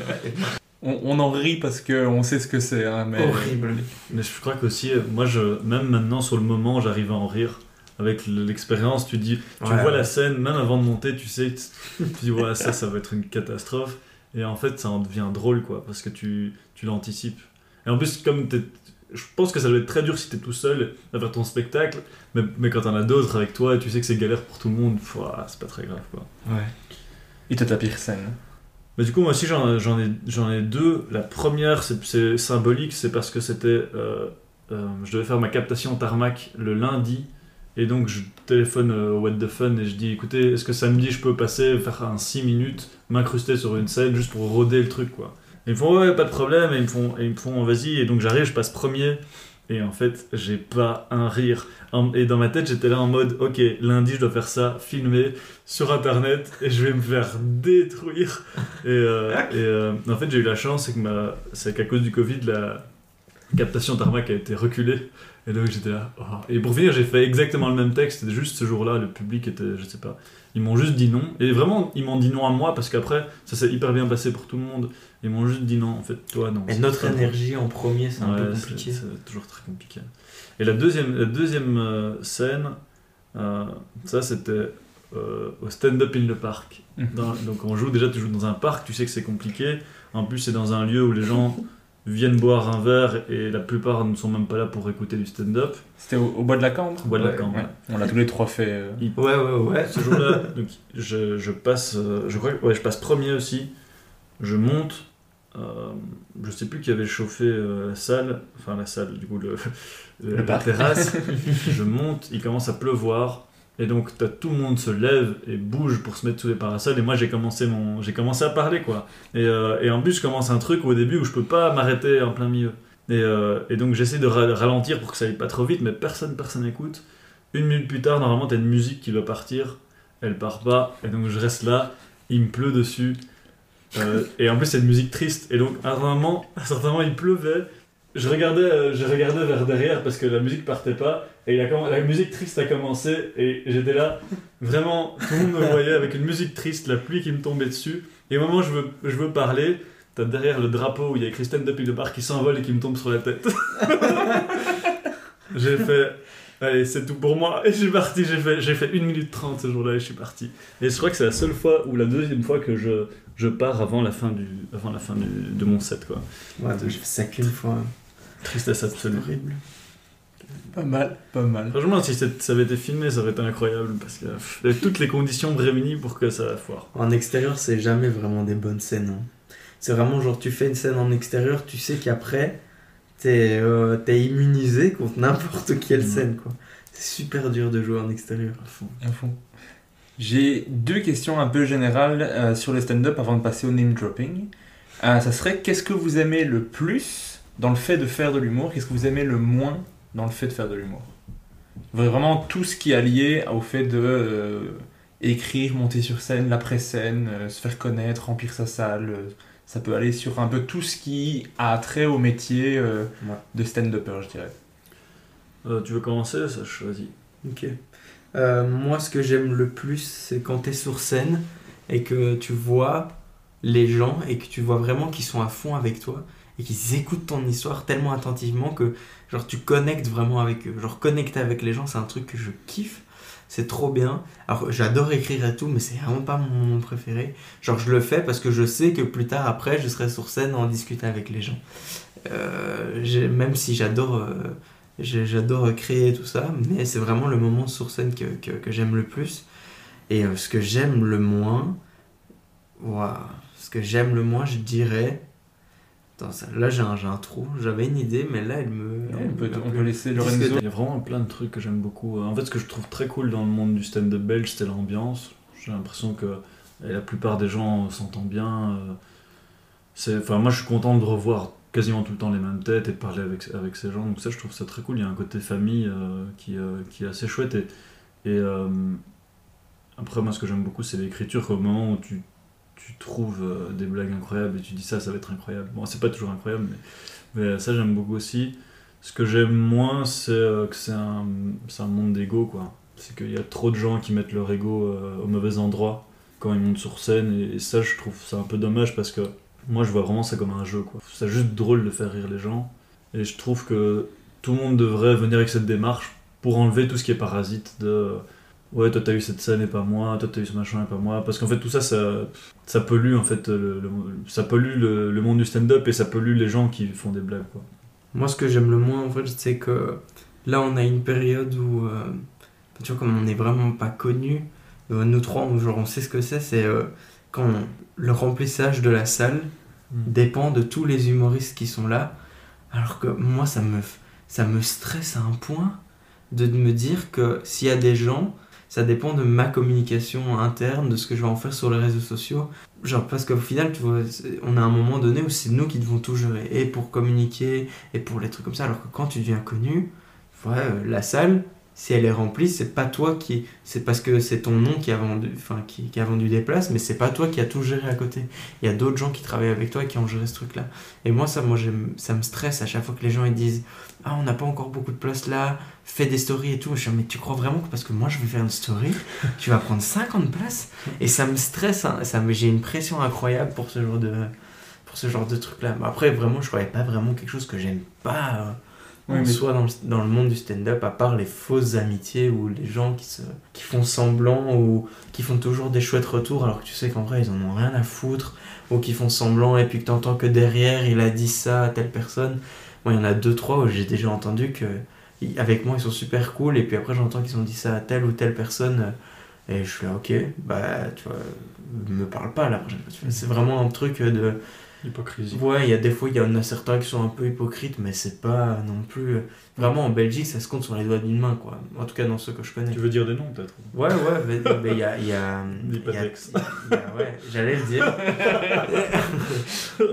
On, on en rit parce qu'on sait ce que c'est, hein, mais. Horrible. Mais je crois qu'aussi, euh, moi, je, même maintenant, sur le moment, j'arrive à en rire. Avec l'expérience, tu dis, tu Ouais. vois la scène, même avant de monter, tu sais, tu dis, ouais, ça, ça va être une catastrophe. Et en fait, ça en devient drôle, quoi, parce que tu, tu l'anticipes. Et en plus, comme t'es- je pense que ça doit être très dur si t'es tout seul à faire ton spectacle, mais, mais quand t'en as d'autres avec toi, et tu sais que c'est galère pour tout le monde, c'est pas très grave, quoi. Ouais. Et toi, ta pire scène Mais du coup, moi aussi, j'en ai, j'en ai deux. La première, c'est- symbolique, c'est parce que c'était. euh, euh, je devais faire ma captation tarmac le lundi. Et donc, je téléphone euh, au What the Fun et je dis écoutez, est-ce que samedi je peux passer, faire un 6 minutes, m'incruster sur une scène juste pour roder le truc, quoi. Et ils me font ouais, pas de problème. Et ils me font, et ils me font vas-y. Et donc, j'arrive, je passe premier. Et en fait, j'ai pas un rire. Et dans ma tête, j'étais là en mode ok, lundi, je dois faire ça, filmer sur internet et je vais me faire détruire. Et, euh, et, euh, en fait, j'ai eu la chance, c'est que ma- c'est qu'à cause du Covid, la captation tarmac a été reculée. Et donc j'étais là. oh. Et pour finir, j'ai fait exactement le même texte. Juste ce jour-là, le public était, je sais pas. Ils m'ont juste dit non. Et vraiment, ils m'ont dit non à moi parce qu'après, ça s'est hyper bien passé pour tout le monde. Ils m'ont juste dit non, en fait, toi non. Et notre bon. énergie en premier, c'est un peu Ouais, compliqué. C'est toujours très compliqué. Et la deuxième, la deuxième euh, scène, euh, ça c'était euh, au stand-up in the park. Mhm. Dans- donc on joue déjà, tu joues dans un parc, tu sais que c'est compliqué. En plus, c'est dans un lieu où les gens viennent boire un verre et la plupart ne sont même pas là pour écouter du stand-up. C'était au, au bois de la Cambre Au bois de la Cambre, Ouais. ouais. On l'a tous les trois fait. euh. Ouais, ouais, ouais. Ce jour-là, donc, je, je passe, euh, je crois, que- ouais, je passe premier aussi. Je monte. euh, je sais plus qui avait chauffé euh, la salle, enfin la salle, du coup le, le- la terrasse. je monte, il commence à pleuvoir. Et donc tout le monde se lève et bouge pour se mettre sous les parasols. Et moi j'ai commencé commencé à parler quoi. Et, euh, et en plus je commence un truc au début où je peux pas m'arrêter en plein milieu. Et, euh, donc j'essaie de ra- ralentir pour que ça aille pas trop vite, mais personne personne n'écoute. Une minute plus tard, normalement t'as une musique qui doit partir, elle part pas, et donc je reste là, il me pleut dessus. Euh, et en plus c'est une musique triste. Et donc à un moment, à un certain moment il pleuvait. Je regardais, euh, je regardais vers derrière parce que la musique partait pas. Et la musique triste a commencé et j'étais là, vraiment, tout le monde me voyait avec une musique triste, la pluie qui me tombait dessus. Et au moment où je veux, je veux parler, t'as derrière le drapeau où il y a Christine depuis le bar qui s'envole et qui me tombe sur la tête. J'ai fait, Allez, c'est tout pour moi. Et je suis parti, j'ai fait, j'ai fait 1 minute 30 ce jour-là et je suis parti. Et je crois que c'est la seule fois ou la deuxième fois que je, je pars avant la fin, du, avant la fin de mon set. Quoi. Ouais, j'ai fait ça qu'une fois. Tristesse absolue. Horrible. Pas mal, pas mal. Franchement, si ça avait été filmé, ça aurait été incroyable parce que pff, il y avait toutes les conditions réunies pour que ça foire. En extérieur, c'est jamais vraiment des bonnes scènes. hein. C'est vraiment genre, tu fais une scène en extérieur, tu sais qu'après, t'es euh, t'es immunisé contre n'importe quelle scène, quoi. C'est super dur de jouer en extérieur. À fond. À fond. J'ai deux questions un peu générales euh, sur le stand-up avant de passer au name dropping. Euh, ça serait qu'est-ce que vous aimez le plus dans le fait de faire de l'humour Qu'est-ce que vous aimez le moins dans le fait de faire de l'humour? Vraiment tout ce qui est lié au fait de euh, écrire, monter sur scène, l'après-scène, euh, se faire connaître, remplir sa salle. euh, ça peut aller sur un peu tout ce qui a trait au métier euh, Ouais. de stand-upper, je dirais. Euh, tu veux commencer? Ça, je choisis. Ok. Euh, moi, ce que j'aime le plus, c'est quand t'es sur scène et que tu vois les gens et que tu vois vraiment qu'ils sont à fond avec toi et qu'ils écoutent ton histoire tellement attentivement que genre tu connectes vraiment avec eux. Genre connecter avec les gens, c'est un truc que je kiffe. C'est trop bien. Alors j'adore écrire et tout, mais c'est vraiment pas mon moment préféré. Genre je le fais parce que je sais que plus tard après, je serai sur scène en discuter avec les gens. Euh, même si j'adore euh, j'adore créer tout ça, mais c'est vraiment le moment sur scène que, j'aime le plus. Et euh, ce que j'aime le moins, waouh, ce que j'aime le moins, je dirais. Attends, ça- là j'ai un, j'ai un trou, j'avais une idée, mais là elle me. on, elle peut, on peut laisser Lorenzo. Il y a vraiment plein de trucs que j'aime beaucoup. En fait, ce que je trouve très cool dans le monde du stand-up belge, c'est l'ambiance. J'ai l'impression que la plupart des gens s'entendent bien. euh, c'est- Enfin, moi, je suis content de revoir quasiment tout le temps les mêmes têtes et de parler avec, avec ces gens. Donc ça, je trouve ça très cool. Il y a un côté famille euh, qui, euh, qui est assez chouette. Et, et euh, après, moi, ce que j'aime beaucoup, c'est l'écriture. Au moment où tu, tu trouves euh, des blagues incroyables et tu dis ça, ça va être incroyable. Bon, c'est pas toujours incroyable, mais, mais ça, j'aime beaucoup aussi. Ce que j'aime moins, c'est euh, que c'est un, un monde d'ego, quoi. C'est qu'il y a trop de gens qui mettent leur ego euh, au mauvais endroit quand ils montent sur scène, et, et ça, je trouve ça un peu dommage parce que moi, je vois vraiment ça comme un jeu, quoi. C'est juste drôle de faire rire les gens, et je trouve que tout le monde devrait venir avec cette démarche pour enlever tout ce qui est parasite de ouais toi t'as eu cette scène et pas moi toi t'as eu ce machin et pas moi. Parce qu'en fait tout ça ça, ça pollue en fait le, le- ça pollue le, le monde du stand-up et ça pollue les gens qui font des blagues quoi. Moi, ce que j'aime le moins, en fait, c'est que là, on a une période où, euh, tu vois, comme on n'est vraiment pas connus, euh, nous trois, on, genre, on sait ce que c'est, c'est euh, quand on- le remplissage de la salle dépend de tous les humoristes qui sont là. Alors que moi, ça me, ça me stresse à un point de me dire que s'il y a des gens, ça dépend de ma communication interne, de ce que je vais en faire sur les réseaux sociaux. Genre, parce qu'au final, tu vois, on a un moment donné où c'est nous qui devons tout gérer, et pour communiquer, et pour les trucs comme ça. Alors que quand tu deviens connu, ouais, euh, la salle, si elle est remplie, c'est pas toi qui. C'est parce que c'est ton nom qui a vendu, enfin, qui, qui a vendu des places, mais c'est pas toi qui a tout géré à côté. Il y a d'autres gens qui travaillent avec toi et qui ont géré ce truc-là. Et moi, ça, moi, ça me stresse à chaque fois que les gens ils disent Ah, on n'a pas encore beaucoup de place là, fais des stories et tout. Je dis Mais tu crois vraiment que parce que moi je vais faire une story, tu vas prendre 50 places? Et ça me stresse, hein. ça j'ai une pression incroyable pour ce genre de, pour ce genre de truc-là. Mais après, vraiment, je voyais pas vraiment quelque chose que j'aime pas. Euh, Oui, en mais- soi dans le, dans le monde du stand-up, à part les fausses amitiés ou les gens qui, se, qui font semblant ou qui font toujours des chouettes retours alors que tu sais qu'en vrai ils en ont rien à foutre ou qui font semblant et puis que t'entends que derrière il a dit ça à telle personne. Moi il y en a deux trois où j'ai déjà entendu que avec moi ils sont super cool et puis après j'entends qu'ils ont dit ça à telle ou telle personne euh, et je suis là ok bah tu vois me parle pas la prochaine fois. C'est vraiment un truc de hypocrisie Ouais, il y a des fois, il y en a certains qui sont un peu hypocrites, mais c'est pas non plus. Vraiment, en Belgique, ça se compte sur les doigts d'une main, quoi. En tout cas, dans ceux que je connais. tu veux dire des noms peut-être? Ouais, ouais, mais il y a. il y a- Dis pas il y a- y Ouais, j'allais le dire.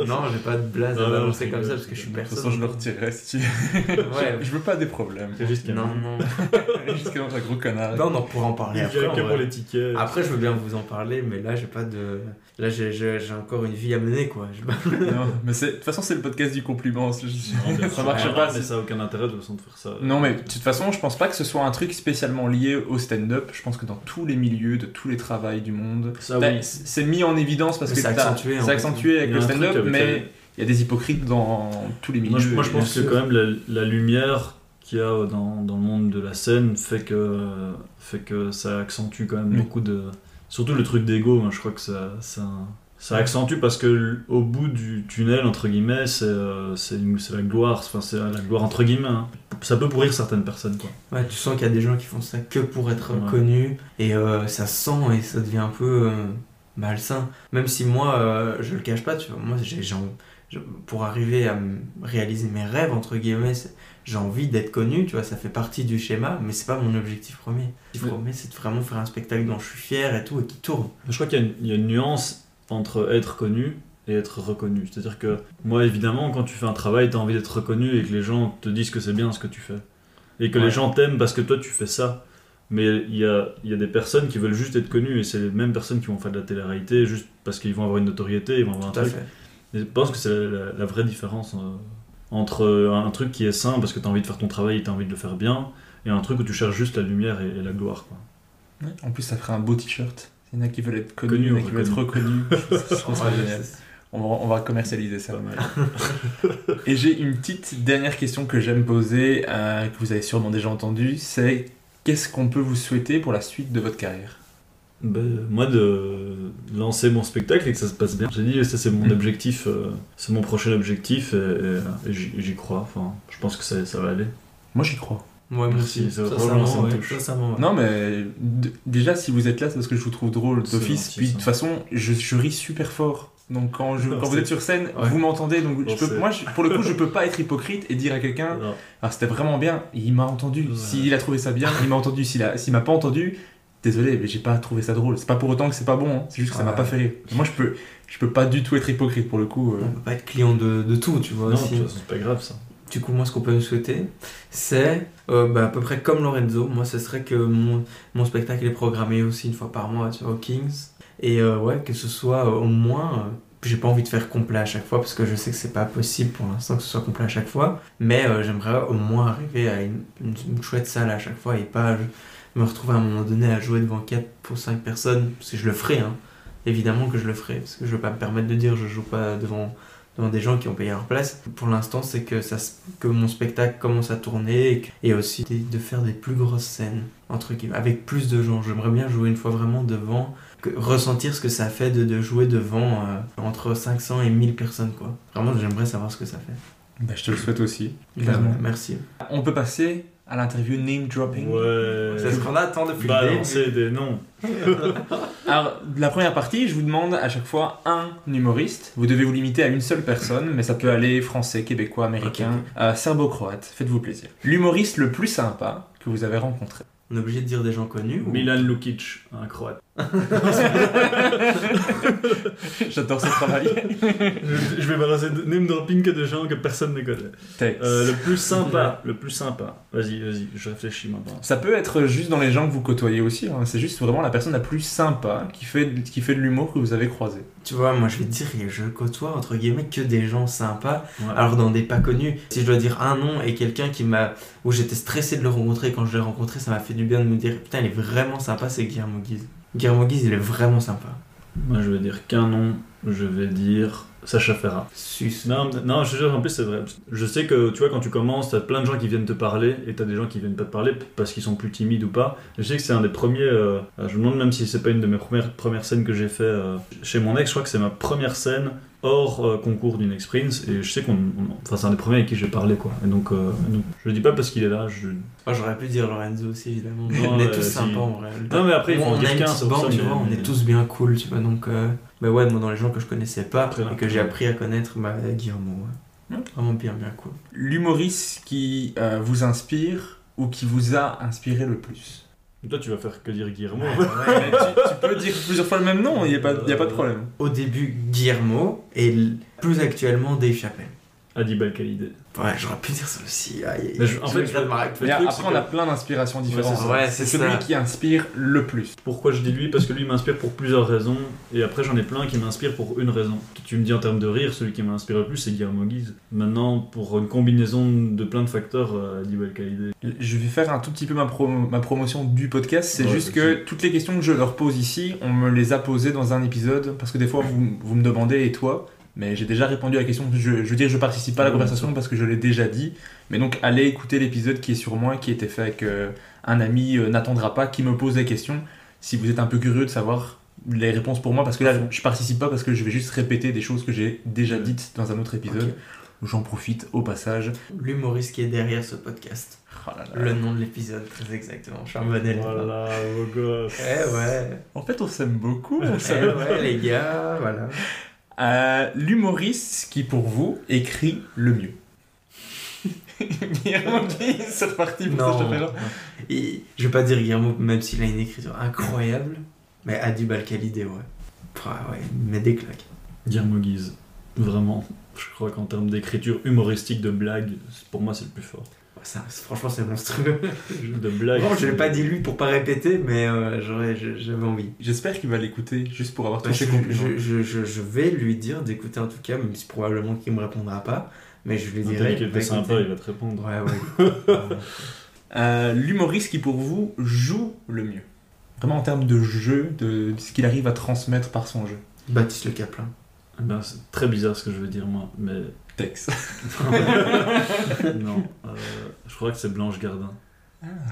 non, j'ai pas de blaze Non, à non, balancer c'est comme ça parce que je suis cool. De toute personne. façon, je le retirerai si tu Ouais. je veux pas des problèmes. C'est juste Non, non. Jusqu'à dans un gros connard. Non, on pourra en parler il après. que pour les tickets Après, je veux bien vous en parler, mais là, j'ai pas de. Là, j'ai- encore une vie à mener, quoi. Je- Non, mais c'est- de toute façon, c'est le podcast du compliment. ça marche pas. mais ça a aucun intérêt de toute façon de faire ça Non, mais de toute façon, je pense pas que ce soit un truc spécialement lié au stand-up. Je pense que dans tous les milieux, de tous les travails du monde, oui c'est mis en évidence parce Mais que c'est accentué, en c'est fait. accentué avec le stand-up, avec mais la- il y a des hypocrites dans tous les milieux. Moi je, moi, je pense que quand même la, la lumière qu'il y a dans, dans le monde de la scène fait que, fait que ça accentue quand même Oui. beaucoup de. Surtout le truc d'ego, moi, je crois que ça, ça, ça accentue parce que au bout du tunnel, entre guillemets, c'est euh, c'est la gloire, enfin c'est la gloire entre guillemets. hein. Ça peut pourrir certaines personnes, quoi. Ouais, tu sens qu'il y a des gens qui font ça que pour être Ouais. connus et euh, ça se sent et ça devient un peu euh, malsain. Même si moi, euh, je le cache pas, tu vois, moi, j'ai, pour arriver à réaliser mes rêves, entre guillemets, j'ai envie d'être connu, tu vois, ça fait partie du schéma, mais c'est pas mon objectif premier. L'objectif premier, c'est de vraiment faire un spectacle dont je suis fier et tout et qui tourne. Je crois qu'il y a une nuance entre être connu et être reconnu. C'est-à-dire que moi, évidemment, quand tu fais un travail, tu as envie d'être reconnu et que les gens te disent que c'est bien ce que tu fais. Et que Ouais. les gens t'aiment parce que toi, tu fais ça. Mais il y a, y a des personnes qui veulent juste être connues et c'est les mêmes personnes qui vont faire de la télé-réalité juste parce qu'ils vont avoir une notoriété, ils vont avoir un Tout à truc. fait. Et je pense que c'est la, la- la vraie différence euh, entre euh, un truc qui est sain parce que tu as envie de faire ton travail et tu as envie de le faire bien et un truc où tu cherches juste la lumière et, et la gloire. Quoi. En plus, ça ferait un beau t-shirt. Il y en a qui veulent être connus, Connu il y en a ou qui veulent être reconnus. je trouve ça génial. On va, on va commercialiser ça. Et j'ai une petite dernière question que j'aime poser, euh, que vous avez sûrement déjà entendu, c'est qu'est-ce qu'on peut vous souhaiter pour la suite de votre carrière? Ben, moi, de lancer mon spectacle et que ça se passe bien. J'ai dit, ça c'est mon Mm. objectif, euh, c'est mon prochain objectif et, j'y crois. Enfin, je pense que ça, ça va aller. Moi, j'y crois. Ouais, moi Merci, aussi. ça- me touche. Non, mais déjà, si vous êtes là, c'est parce que je vous trouve drôle d'office. Puis de toute façon, je, je ris super fort. Donc quand, je, Non, quand vous êtes sur scène, Ouais. vous m'entendez. Donc je peux, moi, je- pour le coup, je peux pas être hypocrite et dire à quelqu'un. Ah, c'était vraiment bien, il m'a entendu. Ouais. S'il a trouvé ça bien, il m'a entendu. S'il a- s'il m'a pas entendu, désolé, mais j'ai pas trouvé ça drôle. C'est pas pour autant que c'est pas bon, hein. c'est juste que ça m'a pas fait rire. Moi, je peux, je peux pas du tout être hypocrite pour le coup. euh. On peut pas être client de, de tout, tu vois. Non, c'est pas grave ça. Du coup, moi, ce qu'on peut me souhaiter, c'est euh, bah, à peu près comme Lorenzo. Moi, ce serait que mon, mon spectacle est programmé aussi une fois par mois, tu vois, Kings. Et euh, ouais, que ce soit euh, au moins. j'ai pas envie de faire complet à chaque fois parce que je sais que c'est pas possible pour l'instant que ce soit complet à chaque fois. Mais j'aimerais au moins arriver à une, une- chouette salle à chaque fois et pas me retrouver à un moment donné à jouer devant 4 pour 5 personnes. Parce que je le ferai, hein. Évidemment que je le ferai. Parce que je veux pas me permettre de dire je joue pas devant devant des gens qui ont payé leur place. Pour l'instant, c'est que, ça, que mon spectacle commence à tourner et, que- et aussi de faire des plus grosses scènes, entre guillemets, avec plus de gens. J'aimerais bien jouer une fois vraiment devant, que, ressentir ce que ça fait de, de jouer devant euh, entre 500 et 1000 personnes, quoi. Vraiment, j'aimerais savoir ce que ça fait. Bah, je te le souhaite aussi. Clairement. Merci. On peut passer à l'interview name dropping. Ouais. C'est ce qu'on attend depuis le début. Balancer des noms. Alors, la première partie, je vous demande à chaque fois un humoriste. Vous devez vous limiter à une seule personne, mais ça peut aller français, québécois, américain, Ok, ok. euh, serbo-croate. Faites-vous plaisir. L'humoriste le plus sympa que vous avez rencontré. On est obligé de dire des gens connus ou... Milan Lukic, un croate. J'adore ce travail. je, je vais balancer de- name dropping que de gens que personne ne connaît. Euh, le plus sympa, le plus sympa. Vas-y, vas-y, je réfléchis maintenant. Ça peut être juste dans les gens que vous côtoyez aussi. hein. C'est juste vraiment la personne la plus sympa qui fait, qui fait de l'humour que vous avez croisé. Tu vois, moi je vais te dire, je côtoie entre guillemets que des gens sympas. Ouais. Alors dans des pas connus, si je dois dire un nom et quelqu'un qui m'a où j'étais stressé de le rencontrer quand je l'ai rencontré, ça m'a fait du bien de me dire putain il est vraiment sympa, c'est Guillermo Guise. Guillermo il est vraiment sympa. Moi, je vais dire qu'un nom. Je vais dire Sacha Ferrat. Sus. Non, non, je jure, en plus, c'est vrai. Je sais que, tu vois, quand tu commences, t'as plein de gens qui viennent te parler, et t'as des gens qui viennent pas te parler parce qu'ils sont plus timides ou pas. Je sais que c'est un des premiers. euh, je me demande même si c'est pas une de mes premières, premières scènes que j'ai fait euh, chez mon ex. Je crois que c'est ma première scène hors euh, concours d'une Prince, et je sais qu'on. on- Enfin, c'est un des premiers avec qui j'ai parlé, quoi. Et donc, donc, je le dis pas parce qu'il est là. Je... Moi j'aurais pu dire Lorenzo aussi évidemment. Non, on est tous si. sympas en vrai. Non, mais après, il faut on en dire qu'un, tu vois, on est tous bien cool, tu vois. Donc, euh, bah ouais, moi dans les gens que je connaissais pas Très et que j'ai appris à connaître, bah Guillermo, ouais. Vraiment bien, bien cool. L'humoriste qui euh, vous inspire ou qui vous a inspiré le plus? Toi, tu vas faire que dire Guillermo. Ouais, mais tu, tu peux dire plusieurs fois le même nom, il n'y a, pas- y a pas de problème. Au début, Guillermo et plus actuellement Dave Chappelle. Adib Al-Khalidé. Ouais, j'aurais pu dire ça aussi. Aïe, aïe, Mais je- en fait. Mais truc, après, c'est on que- a plein d'inspirations différentes. c'est. Ouais, celui ça. qui inspire le plus. Pourquoi je dis lui? Parce que lui m'inspire pour plusieurs raisons, et après j'en ai plein qui m'inspirent pour une raison. Tu me dis en termes de rire, celui qui m'inspire le plus c'est Guillermo Guise. Maintenant, pour une combinaison de plein de facteurs, euh. Je vais faire un tout petit peu ma, pro- ma promotion du podcast. C'est Ouais, juste que toutes les questions que je leur pose ici, on me les a posées dans un épisode. Parce que des fois, vous, vous me demandez, et toi Mais j'ai déjà répondu à la question. Je, je veux dire, je participe pas à la Oui, conversation parce que je l'ai déjà dit. Mais donc, allez écouter l'épisode qui est sur moi, qui était fait avec euh, un ami euh, n'attendra pas, qui me pose des questions. Si vous êtes un peu curieux de savoir les réponses pour moi, parce que là, je participe pas parce que je vais juste répéter des choses que j'ai déjà dites dans un autre épisode. J'en profite au passage. L'humoriste qui est derrière ce podcast. Oh là là. Le nom de l'épisode, très exactement. Je suis un bon élève. Voilà, beau gosse. Eh ouais. En fait, on s'aime beaucoup. on Eh s'aime. ouais, les gars, voilà. Euh, L'humoriste qui, pour vous, écrit le mieux. Guillermo Guy, c'est reparti pour Non. ce chapitre. Et je vais pas dire Guillermo, même s'il a une écriture incroyable, mais Adib Al-Khalidé, ouais. Ah ouais, il met des claques. Guillermo Guise, vraiment. Je crois qu'en termes d'écriture humoristique, de blagues, pour moi c'est le plus fort. Ça, franchement, c'est monstrueux. De blagues. Bon, je l'ai pas dit lui pour pas répéter, mais euh, j'avais envie. J'espère qu'il va l'écouter juste pour avoir Bah, tous je, ses compliments. je, je, je- je vais lui dire d'écouter en tout cas, même si probablement qu'il me répondra pas, mais je lui dirai. qu'il bah, sympa, il va te répondre. Ouais, ouais. Euh, L'humoriste qui, pour vous, joue le mieux? Vraiment en termes de jeu, de ce qu'il arrive à transmettre par son jeu. Baptiste Le Caplin. Eh ben, c'est très bizarre ce que je vais dire moi, mais Tex. non. euh, je crois que c'est Blanche Gardin.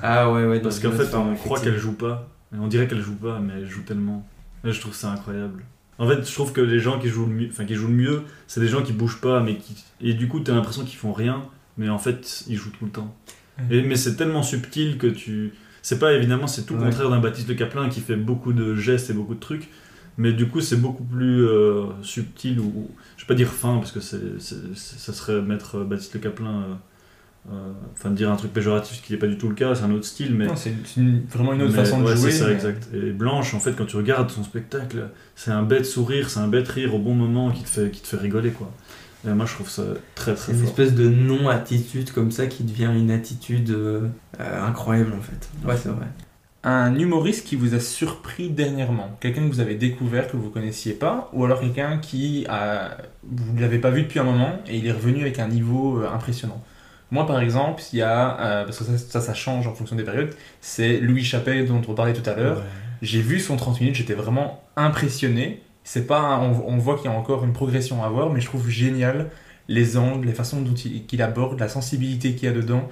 Ah ouais, ouais. Parce qu'en fait, on croit qu'elle joue pas. Et on dirait qu'elle joue pas, mais elle joue tellement. Et je trouve ça incroyable. En fait, je trouve que les gens qui jouent le mieux, enfin qui jouent le mieux, c'est des gens qui bougent pas, mais qui et du coup, t'as l'impression qu'ils font rien, mais en fait, ils jouent tout le temps. Et mais c'est tellement subtil que tu, c'est pas évidemment, c'est tout le Ouais. contraire d'un Baptiste Le Caplin qui fait beaucoup de gestes et beaucoup de trucs, mais du coup, c'est beaucoup plus euh, subtil ou pas dire fin parce que c'est, ça serait mettre euh, Baptiste Le Caplin, euh, euh, enfin dire un truc péjoratif, ce qui n'est pas du tout le cas, c'est un autre style, mais Non, c'est une- vraiment une autre mais façon de ouais, jouer. C'est ça, mais- exact. Et Blanche, en fait, quand tu regardes son spectacle, c'est un bête sourire, c'est un bête rire au bon moment qui te fait, qui te fait rigoler, quoi. Et moi, je trouve ça très très C'est une fort. espèce de non-attitude comme ça qui devient une attitude euh, euh, incroyable en fait. Ouais, c'est vrai. Un humoriste qui vous a surpris dernièrement? Quelqu'un que vous avez découvert que vous connaissiez pas Ou alors quelqu'un qui a... vous ne l'avez pas vu depuis un moment et il est revenu avec un niveau euh, impressionnant? Moi par exemple, il y a, euh, parce que ça, ça ça change en fonction des périodes, c'est Louis Chappelle dont on parlait tout à l'heure. J'ai vu son 30 minutes, j'étais vraiment impressionné. C'est pas, on, on voit qu'il y a encore une progression à avoir, mais je trouve génial les angles, les façons dont il, qu'il aborde, la sensibilité qu'il y a dedans.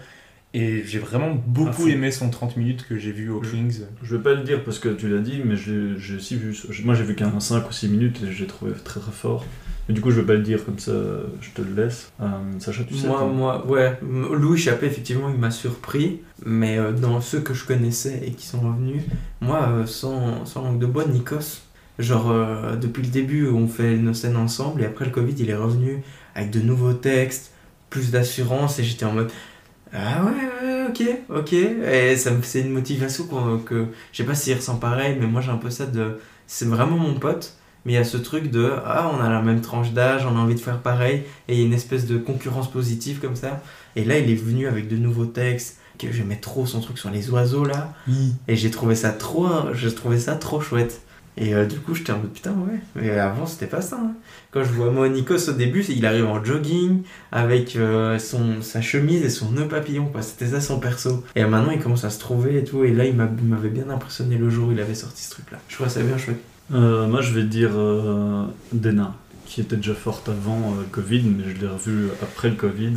Et j'ai vraiment Ah, beaucoup fou. aimé son 30 minutes que j'ai vu au Kings. Je vais pas le dire parce que tu l'as dit, mais j'ai j'ai aussi vu. Moi, j'ai vu qu'un 5 ou 6 minutes et j'ai trouvé très très fort. Mais du coup, je vais pas le dire comme ça, je te le laisse. Euh, Sacha, tu sais moi, moi, ouais. Louis Chappé, effectivement, il m'a surpris. Mais euh, dans ceux que je connaissais et qui sont revenus, moi, euh, sans, sans langue de bois, Nikos. Genre, euh, depuis le début, on fait nos scènes ensemble. Et après le Covid, il est revenu avec de nouveaux textes, plus d'assurance. Et j'étais en mode. Ah ouais, ouais, ok, ok. Et ça me- c'est une motivation qu'on- que. Je sais pas s'il ressent pareil, mais moi j'ai un peu ça de. C'est vraiment mon pote. Mais il y a ce truc de ah on a la même tranche d'âge, on a envie de faire pareil et il y a une espèce de concurrence positive comme ça. Et là il est venu avec de nouveaux textes que j'aimais trop son truc sur les oiseaux là et j'ai trouvé ça trop j'ai trouvé ça trop chouette. Et euh, du coup j'étais en mode putain ouais mais avant c'était pas ça. hein. Quand je vois moi Nikos au début il arrive en jogging avec euh, son sa chemise et son nœud papillon quoi c'était ça son perso. Et maintenant il commence à se trouver et tout et là il m'a- il m'avait bien impressionné le jour où il avait sorti ce truc là. Je trouvais ça bien chouette. Euh, moi, je vais dire Dena, qui était déjà forte avant euh, Covid, mais je l'ai revue après le Covid.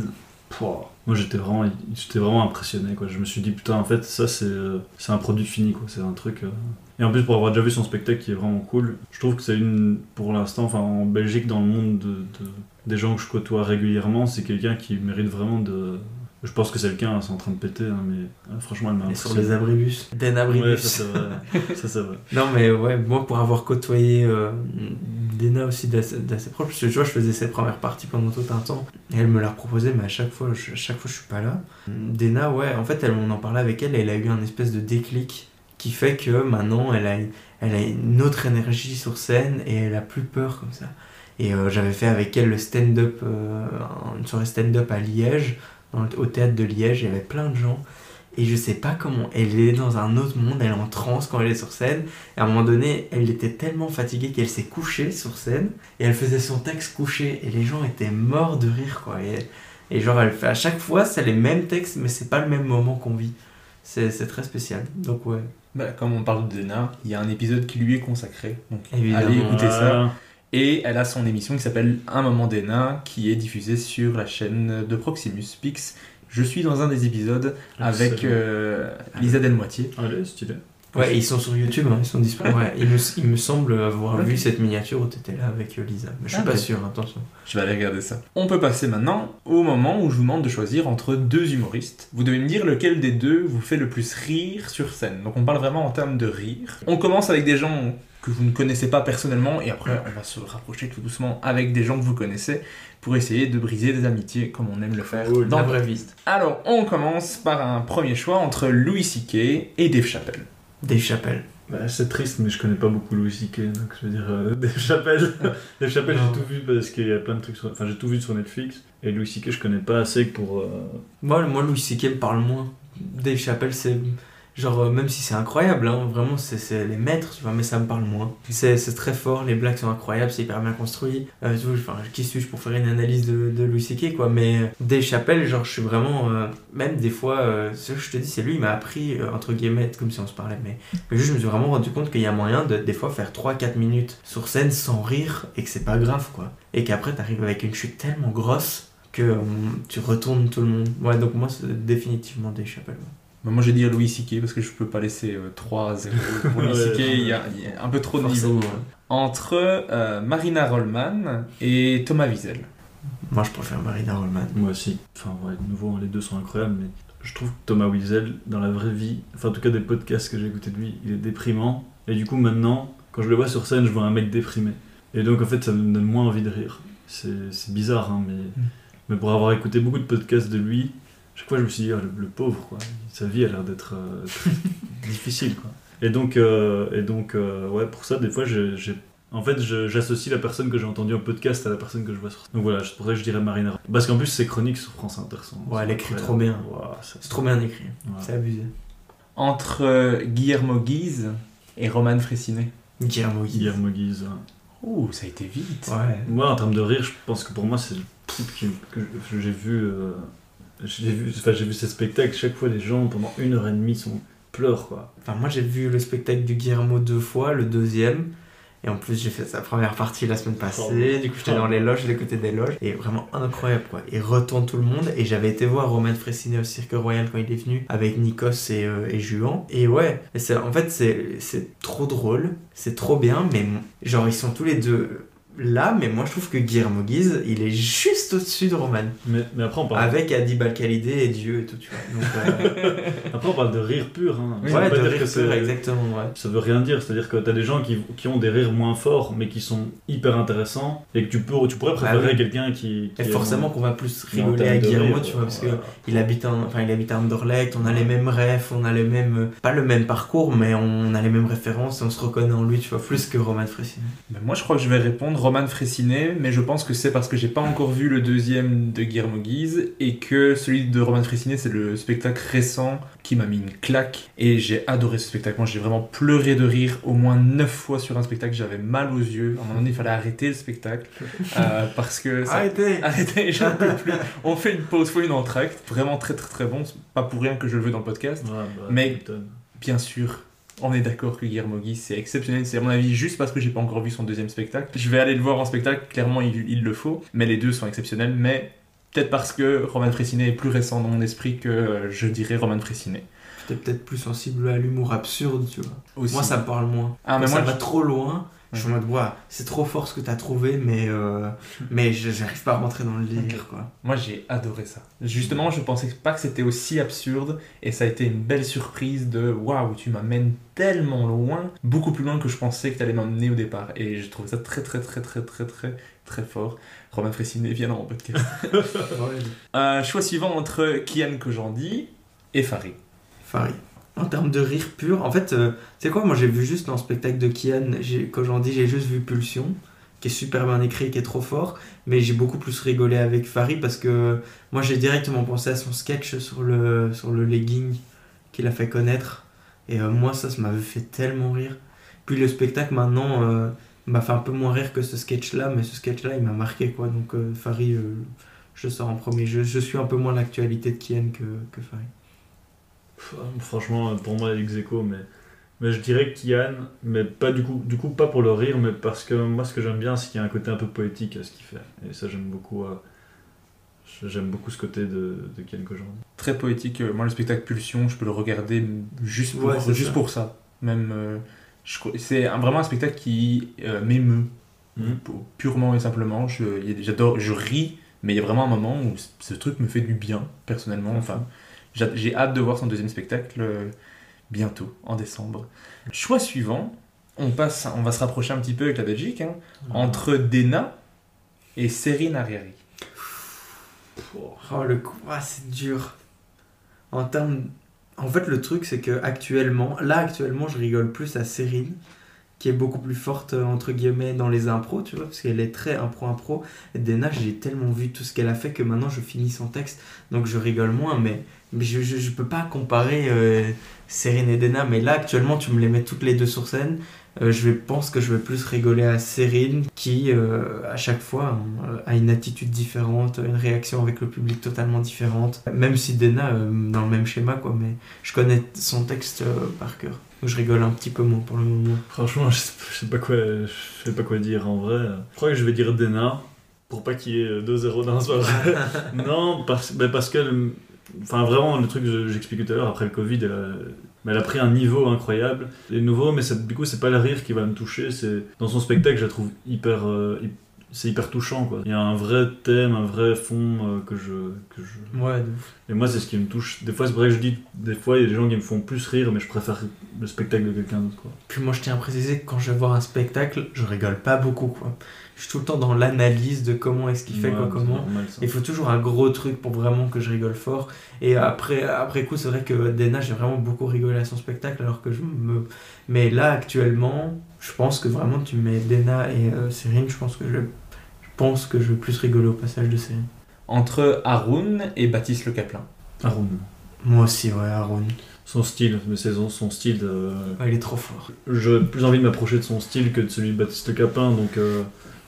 Moi, j'étais vraiment, vraiment impressionné. Quoi. Je me suis dit, putain, en fait, ça, c'est c'est un produit fini. quoi. C'est un truc. Et en plus, pour avoir déjà vu son spectacle qui est vraiment cool, je trouve que c'est une, pour l'instant, enfin, en Belgique, dans le monde de, de- des gens que je côtoie régulièrement, c'est quelqu'un qui mérite vraiment de. Je pense que c'est le cas, hein, c'est en train de péter, hein, mais euh, franchement, elle m'a Et sur les abribus. Den abribus. Ouais, ça c'est vrai. Non, mais ouais, moi pour avoir côtoyé euh, Dena aussi d'assez d'assez proche, parce que tu vois, je faisais ses premières parties pendant tout un temps, et elle me l'a proposé, mais à chaque fois, je, à chaque fois, je suis pas là. Dena, ouais, en fait, elle, on en parlait avec elle, et elle a eu un espèce de déclic qui fait que maintenant, elle a, elle a une autre énergie sur scène, et elle a plus peur comme ça. Et euh, j'avais fait avec elle le stand-up, euh, une soirée stand-up à Liège, au théâtre de Liège, il y avait plein de gens. Et je sais pas comment, elle est dans un autre monde, elle est en transe quand elle est sur scène. Et à un moment donné, elle était tellement fatiguée qu'elle s'est couchée sur scène. Et elle faisait son texte couché. Et les gens étaient morts de rire, quoi. Et, et genre, elle fait à chaque fois, c'est les mêmes textes, mais c'est pas le même moment qu'on vit. C'est très spécial. Donc, ouais. Bah, comme on parle de Dena, il y a un épisode qui lui est consacré. Donc Évidemment. allez écouter ça. Et elle a son émission qui s'appelle Un moment des nains, qui est diffusée sur la chaîne de Proximus Pix. Je suis dans un des épisodes avec euh, Lisa Delmoitier. Allez, stylé. Ouais, ils sont sur YouTube, hein, ils sont disponibles. Ouais, il, me, il me semble avoir vu cette miniature où t'étais là avec euh, Lisa. Mais je suis Ah, pas sûr, attention. Je vais aller regarder ça. On peut passer maintenant au moment où je vous demande de choisir entre deux humoristes. Vous devez me dire lequel des deux vous fait le plus rire sur scène. Donc on parle vraiment en termes de rire. On commence avec des gens que vous ne connaissez pas personnellement et après on va se rapprocher tout doucement avec des gens que vous connaissez pour essayer de briser des amitiés comme on aime le faire Cool. dans La le vraie vie. Alors on commence par un premier choix entre Louis C.K. et Dave Chappelle. Dave Chappelle. Bah, c'est triste, mais je connais pas beaucoup Louis C.K. Donc je veux dire, euh, Dave Chappelle, Dave Chappelle j'ai tout vu parce qu'il y a plein de trucs sur. Enfin, j'ai tout vu sur Netflix. Et Louis C.K. je connais pas assez pour. euh, Moi, moi Louis C.K. me parle moins. Dave Chappelle, c'est. Genre, euh, même si c'est incroyable, hein, vraiment, c'est les maîtres, tu vois, mais ça me parle moins. C'est très fort, les blagues sont incroyables, c'est hyper bien construit. Euh, tu vois, enfin, qui suis-je pour faire une analyse de, de Louis quoi, mais Dave Chappelle, genre, je suis vraiment. euh, même des fois, euh, ce que je te dis, c'est lui, il m'a appris, euh, entre guillemets, comme si on se parlait, mais, mais juste, je me suis vraiment rendu compte qu'il y a moyen de, des fois, faire 3-4 minutes sur scène sans rire et que c'est pas grave, quoi. Et qu'après, t'arrives avec une chute tellement grosse que euh, tu retournes tout le monde. Ouais, donc moi, c'est définitivement Dave Chappelle. ouais. Bah, Moi, je vais dire Louis C.K. parce que je peux pas laisser euh, 3-0 pour Louis ouais. Il y, a il y a un peu trop de Forcément, niveau. ouais. Entre euh, Marina Rollman et Thomas Wiesel. Moi, je préfère Marina Rollman. Moi aussi. Enfin, ouais, de nouveau, les deux sont incroyables, mais je trouve que Thomas Wiesel, dans la vraie vie, enfin, en tout cas, des podcasts que j'ai écoutés de lui, il est déprimant. Et du coup, maintenant, quand je le vois sur scène, je vois un mec déprimé. Et donc, en fait, ça me donne moins envie de rire. C'est c'est bizarre, hein, mais, mais pour avoir écouté beaucoup de podcasts de lui, chaque fois, je me suis dit, ah, le, le pauvre, quoi. Sa vie a l'air d'être euh, difficile, quoi. Et donc, euh, et donc euh, ouais, pour ça, des fois, j'ai. En fait, j'associe la personne que j'ai entendue en podcast à la personne que je vois sur. Donc voilà, c'est pour ça que je dirais Marina. Parce qu'en plus, ses chroniques sur France Inter sont. Ouais, elle écrit trop bien. Ça- C'est trop bien écrit. ouais. C'est abusé. Entre Guillermo Guise et Roman Fressinet. Guillermo Guise. Guillermo Guise. Ouh, ça a été vite. Ouais. Moi, en termes de rire, je pense que pour moi, c'est le type que j'ai vu. J'ai vu, enfin, j'ai vu ces spectacles. Chaque fois, les gens pendant une heure et demie sont pleurent quoi. Enfin, moi, j'ai vu le spectacle du Guillermo deux fois, le deuxième. Et en plus, j'ai fait sa première partie la semaine passée. Oh. Du coup, j'étais dans les loges, j'étais côté des loges. Et vraiment incroyable, quoi. Il retourne tout le monde. Et j'avais été voir Roman Fressinet au Cirque Royal quand il est venu, avec Nikos et, euh, et Juan. Et ouais, et c'est- en fait, c'est c'est trop drôle. C'est trop bien. Mais genre, ils sont tous les deux là. Mais moi, je trouve que Guillermo Guise, il est juste au-dessus de Roman. Mais, mais après, on parle, Avec Adi Balkalidé et Dieu et tout, tu vois. Donc, euh, après, on parle de rire pur. Hein. Ça ouais, de dire rire que pur, exactement, ouais. Ça veut rien dire, c'est-à-dire que t'as des gens qui, qui ont des rires moins forts, mais qui sont hyper intéressants, et que tu, peux, tu pourrais préférer Ah oui. quelqu'un qui, qui Et forcément qu'on va plus rigoler à Guillermo, rire, tu vois, parce voilà. que il habite, en, enfin, il habite à Anderlecht, on a les mêmes rêves, on a les mêmes, pas le même parcours, mais on a les mêmes références et on se reconnaît en lui, tu vois, plus que Roman Fressinet. Ben, moi, je crois que je vais répondre Roman Fressinet, mais je pense que c'est parce que j'ai pas encore vu le deuxième de Guillermo Guise et que celui de Roman Fressinet, c'est le spectacle récent qui m'a mis une claque et j'ai adoré ce spectacle. Moi, j'ai vraiment pleuré de rire au moins neuf fois sur un spectacle. J'avais mal aux yeux. À un moment donné, il fallait arrêter le spectacle euh, parce que ça, Arrêtez Arrêtez, j'en peux plus. On fait une pause, faut une entracte. Vraiment très très très bon. C'est pas pour rien que je le veux dans le podcast. Ouais, bah, Mais-. Bien sûr, on est d'accord que Guillermo Guise c'est exceptionnel. C'est à mon avis juste parce que j'ai pas encore vu son deuxième spectacle. Je vais aller le voir en spectacle, clairement il, il le faut. Mais les deux sont exceptionnels. Mais peut-être parce que Roman Fressinet est plus récent dans mon esprit que euh, je dirais Roman Fressinet. T'es peut-être plus sensible à l'humour absurde, tu vois. Aussi. Moi, ça me parle moins. Ah, mais moi, ça va trop loin, je suis en Ouais. mode, Ouah, c'est trop fort ce que t'as trouvé, mais, euh, mais je- j'arrive pas à rentrer dans le délire, quoi. Moi j'ai adoré ça. Justement, je pensais pas que c'était aussi absurde et ça a été une belle surprise de waouh, tu m'amènes tellement loin, beaucoup plus loin que je pensais que t'allais m'emmener au départ. Et je trouve ça très très très très très très très fort. Romain Fressinet, viens dans mon podcast. Euh, choix suivant entre Kian Kojandi et Farid. Farid. En termes de rire pur, en fait, euh, sais quoi, moi j'ai vu juste dans le spectacle de Kian, quand j'en dis, j'ai juste vu Pulsion, qui est super bien écrit, qui est trop fort, mais j'ai beaucoup plus rigolé avec Farid parce que moi j'ai directement pensé à son sketch sur le, sur le legging qu'il a fait connaître, et euh, moi ça, ça m'avait fait tellement rire. Puis le spectacle maintenant euh, m'a fait un peu moins rire que ce sketch-là, mais ce sketch-là il m'a marqué quoi, donc euh, Farid, je sors en premier, je, je suis un peu moins l'actualité de Kian que, que Farid. Franchement, pour moi, ex aequo, mais Mais je dirais Kian, mais pas du coup, du coup pas pour le rire, mais parce que moi ce que j'aime bien, c'est qu'il y a un côté un peu poétique à ce qu'il fait. Et ça j'aime beaucoup. euh, j'aime beaucoup ce côté de, de Kian Kojandi. Très poétique. euh, Moi, le spectacle Pulsion, je peux le regarder juste pour, Ouais, juste ça. pour ça. Même, euh, je c'est un- vraiment un spectacle qui euh, m'émeut Mhm. pu- purement et simplement. Je, j'adore, je ris, mais il y a vraiment un moment où ce- truc me fait du bien personnellement. Enfin, j'ai hâte de voir son deuxième spectacle euh, bientôt, en décembre. Choix suivant. On passe, on va se rapprocher un petit peu avec la Belgique, hein, entre Dena et Serine Ariari. Oh le coup, ah, c'est dur. En termes. En fait, le truc, c'est que actuellement, là, actuellement, je rigole plus à Cérine, qui est beaucoup plus forte, euh, entre guillemets, dans les impros, tu vois, parce qu'elle est très impro-impro. Dena, j'ai tellement vu tout ce qu'elle a fait que maintenant, je finis son texte, donc je rigole moins, mais, mais je, je, je peux pas comparer euh, Cérine et Dena, mais là, actuellement, tu me les mets toutes les deux sur scène. euh, je vais- pense que je vais plus rigoler à Cérine qui, euh, à chaque fois, hein, a une attitude différente, une réaction avec le public totalement différente. Même si Dena, euh, dans le même schéma, quoi, mais je connais son texte euh, par cœur. Donc je rigole un petit peu moins pour le moment. Franchement, je sais, je sais pas quoi, je sais pas quoi dire en vrai. Je crois que je vais dire Dena pour pas qu'il y ait 2-0 dans la soirée. non, parce, ben parce que, le- enfin vraiment le truc que j'expliquais tout à l'heure après le Covid, elle a, mais elle a pris un niveau incroyable. Et nouveau, mais du coup c'est pas le rire qui va me toucher, c'est dans son spectacle, je la trouve hyper, euh, c'est hyper touchant quoi. Il y a un vrai thème, un vrai fond euh, que je, que je, Ouais, de ouf. et moi, c'est ce qui me touche. Des fois, c'est vrai que je dis, des fois, il y a des gens qui me font plus rire, mais je préfère le spectacle de quelqu'un d'autre, quoi. Puis moi, je tiens à préciser que quand je vais voir un spectacle, je rigole pas beaucoup, quoi. Je suis tout le temps dans l'analyse de comment est-ce qu'il fait, Ouais, quoi, comment. Il faut toujours un gros truc pour vraiment que je rigole fort. Et après, après coup, c'est vrai que Dena, j'ai vraiment beaucoup rigolé à son spectacle, alors que je me. Mais là, actuellement, je pense que vraiment, tu mets Dena et euh, Cyrine, je pense que je. Je pense que je vais plus rigoler au passage de Cyrine. Entre Haroun et Baptiste Le Caplin. Haroun. Moi aussi, ouais, Aaron. Son style, mais c'est son, son style. euh, il est trop fort. J'aurais plus envie de m'approcher de son style que de celui de Baptiste Le Capin, donc, euh,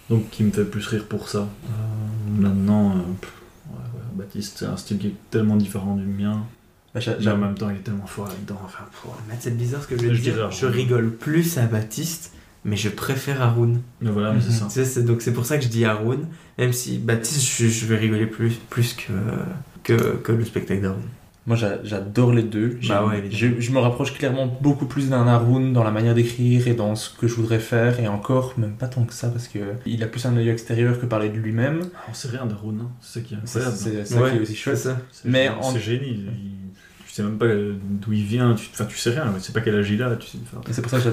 donc qui me fait plus rire pour ça. Euh, maintenant, euh, pff, ouais, ouais, Baptiste, c'est un style qui est tellement différent du mien. Bah, Mais en même temps, il est tellement fort là-dedans. Enfin, c'est bizarre ce que je Je dire. dirais Je rigole plus à Baptiste, mais je préfère Haroun. mais voilà, mais c'est Mhm. ça. Donc c'est pour ça que je dis Haroun, même si Baptiste, je, je vais rigoler plus, plus que, que, que le spectacle d'Haroun. Moi, j'a- j'adore les deux. Bah ouais, je, je me rapproche clairement beaucoup plus d'un Haroun dans la manière d'écrire et dans ce que je voudrais faire, et encore, même pas tant que ça, parce que il a plus un œil extérieur que parler de lui-même. On sait rien d'Haroun, hein. c'est ça qui est incroyable. c'est ça qui est aussi chouette. ça. C'est Mais génial, en- c'est génie. Il- Tu sais même pas d'où il vient, tu, enfin, tu sais rien, tu sais pas quel âge il a. Tu sais, enfin, Et c'est pour ça que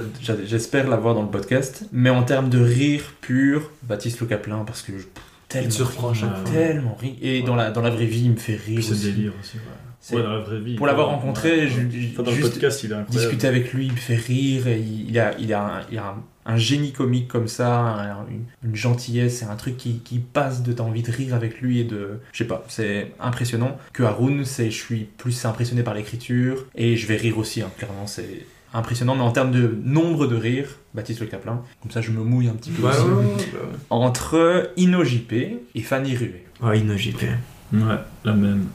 j'espère l'avoir dans le podcast. Mais en termes de rire pur, Baptiste Le Caplin, parce que je, tellement te surprend à ri, chaque fois. Tellement ri. Et dans, la, dans la vraie vie, il me fait rire puis c'est aussi. délire aussi. Ouais. C'est- Ouais, dans la vraie vie. Pour l'avoir rencontré, je- Enfin, dans le podcast, il discuter avec lui, il me fait rire, et il, il a, il a, un, il a un, un génie comique comme ça, un- une, une gentillesse, c'est un truc qui, qui passe de t'as envie de rire avec lui et de... Je sais pas, c'est impressionnant. Que Haroun, c'est, je suis plus impressionné par l'écriture, et je vais rire aussi, hein, clairement, c'est impressionnant, mais en termes de nombre de rires, Baptiste Le Caplin, comme ça je me mouille un petit peu Ouais, aussi. ouais, ouais, ouais. Entre Ino JP et Fanny Ruet. Ouais, InnoJP. Ouais, la même.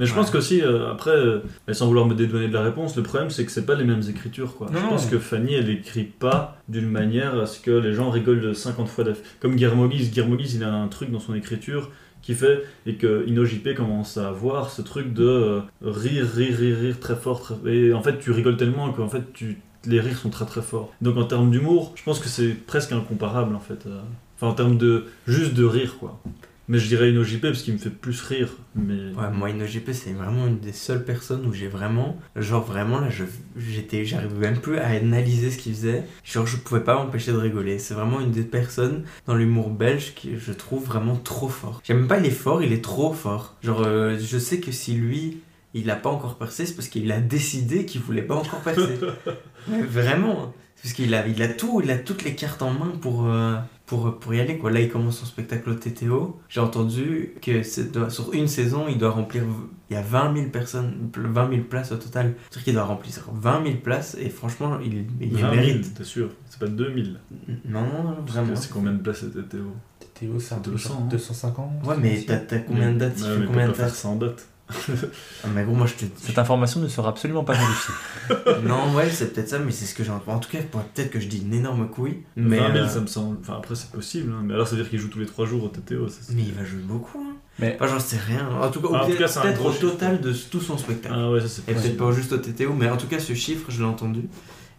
Mais je Ouais. pense qu'aussi, euh, après, euh, et sans vouloir me dédouaner de la réponse, le problème c'est que c'est pas les mêmes écritures. Quoi. Non, je non. pense que Fanny, elle écrit pas d'une manière à ce que les gens rigolent de 50 fois d'affilée. Comme Guillermo Guise, Guillermo Guise, il a un truc dans son écriture fait, et que InnoJP commence à avoir ce truc de euh, rire, rire, rire, rire très fort. Et en fait, tu rigoles tellement qu'en fait, tu... les rires sont très très forts. Donc en termes d'humour, je pense que c'est presque incomparable en fait. euh. Enfin, en termes de juste de rire, quoi. Mais je dirais InnoJP parce qu'il me fait plus rire. Mais Ouais, moi, InnoJP, c'est vraiment une des seules personnes où j'ai vraiment, genre vraiment là, je, j'étais, j'arrivais même plus à analyser ce qu'il faisait. Genre, je pouvais pas m'empêcher de rigoler. C'est vraiment une des personnes dans l'humour belge qui je trouve vraiment trop fort. J'aime pas il est fort, il est trop fort. Genre, euh, je sais que si lui, il a pas encore percé, c'est parce qu'il a décidé qu'il voulait pas encore percer. Mais vraiment, c'est parce qu'il a, il a tout, il a toutes les cartes en main pour, euh, pour, pour y aller. Quoi. Là, il commence son spectacle au TTO. J'ai entendu que sur une saison, il doit remplir. Il y a 20 000 personnes, 20 000 places au total. C'est-à-dire qu'il doit remplir 20 000 places et franchement, il, il les 20 000, mérite. t'es sûr? C'est pas 2000. Non, non, non, Parce vraiment. C'est combien de places c'était Théo Théo, c'est un peu 200, hein. 250 Ouais, mais t'as, t'as combien de dates? Il Ouais, fait mais combien de dates? 100 dates. Ah, mais gros, moi je te Cette information ne sera absolument pas vérifiée. Non, ouais, c'est peut-être ça, mais c'est ce que j'ai entendu. En tout cas, peut-être que je dis une énorme couille. Mais, 20 000, euh, ça me semble. Enfin, après, c'est possible. hein. Mais alors, ça veut dire qu'il joue tous les 3 jours au TTO. ça, c'est- mais il va jouer beaucoup. Hein. Mais- Enfin, j'en sais rien. En tout cas, ou Ah, peut-être cas, au chiffre. total de tout son spectacle. Ah ouais, ça c'est Et peut-être pas juste au TTO, mais en tout cas, ce chiffre, je l'ai entendu.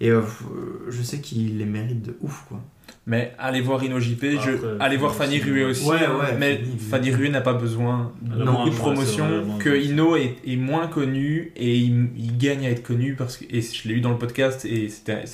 Et euh, je sais qu'il les mérite de ouf, quoi. Mais allez voir InnoJP, je... Après, allez voir Fanny Rué aussi. Ouais, ouais, mais Fanny, Fanny Rué n'a pas besoin de beaucoup de promotion. que Inno est, est moins connu et il, il gagne à être connu parce que et je l'ai eu dans le podcast et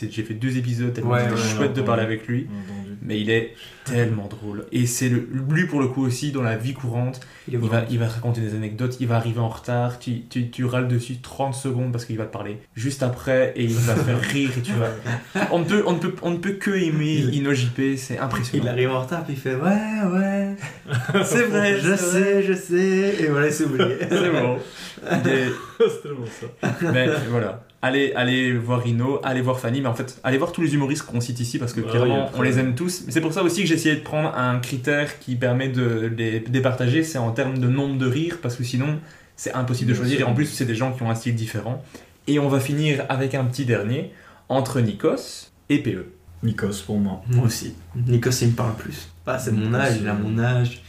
j'ai fait deux épisodes tellement Ouais, c'était ouais, chouette de ouais. parler avec lui. Entendu. Mais il est tellement drôle. Et c'est lui pour le coup aussi dans la vie courante. Il va, il va te raconter des anecdotes, il va arriver en retard, tu, tu, tu râles dessus 30 secondes parce qu'il va te parler juste après et il va faire rire et tu vas... On ne peut, on ne peut, on ne peut que aimer InnoJP, c'est impressionnant. Il arrive en retard, puis il fait Ouais, ouais, C'est vrai, je sais, je sais. Et voilà, c'est oublié. C'est bon. Des- c'est tellement ça. Mais voilà. Allez, allez voir Rino, allez voir Fanny, mais en fait, allez voir tous les humoristes qu'on cite ici parce que Bah clairement, oui, après- on les aime tous. Mais c'est pour ça aussi que j'ai essayé de prendre un critère qui permet de les départager, c'est en termes de nombre de rires parce que sinon, c'est impossible de choisir. Et en plus, c'est des gens qui ont un style différent. Et on va finir avec un petit dernier entre Nikos et. PE. Nikos pour moi. Moi aussi. Nikos, il me parle plus. Bah, c'est mon âge, il a mon âge.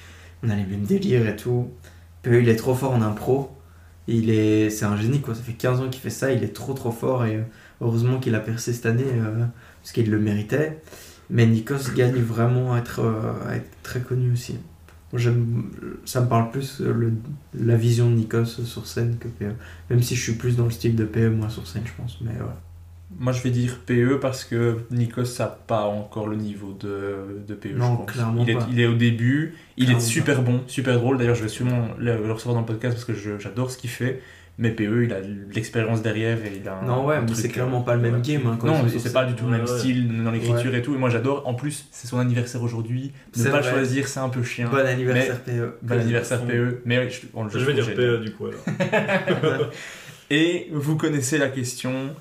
On a les mêmes délires et tout. Peu, il est trop fort en impro. Il est, c'est un génie quoi. Ça fait 15 ans qu'il fait ça. Il est trop trop fort et euh, heureusement qu'il a percé cette année euh, parce qu'il le méritait. Mais Nikos gagne vraiment à être, euh, à être très connu aussi. J'aime- ça me parle plus le- la vision de Nikos sur scène que PE. Même si je suis plus dans le style de PE moi sur scène, je pense. Mais voilà. Moi, je vais dire PE parce que Nikos n'a pas encore le niveau de, de PE. Non, je pense. clairement il est, pas. il est au début, il Clairement est super bon, super drôle. D'ailleurs, je vais sûrement le, le recevoir dans le podcast parce que j'adore ce qu'il fait. Mais PE, il a l'expérience derrière et il a un- Non ouais, un mais c'est euh, clairement pas le même game. Hein, quand Non, c'est pas du tout le même Ouais, ouais. style dans l'écriture et tout. Et moi, j'adore. En plus, c'est son anniversaire aujourd'hui. Ne C'est pas vrai. le choisir, c'est un peu chiant. Bon anniversaire PE. Bon anniversaire. PE. Mais je, on le Je vais dire PE du coup alors. et vous connaissez la question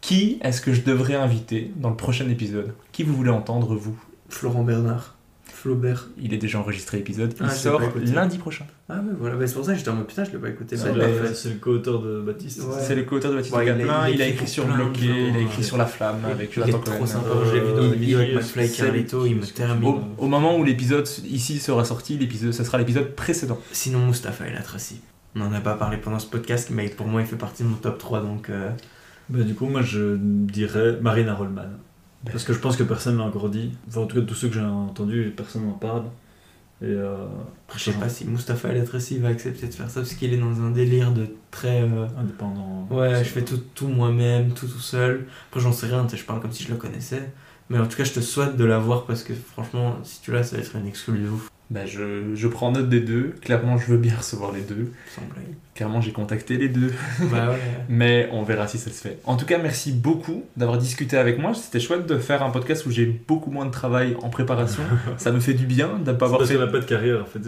qui est-ce que je devrais inviter dans le prochain épisode? Qui vous voulez entendre, vous? Florent Bernard. Flaubert. Il est déjà enregistré l'épisode. Il Ah, l'ai sort lundi prochain. Ah ouais, voilà, bah, c'est pour ça que j'étais en mode putain, je l'ai pas écouté. C'est bah, le- bah, le co-auteur de Baptiste. Ouais. C'est le co-auteur de Baptiste Ouais, il a- il a Il a écrit sur Bloqué, il a écrit sur La Flamme avec il est Jonathan trop Cohen. sympa. Euh, je l'ai vu dans vidéos avec il- McFly Carlito, il me termine. Au, au moment où l'épisode ici sera sorti, l'épisode, ce sera l'épisode précédent. Sinon, Mustapha El Atrassi. On en a pas parlé pendant ce podcast, mais pour moi, il fait partie de mon top 3, donc... Bah, du coup, moi je dirais Marina Rollman. Parce que je pense que personne l'a encore dit. Enfin, en tout cas, tous ceux que j'ai entendus, personne n'en parle. Et euh, Je sais pas si Mustapha El Atrassi va accepter de faire ça, parce qu'il est dans un délire de très... euh, indépendant. Ouais, je fais tout, tout moi-même, tout tout seul. Après, j'en sais rien, je parle comme si je le connaissais. Mais en tout cas, je te souhaite de l'avoir parce que franchement, si tu l'as, ça va être une exclue de ouf. Ben, je, je prends note des deux. Clairement, je veux bien recevoir les deux. Sans blague. Clairement, j'ai contacté les deux. bah ouais. Mais on verra si ça se fait. En tout cas, merci beaucoup d'avoir discuté avec moi. C'était chouette de faire un podcast où j'ai beaucoup moins de travail en préparation. ça me fait du bien de ne pas avoir parce fait. n'a pas de carrière en fait.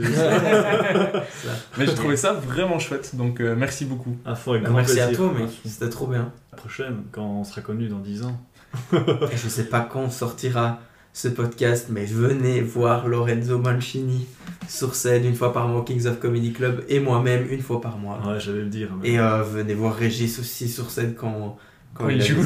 Mais j'ai trouvé ça vraiment chouette. Donc euh, merci beaucoup. À fond, avec Bah, grand merci à plaisir. toi, mec. C'était trop bien. La prochaine, quand on sera connu dans 10 ans. Et je sais pas quand sortira ce podcast, mais venez voir Lorenzo Mancini sur scène une fois par mois, Kings of Comedy Club, et moi-même une fois par mois. Ouais, j'allais le dire. mais- Et euh, venez voir Régis aussi sur scène quand, quand il, joue.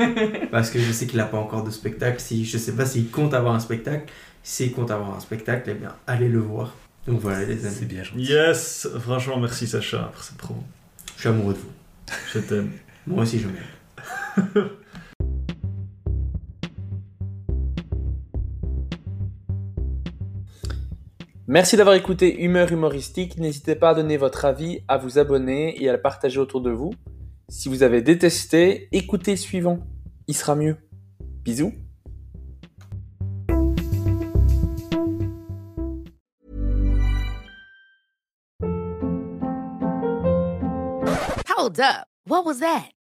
Parce que je sais qu'il a pas encore de spectacle. Si, je sais pas s'il compte avoir un spectacle. S'il compte avoir un spectacle, eh bien, allez le voir. Donc voilà, les amis. C'est bien gentil. Yes Franchement, merci Sacha pour cette promo. Je suis amoureux de vous. Je t'aime. Moi aussi, je m'aime. Merci d'avoir écouté Humeur humoristique. N'hésitez pas à donner votre avis, à vous abonner et à le partager autour de vous. Si vous avez détesté, écoutez suivant. Il sera mieux. Bisous.